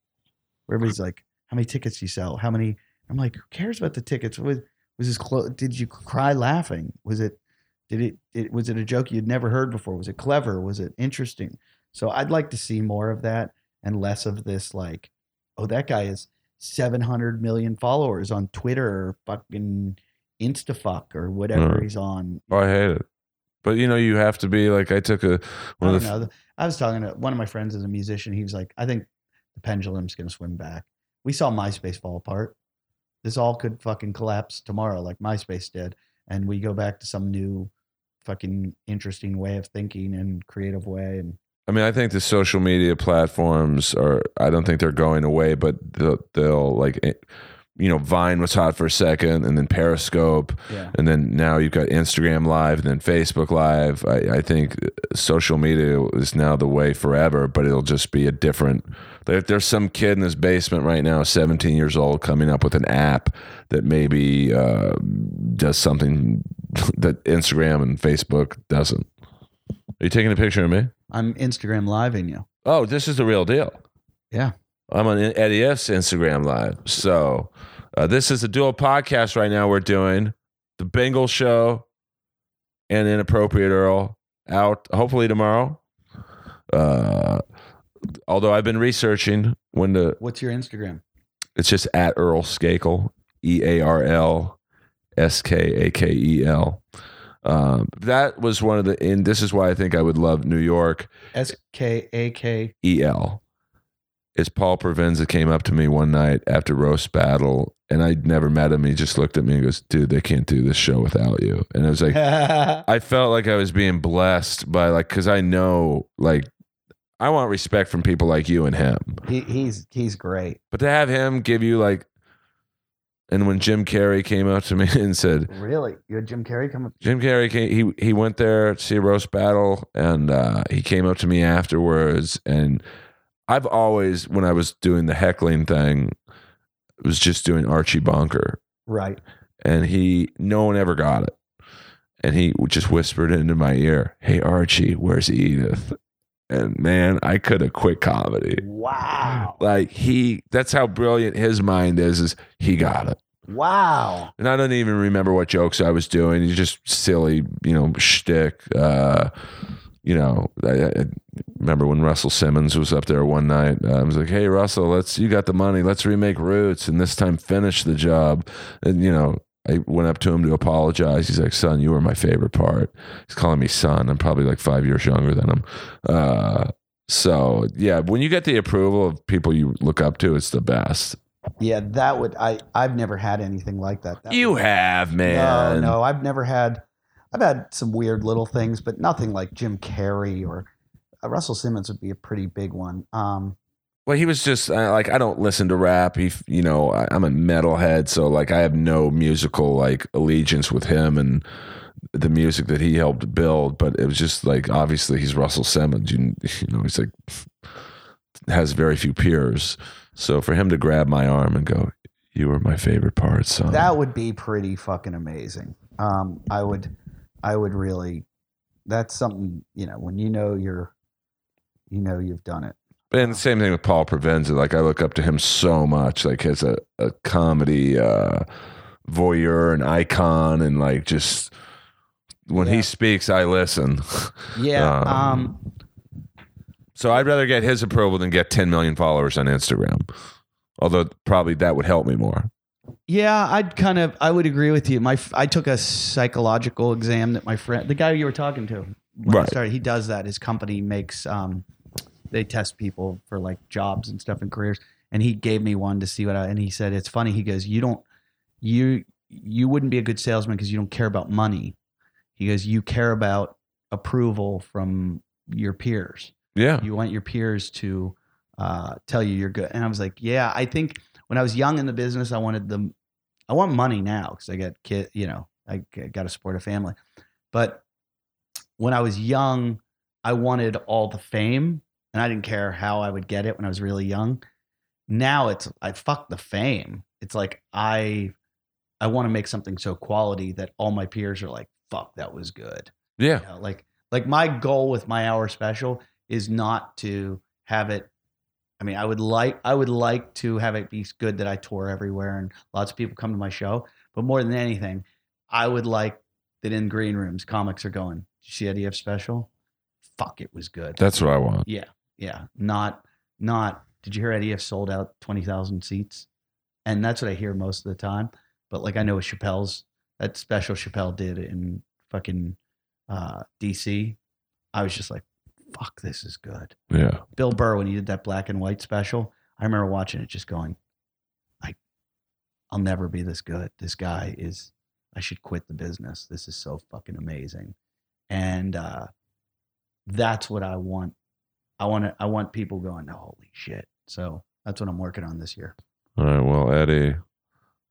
Where everybody's like, how many tickets do you sell? How many? I'm like, who cares about the tickets? Was, was this close? Did you cry laughing? Was it, did it, it, was it a joke you'd never heard before? Was it clever? Was it interesting? So I'd like to see more of that and less of this like, oh, that guy has 700 million followers on Twitter or fucking Instafuck or whatever Right. he's on. Oh, I hate it. But you know, you have to be like I took a I one don't of the know. I was talking to one of my friends as a musician. He was like, I think the pendulum's going to swing back. We saw MySpace fall apart. This all could fucking collapse tomorrow, like MySpace did. And we go back to some new fucking interesting way of thinking and creative way. And I mean, I think the social media platforms are. I don't think they're going away, but they'll, they'll like, eh, you know, Vine was hot for a second, and then Periscope, yeah. and then now you've got Instagram Live, and then Facebook Live. I, I think social media is now the way forever, but it'll just be a different. There, there's some kid in his basement right now, 17 years old, coming up with an app that maybe uh, does something that Instagram and Facebook doesn't. Are you taking a picture of me? I'm Instagram living you. Oh, this is the real deal. Yeah. I'm on Eddie Ifft's Instagram Live. So uh, this is a dual podcast right now we're doing. The Bingle Show and Inappropriate Earl out hopefully tomorrow. Uh, although I've been researching when the What's your Instagram? it's just at Earl Skakel, E A R L S K A K E L. Um, that was one of the, and this is why I think I would love New York. S K A K. E L. Is Paul Provenza came up to me one night after roast battle, and I'd never met him. He just looked at me and goes, "Dude, they can't do this show without you." And I was like, I felt like I was being blessed by like, because I know like I want respect from people like you and him. he, he's he's great. But to have him give you like, and when Jim Carrey came up to me and said, Really, you had Jim Carrey come up. Jim Carrey came, he he went there to see a roast battle, and uh, he came up to me afterwards. And I've always, when I was doing the heckling thing, was just doing Archie Bunker, Right. and he no one ever got it, and he just whispered into my ear, "Hey Archie, where's Edith?" And man, I could have quit comedy. Wow. Like he, that's how brilliant his mind is. Is he got it? Wow. And I don't even remember what jokes I was doing. He's just silly, you know, shtick. Uh, you know, I, I remember when Russell Simmons was up there one night. I was like, "Hey, Russell, let's you got the money. Let's remake Roots, and this time finish the job." And you know, I went up to him to apologize. He's like, "Son, you were my favorite part." He's calling me son. I'm probably like five years younger than him. Uh, so yeah, when you get the approval of people you look up to, it's the best. Yeah, that would I. I've never had anything like that. that You would- have, No, man. no, I've never had. I've had some weird little things, but nothing like Jim Carrey or uh, Russell Simmons would be a pretty big one. Um, Well, he was just uh, like I don't listen to rap. He, you know, I, I'm a metalhead, so like I have no musical like allegiance with him and the music that he helped build. But it was just like obviously he's Russell Simmons. You, you know, he's like has very few peers. So for him to grab my arm and go, "You were my favorite part, son." that would be pretty fucking amazing. Um, I would, I would really. That's something you know when you know you're, you know you've done it. And the same thing with Paul Provenza. Like I look up to him so much, like as a, a comedy uh, voyeur and icon, and like just when Yeah. he speaks, I listen. Yeah. Um, um so I'd rather get his approval than get 10 million followers on Instagram. Although probably that would help me more. Yeah, I'd kind of I would agree with you. My I took a psychological exam that my friend, the guy you were talking to, Right. started, he does that. His company makes um, they test people for like jobs and stuff and careers, and he gave me one to see what I. And he said it's funny. He goes, you don't you you wouldn't be a good salesman because you don't care about money. He goes, you care about approval from your peers Yeah. you want your peers to uh, tell you you're good. And I was like, yeah, I think when I was young in the business, I wanted the, I want money now because I got kid, you know, I got to support a family. But when I was young, I wanted all the fame, and I didn't care how I would get it when I was really young. Now it's I fuck the fame. It's like I I want to make something so quality that all my peers are like, fuck, that was good. Yeah. You know, like like my goal with my hour special is not to have it I mean, I would like I would like to have it be good that I tour everywhere and lots of people come to my show, but more than anything, I would like that in green rooms comics are going, Did you see Eddie Ifft special? Fuck, it was good. That's what I want. Yeah, yeah. Not not. Did you hear Eddie Ifft sold out twenty thousand seats? And that's what I hear most of the time. But like I know with Chappelle's that special Chappelle did in fucking uh, DC, I was just like, fuck, this is good. Yeah. Bill Burr when he did that black and white special, I remember watching it just going, I I'll never be this good. This guy is I should quit the business. This is so fucking amazing. And uh that's what I want. I want to I want people going, holy shit. So that's what I'm working on this year. All right. Well, Eddie,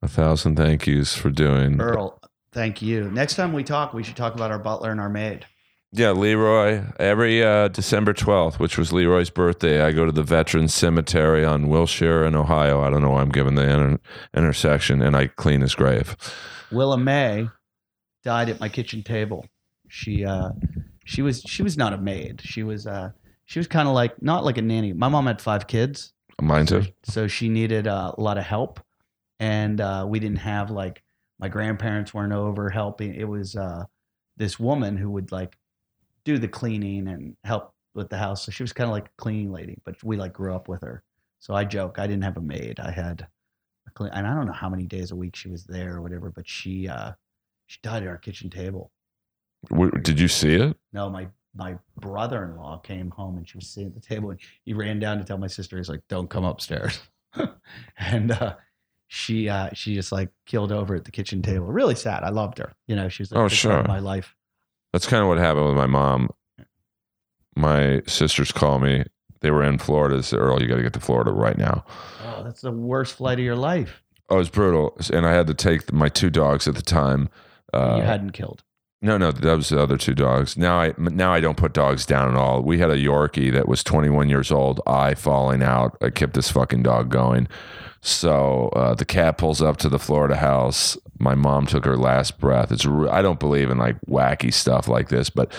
a thousand thank yous for doing. Earl, thank you. Next time we talk, we should talk about our butler and our maid. Yeah, Leroy. Every uh, December 12th, which was Leroy's birthday, I go to the Veterans Cemetery on Wilshire in Ohio. I don't know why I'm giving the inter- intersection, and I clean his grave. Willa May died at my kitchen table. She uh she was she was not a maid. She was uh she was kind of like not like a nanny. My mom had five kids, Mine too. so she needed uh, a lot of help, and uh, we didn't have like my grandparents weren't over helping. It was uh this woman who would like do the cleaning and help with the house. So she was kind of like a cleaning lady, but we like grew up with her. So I joke I didn't have a maid. I had, a clean, and I don't know how many days a week she was there or whatever. But she uh, she died at our kitchen table. Did you see it? No, my my brother-in-law came home and she was sitting at the table and he ran down to tell my sister he's like don't come upstairs and uh she uh she just like killed over at the kitchen table really sad i loved her you know she was like Oh, the time of sure. my life That's kind of what happened with my mom. My sisters call me. They were in Florida. They said, Earl, you got to get to Florida right now. oh that's the worst flight of your life Oh, it was brutal. And I had to take my two dogs at the time. Uh, you hadn't killed No, no, that was the other two dogs. Now I now I don't put dogs down at all. We had a Yorkie that was 21 years old, eye falling out. I kept this fucking dog going. So uh, the cat pulls up to the Florida house. My mom took her last breath. It's re- I don't believe in like wacky stuff like this, but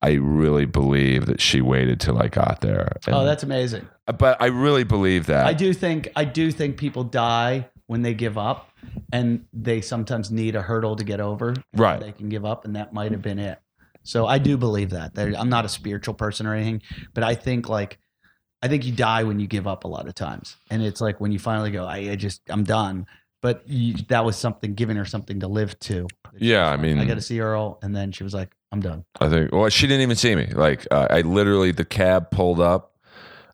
I really believe that she waited till I got there. oh that's amazing but I really believe that. i do think i do think people die when they give up and they sometimes need a hurdle to get over Right. they can give up and that might have been it so i do believe that i'm not a spiritual person or anything but i think like i think you die when you give up a lot of times and it's like when you finally go i, I just i'm done but you, that was something giving her something to live to Yeah, I mean- i got to see earl and then she was like i'm done I think. Well, she didn't even see me. Like uh, I literally, the cab pulled up,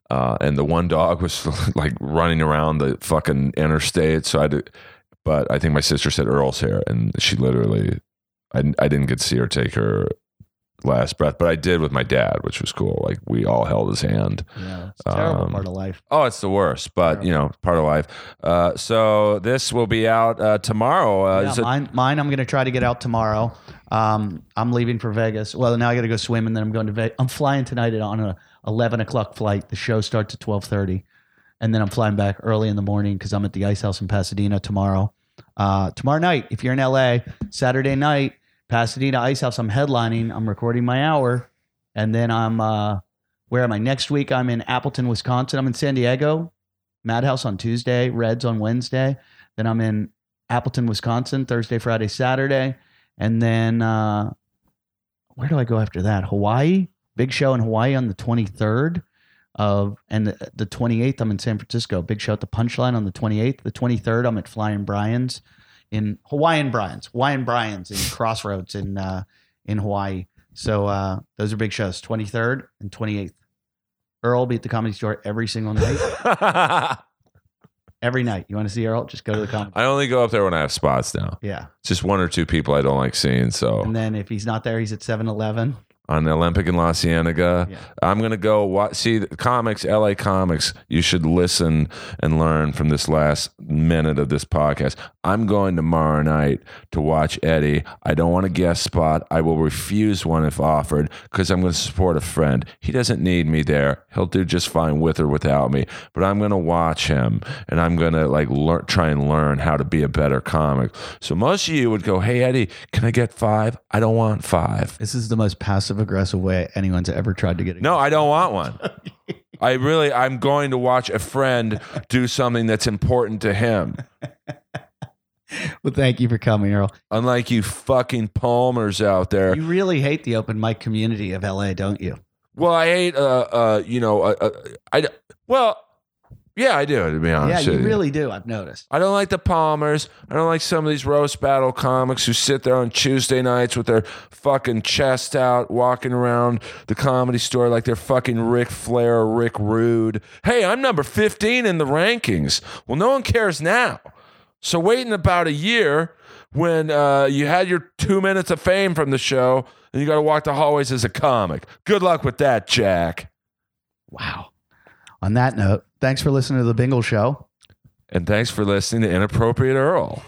uh, and the one dog was like running around the fucking interstate. So I did, but I think my sister said Earl's here, and she literally, I I didn't get to see her take her last breath, but I did with my dad, which was cool. Like we all held his hand. yeah it's terrible Um, part of life Oh, it's the worst, but you know, part of life. Uh, so this will be out uh, tomorrow. Uh, yeah, is it- mine, mine i'm going to try to get out tomorrow um, i'm leaving for vegas well now i got to go swim and then i'm going to vegas i'm flying tonight on a 11 o'clock flight the show starts at 12.30 and then i'm flying back early in the morning because i'm at the ice house in pasadena tomorrow uh, tomorrow night if you're in la saturday night pasadena ice house i'm headlining i'm recording my hour and then i'm uh, where am i next week i'm in appleton wisconsin i'm in san diego madhouse on tuesday reds on wednesday then i'm in Appleton, Wisconsin, Thursday, Friday, Saturday. And then uh, where do I go after that? Hawaii. Big show in Hawaii on the 23rd of and the, the 28th I'm in San Francisco. Big show at the Punchline on the 28th. The 23rd I'm at Flying Brian's in Hawaiian Brian's. Hawaiian Brian's in Crossroads in uh, in Hawaii. So uh, those are big shows. 23rd and 28th. Earl will be at the comedy store every single night. every night. You want to see Earl? Just go to the comedy. I only go up there when I have spots now. Yeah. It's just one or two people I don't like seeing. So And then if he's not there, he's at 7 Eleven. On the Olympic and La Cienega. Yeah. I'm gonna go watch, see the comics, LA comics. You should listen and learn from this last minute of this podcast. I'm going tomorrow night to watch Eddie. I don't want a guest spot. I will refuse one if offered because I'm going to support a friend. He doesn't need me there. He'll do just fine with or without me. But I'm going to watch him and I'm going to like learn, try and learn how to be a better comic. So most of you would go, "Hey Eddie, can I get five? I don't want five. This is the most passive aggressive way anyone's ever tried to get No, I don't want one. I really, I'm going to watch a friend do something that's important to him. Well, thank you for coming, Earl. Unlike you fucking Palmers out there. You really hate the open mic community of LA, don't you? Well, I hate, uh, uh, you know, uh, uh, I, well, yeah, I do, to be honest yeah, you. really do. I've noticed. I don't like the Palmers. I don't like some of these roast battle comics who sit there on Tuesday nights with their fucking chest out, walking around the comedy store like they're fucking Ric Flair or Rick Rude. Hey, I'm number 15 in the rankings. Well, no one cares now. So wait in about a year when uh, you had your two minutes of fame from the show and you got to walk the hallways as a comic. Good luck with that, Jack. Wow. On that note, thanks for listening to the Bingle Show. And thanks for listening to Inappropriate Earl.